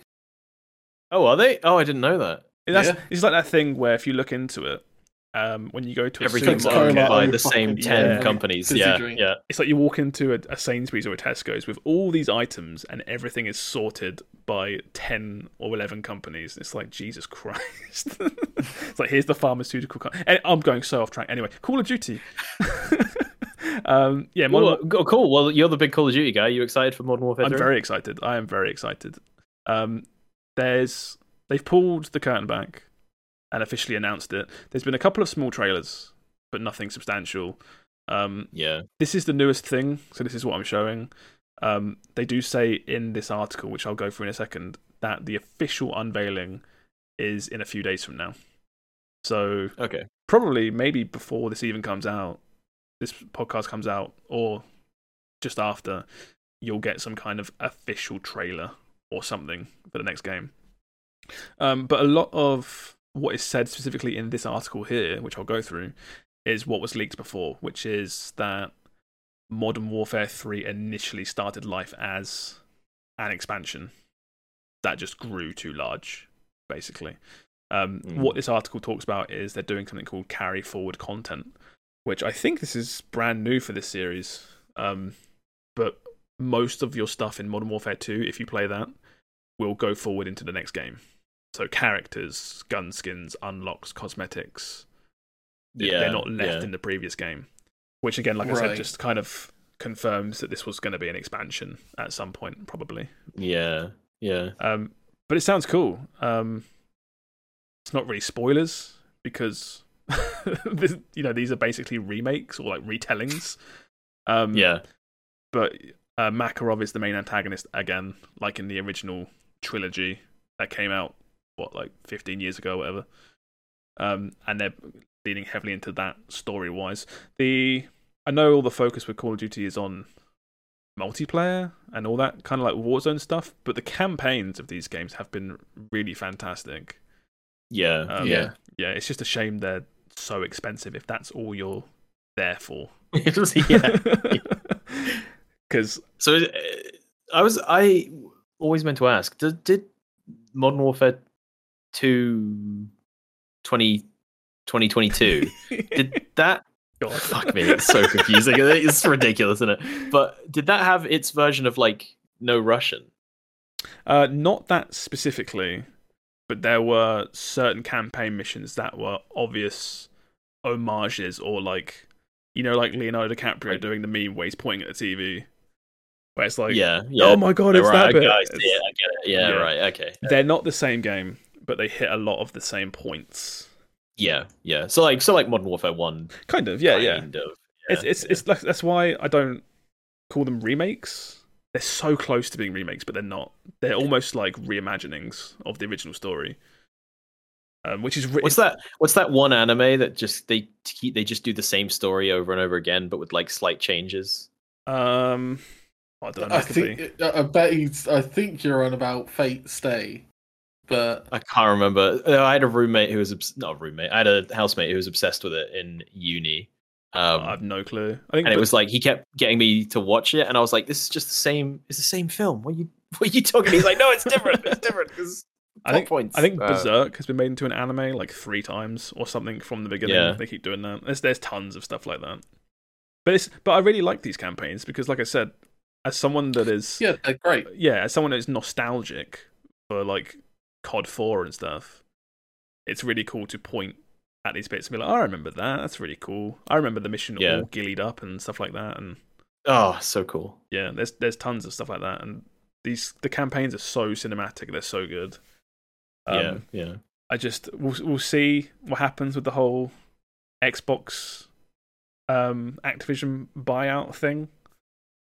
Oh, are they? Oh, I didn't know that. That's Yeah. it's like that thing where if you look into it, um, when you go to a Everything's Coca-Cola owned by owned the same ten yeah. companies. Fizzy Yeah, yeah. it's like you walk into a, a Sainsbury's or a Tesco's with all these items and everything is sorted by 10 or 11 companies. It's like, Jesus Christ. it's like, here's the pharmaceutical. Co- and I'm going so off track. Anyway, Call of Duty. um, yeah, Modern Well, go- cool. Well, you're the big Call of Duty guy. You excited for Modern Warfare? I'm 3? very excited. I am very excited. Um, there's they've pulled the curtain back and officially announced it. There's been a couple of small trailers, but nothing substantial. Um, Yeah. this is the newest thing, so this is what I'm showing. Um, they do say in this article, which I'll go through in a second, that the official unveiling is in a few days from now. So Okay. probably maybe before this even comes out, this podcast comes out, or just after, you'll get some kind of official trailer or something for the next game. Um, but a lot of what is said specifically in this article here, which I'll go through, is what was leaked before, which is that Modern Warfare 3 initially started life as an expansion that just grew too large, basically. Um, Mm. What this article talks about is they're doing something called carry forward content, which I think this is brand new for this series. Um, but most of your stuff in Modern Warfare 2, if you play that, will go forward into the next game. So characters, gun skins, unlocks, cosmetics, they- Yeah. they're not left yeah. in the previous game. Which again, like I said, just kind of confirms that this was going to be an expansion at some point, probably. Yeah. Yeah. Um, but it sounds cool. Um, it's not really spoilers because this, you know these are basically remakes or like retellings. Um, Yeah. but uh, Makarov is the main antagonist again, like in the original trilogy that came out what like 15 years ago, or whatever. Um, and they're leaning heavily into that story wise. The I know all the focus with Call of Duty is on multiplayer and all that kind of like Warzone stuff, but the campaigns of these games have been really fantastic. Yeah. Um, yeah. yeah, it's just a shame they're so expensive if that's all you're there for. yeah. Because So uh, I was I always meant to ask did, did Modern Warfare 2 20, 2022 did that God. Fuck me, it's so confusing. it's ridiculous, isn't it? But did that have its version of like no Russian? Uh, not that specifically, but there were certain campaign missions that were obvious homages or like, you know, like Leonardo DiCaprio Like- doing the meme where he's pointing at the TV, where it's like, yeah, yeah. oh my god, it's right, that bit. okay, I see It's- it, I get it. Yeah, yeah. right. Okay. They're not the same game, but they hit a lot of the same points. Yeah, yeah. So like, so like Modern Warfare One. Kind of, yeah, yeah. Of, it's yeah, it's yeah. it's like that's why I don't call them remakes. They're so close to being remakes, but they're not. They're almost like reimaginings of the original story. Um, which is re- What's that? What's that one anime that just they keep they just do the same story over and over again, but with like slight changes? um I don't know. I it be. think I bet he's. I think you're on about Fate Stay, but I can't remember. Uh, I had a roommate who was obs- not a roommate. I had a housemate who was obsessed with it in uni. Um, I have no clue. I think and it was like he kept getting me to watch it, and I was like, "This is just the same. It's the same film. What are you? What are you talking?" He's like, "No, it's different. It's different." 'cause I think points. I think Uh, Berserk has been made into an anime like three times or something from the beginning. Yeah. They keep doing that. There's there's tons of stuff like that. But it's but I really like these campaigns because, like I said, as someone that is yeah, they're great. yeah, as someone that's nostalgic for like COD Four and stuff, it's really cool to point at these bits and be like, oh, I remember that. That's really cool. I remember the mission Yeah. all gillied up and stuff like that. And oh, so cool. yeah, there's there's tons of stuff like that. And these the campaigns are so cinematic. They're so good. yeah, Um, yeah. I just we'll we'll see what happens with the whole Xbox um Activision buyout thing.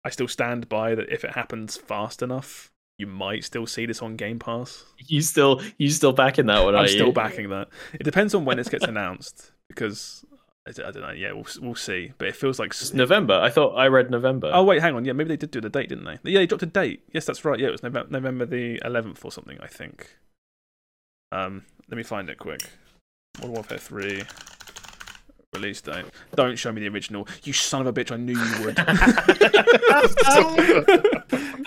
I still stand by that if it happens fast enough, you might still see this on Game Pass. You still you still backing that one? I'm are still you? backing that. It depends on when this gets announced because I d- I don't know. Yeah, we'll we'll see. But it feels like It's November. I thought I read November. Oh wait, hang on. Yeah, maybe they did do the date, didn't they? Yeah, they dropped a date. Yes, that's right. Yeah, it was November, November the 11th or something, I think. Um, let me find it quick. Modern Warfare 3 release date. Don't show me the original. You son of a bitch! I knew you would.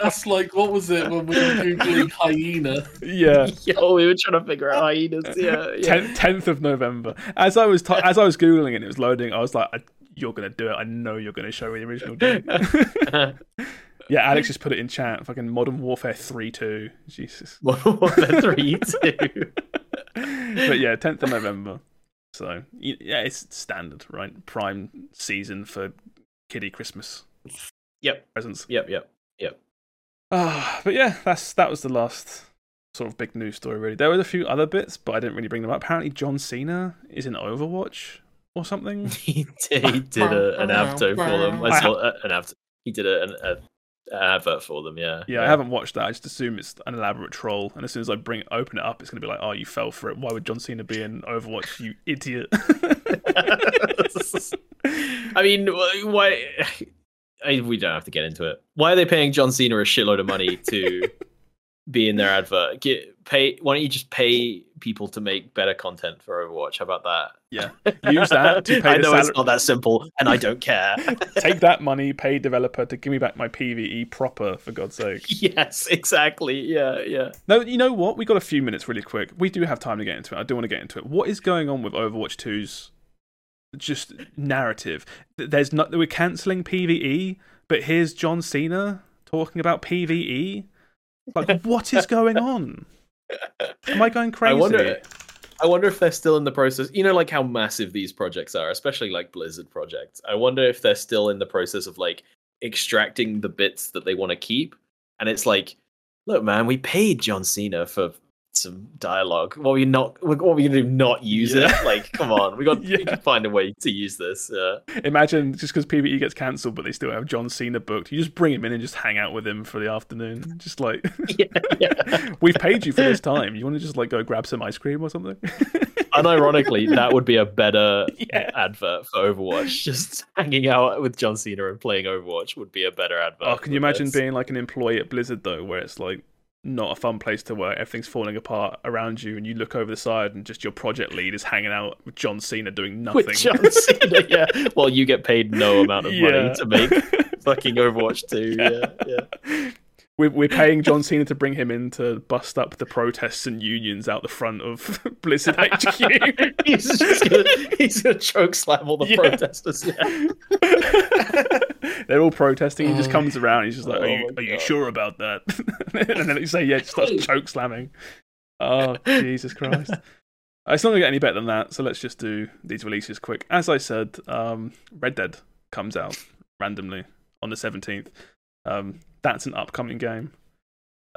That's like what was it when we were googling hyena? yeah. Oh, we were trying to figure out hyenas. Yeah, yeah. Tenth of November. As I was t- as I was googling it, and it was loading. I was like, I, "You're gonna do it. I know you're gonna show me the original date." yeah, Alex just put it in chat. Fucking Modern Warfare three two. Jesus. Modern Warfare Three Two. but yeah, 10th of November. So yeah, it's standard, right? Prime season for kiddie Christmas Yep, presents. Yep. Yep, yep. Ah, but yeah, that's that was the last sort of big news story. Really, there was a few other bits, but I didn't really bring them up. Apparently, John Cena is in Overwatch or something. He did, he did a, an advert for them. I saw uh, an advert. He did a, an, a, an advert for them. Yeah, Yeah, I haven't watched that. I just assume it's an elaborate troll, and as soon as I bring open it up, it's going to be like, "Oh, you fell for it. Why would John Cena be in Overwatch? You idiot!" I mean, why? I, we don't have to get into it. Why are they paying John Cena a shitload of money to be in their advert? Get, pay. Why don't you just pay people to make better content for Overwatch? How about that? yeah, use that to pay I know it's not that simple, and I don't care. Take that money, pay developer to give me back my PVE proper, for God's sake. yes, exactly. Yeah, yeah. No, you know what? We got a few minutes really quick. We do have time to get into it. I do want to get into it. What is going on with Overwatch 2's just narrative? There's not we're cancelling PvE, but here's John Cena talking about PvE. Like, what is going on? Am I going crazy? I wonder. I wonder if they're still in the process. You know, like how massive these projects are, especially like Blizzard projects. I wonder if they're still in the process of like extracting the bits that they want to keep. And it's like, look, man, we paid John Cena for some dialogue. What we not? What are we gonna do? Not use Yeah. it? Like, come on, we got. Yeah. We can find a way to use this. Yeah. Imagine just because PvE gets cancelled, but they still have John Cena booked. You just bring him in and just hang out with him for the afternoon. Just like, yeah, yeah. we've paid you for this time. You want to just like go grab some ice cream or something? Unironically, that would be a better Yeah. advert for Overwatch. Just hanging out with John Cena and playing Overwatch would be a better advert. Oh, can you imagine this. being like an employee at Blizzard though, where it's like not a fun place to work, everything's falling apart around you, and you look over the side and just your project lead is hanging out with John Cena doing nothing. with John Cena? Yeah, well, you get paid no amount of Yeah. money to make fucking Overwatch 2. Yeah, yeah. we're, we're paying John Cena to bring him in to bust up the protests and unions out the front of Blizzard HQ. he's just gonna, he's gonna choke slam all the Yeah. protesters. Yeah. They're all protesting. He just comes around. He's just like, Oh "Are you, my are you sure about that?" and then you say, "Yeah," just starts choke slamming. Oh Jesus Christ! It's not gonna get any better than that. So let's just do these releases quick. As I said, um, Red Dead comes out randomly on the seventeenth. Um, that's an upcoming game.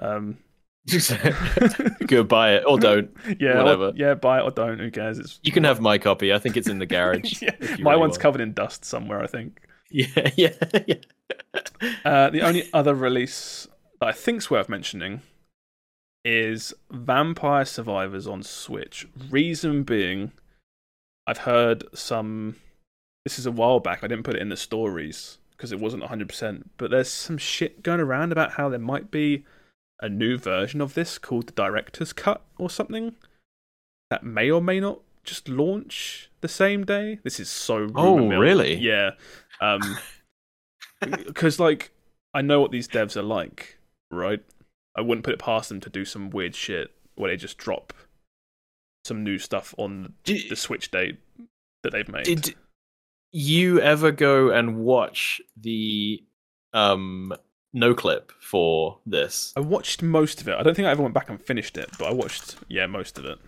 Um, Go buy it or don't. yeah, or- Whatever. yeah, buy it or don't. Who cares? It's You can have my copy. I think it's in the garage. yeah. My really one's want. covered in dust somewhere. I think. Yeah, yeah, yeah. Uh, the only other release that I think's worth mentioning is Vampire Survivors on Switch. Reason being, I've heard some. This is a while back. I didn't put it in the stories because it wasn't 100%. But there's some shit going around about how there might be a new version of this called the Director's Cut or something that may or may not just launch the same day. This is so. Oh, really? Yeah. Um, because like I know what these devs are like, right? I wouldn't put it past them to do some weird shit where they just drop some new stuff on Did, the Switch date that they've made. did you ever go and watch the um Noclip for this? I watched most of it. I don't think I ever went back and finished it, but I watched yeah most of it.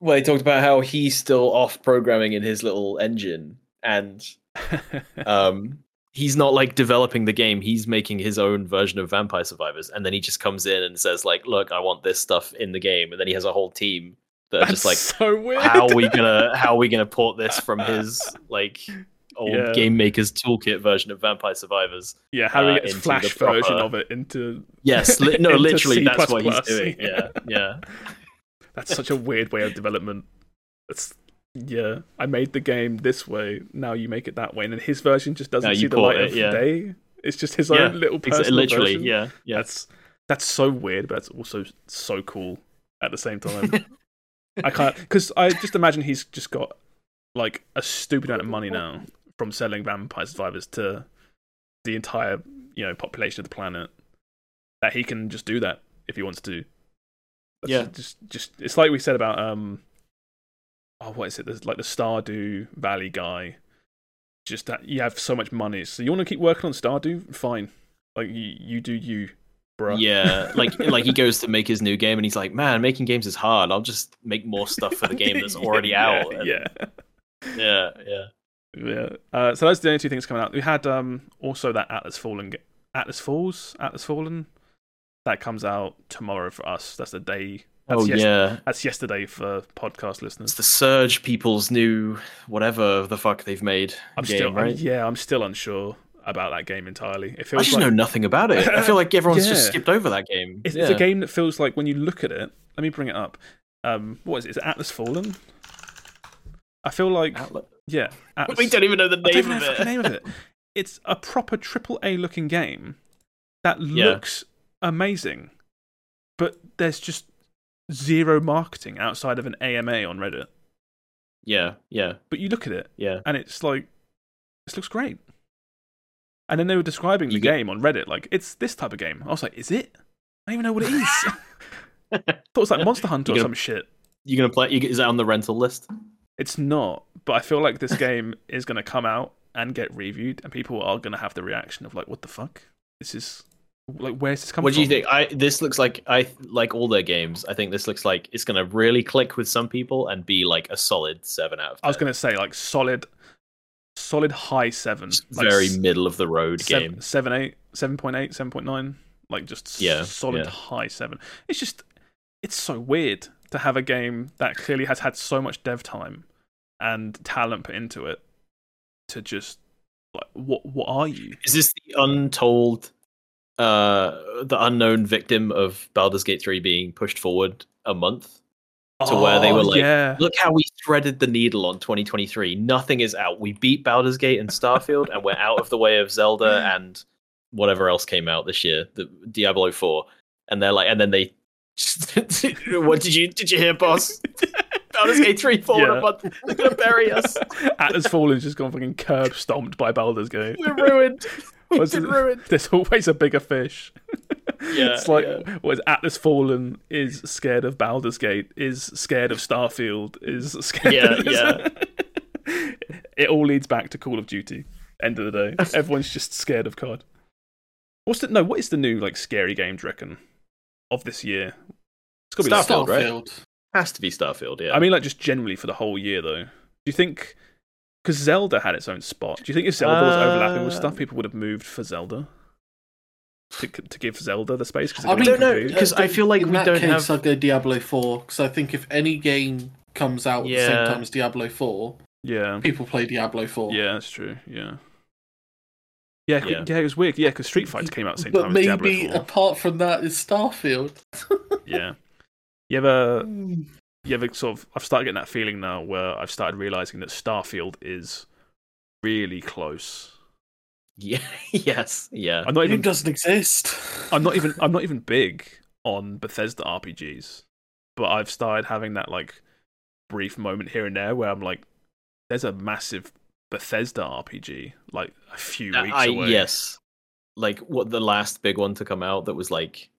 Well, he talked about how he's still off programming in his little engine, and um, he's not like developing the game. He's making his own version of Vampire Survivors, and then he just comes in and says like, "Look, I want this stuff in the game," and then he has a whole team that are That's just like, so weird. "How are we gonna how are we gonna port this from his like old Yeah. game maker's toolkit version of Vampire Survivors?" yeah, how uh, get this Flash proper- version of it into? Yes, li- no, into literally, C++. that's what he's doing. Yeah, yeah. That's such a weird way of development. That's yeah. I made the game this way. Now you make it that way, and then his version just doesn't see the light it, of yeah. day. It's just his Yeah, own little personal literally, version. yeah, yeah. That's that's so weird, but it's also so cool at the same time. I can't because I just imagine he's just got like a stupid amount of money now from selling Vampire Survivors to the entire you know population of the planet that he can just do that if he wants to. That's Yeah. just just it's like we said about um oh what is it? There's like the Stardew Valley guy. Just that you have so much money, so you want to keep working on Stardew? Fine, like you you do you, bro. Yeah, like like he goes to make his new game and he's like, "Man, making games is hard. I'll just make more stuff for the game that's already yeah, out." And- Yeah, yeah, yeah. yeah. Uh, so that's the only two things coming out. We had um also that Atlas Fallen, Atlas Falls, Atlas Fallen, that comes out tomorrow for us. That's the day. That's oh yes- yeah, That's yesterday for podcast it's listeners. the Surge people's new whatever the fuck they've made I'm game, still, right? yeah, I'm still unsure about that game entirely. It I just like know nothing about it. I feel like everyone's just skipped over that game. it's, yeah. it's a game that feels like when you look at it. Let me bring it up. Um, what is it? Is it Atlas Fallen? I feel like Outlet- yeah. Atlas, We don't even know the name of the it. name of it. It's a proper triple A looking game that Yeah. looks amazing, but there's just zero marketing outside of an AMA on Reddit. Yeah, yeah, But you look at it yeah. and it's like, this looks great. And then they were describing the get- game on Reddit like it's this type of game. I was like, is it? I don't even know what it is. I thought it was like Monster Hunter or gonna- some shit. You gonna play? You, is that on the rental list? It's not, but I feel like this game is going to come out and get reviewed, and people are going to have the reaction of like, "What the fuck? This is like, where's this coming What do you from?" think? I this looks like I like all their games. I think this looks like it's gonna really click with some people and be like a solid seven out of. 10. I was going to say like solid, solid high seven, like very s- middle of the road seven, game. seven eight, seven point eight, seven point nine, like just Yeah, solid yeah. high seven. It's just, it's so weird to have a game that clearly has had so much dev time and talent put into it to just like, what what are you? Is this the untold, uh, the unknown victim of Baldur's Gate three being pushed forward a month? To where they were Oh, like, yeah. Look how we threaded the needle on 2023. Nothing is out. We beat Baldur's Gate and Starfield, and we're out of the way of Zelda and whatever else came out this year, the Diablo 4. And they're like, and then they, what did you did you hear, boss? Baldur's Gate 3 forward Yeah. a month. They're gonna bury us. Atlas Fallen's just gone fucking curb stomped by Baldur's Gate. We're ruined. We've What's been it- ruined. There's always a bigger fish. Yeah, it's like yeah. what is Atlas Fallen is scared of Baldur's Gate, is scared of Starfield, is scared. Yeah, of yeah. it all leads back to Call of Duty. End of the day, everyone's just scared of COD. What's the no? What is the new like scary game? Do you reckon of this year? It's got to be. Like, Starfield, right? Starfield. Has to be Starfield. Yeah. I mean, like just generally for the whole year, though. Do you think? Because Zelda had its own spot. Do you think if Zelda was overlapping with Uh, stuff, people would have moved for Zelda? To, to give Zelda the space? Cause I mean, be don't know, compete? because I feel like in we that don't case, have- I'd go Diablo Four because I think if any game comes out at the same time as Diablo Four, yeah, people play Diablo Four. yeah, that's true. Yeah, yeah, Yeah. yeah. It was weird. Yeah, because Street Fighter came out at the same but time as Diablo 4. maybe apart from that, is Starfield. Yeah. You ever, you ever sort of? I've started getting that feeling now where I've started realizing that Starfield is really close. yeah. yes. Yeah. I'm not It even. doesn't exist. I'm not even. I'm not even big on Bethesda RPGs, but I've started having that like brief moment here and there where I'm like, "There's a massive Bethesda RPG like a few Uh, weeks I away." yes. Like what the last big one to come out that was like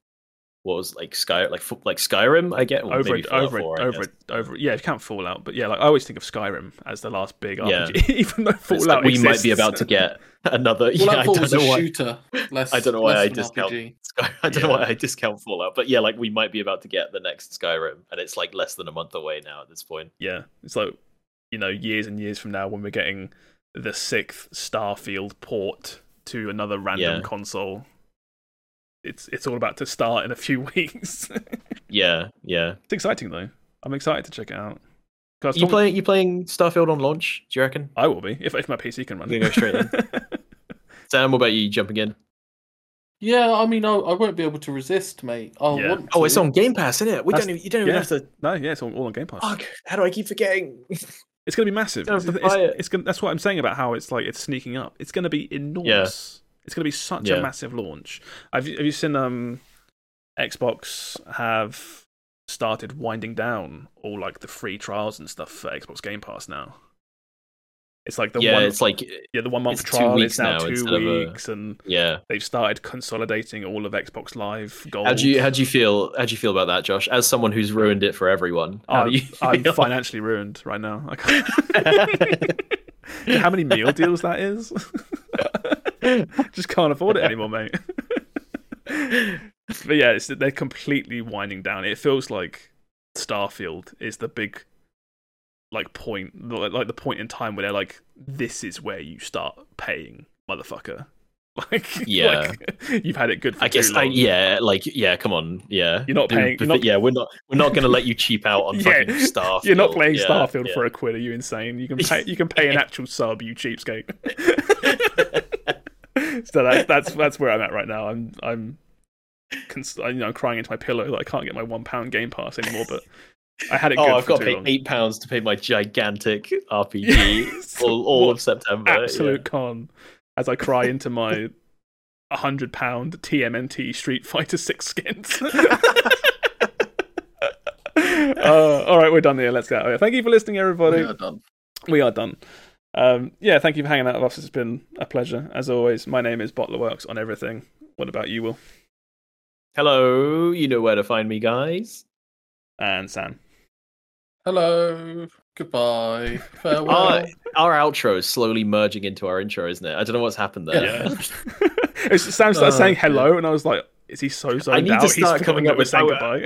what was like Sky like like Skyrim. I get well, over it, over it, 4, I over it, over it. Yeah, you can't Fallout, but yeah, like I always think of Skyrim as the last big Yeah. RPG, even though Fallout like we might be about to get another. Fallout yeah, I don't was a know why. shooter. Less, I don't know why I discount RPG. Sky, I don't know why I discount Fallout, but yeah, like we might be about to get the next Skyrim, and it's like less than a month away now at this point. yeah, it's like you know years and years from now when we're getting the sixth Starfield port to another random Yeah. console. It's it's all about to start in a few weeks. Yeah, yeah. it's exciting though. I'm excited to check it out. 'Cause I You talking- playing? You playing Starfield on launch? Do you reckon? I will be if if my PC can run. You're go straight in? Sam, what about you jumping in? Yeah, I mean, I, I won't be able to resist, mate. I Yeah. want Oh, it's on Game Pass, isn't it? We That's- don't. Even, you don't even yeah. have to. no, yeah, it's all, all on Game Pass. Fuck! How do I keep forgetting? It's going to be massive. Don't It's, it's, buy it. it's gonna, that's what I'm saying about how it's like it's sneaking up. It's going to be enormous. It's going to be such a massive launch. Have you, have you seen um Xbox have started winding down all like the free trials and stuff for Xbox Game Pass now? It's like the yeah, one it's like yeah the one month trial weeks is now, now two of a- weeks, and yeah. they've started consolidating all of Xbox Live Gold. How do you how do you feel? How do you feel about that, Josh? As someone who's ruined it for everyone, I'm, I'm financially ruined right now. How many meal deals that is? Just can't afford it anymore, mate. but yeah, it's, they're completely winding down. It feels like Starfield is the big, like point, like the point in time where they're like, "This is where you start paying, motherfucker." Like, Yeah. like, you've had it good for I guess I, yeah, like yeah, come on, yeah. You're not paying- you're not- yeah, we're not we're not gonna let you cheap out on Yeah, fucking Starfield. You're not playing Yeah, Starfield yeah. for a quid. Are you insane? You can pay. You can pay an actual sub. You cheapskate. So that's that's that's where I'm at right now. I'm I'm, cons- you know, I'm crying into my pillow that I can't get my one pound Game Pass anymore. But I had it. Good Oh, I've got to pay long. eight pounds to pay my gigantic RPG Yes. all, all of September. Absolute con. As I cry into my hundred pound TMNT Street Fighter Six skins. uh, all right, we're done here. Let's go. Thank you for listening, everybody. Yeah, done. we are done. Um, yeah, thank you for hanging out with us. It's been a pleasure, as always. My name is Bottlerworks on everything. What about you, Will? Hello, you know where to find me, guys. And Sam. Hello. Goodbye. Farewell. Our, our outro is slowly merging into our intro, isn't it? I don't know what's happened there. Yeah. It's- Sam started Oh, saying hello, and I was like, "Is he so zoned need out? to He's start forgotten coming up with saying goodbye."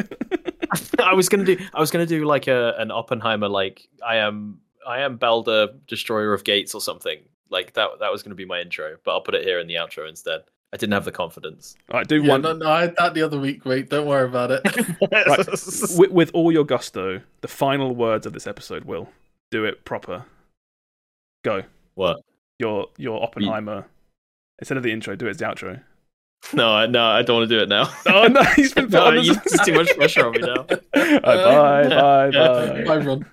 I was gonna do. I was gonna do like a an Oppenheimer, like I am. I am Balder, destroyer of gates, or something like that. That was gonna be my intro, but I'll put it here in the outro instead. I didn't have the confidence. All right, do Yeah, one no, no, I had that the other week, mate. Don't worry about it. Right. with, with all your gusto. The final words of this episode, Will, do it proper. Go. What? Your your Oppenheimer. Instead of the intro, do it as the outro. No, I- no, I don't want to do it now. Oh no, he's been put no, on you, the it's too much pressure on me now. Alright, bye, bye, bye. Bye, Ron.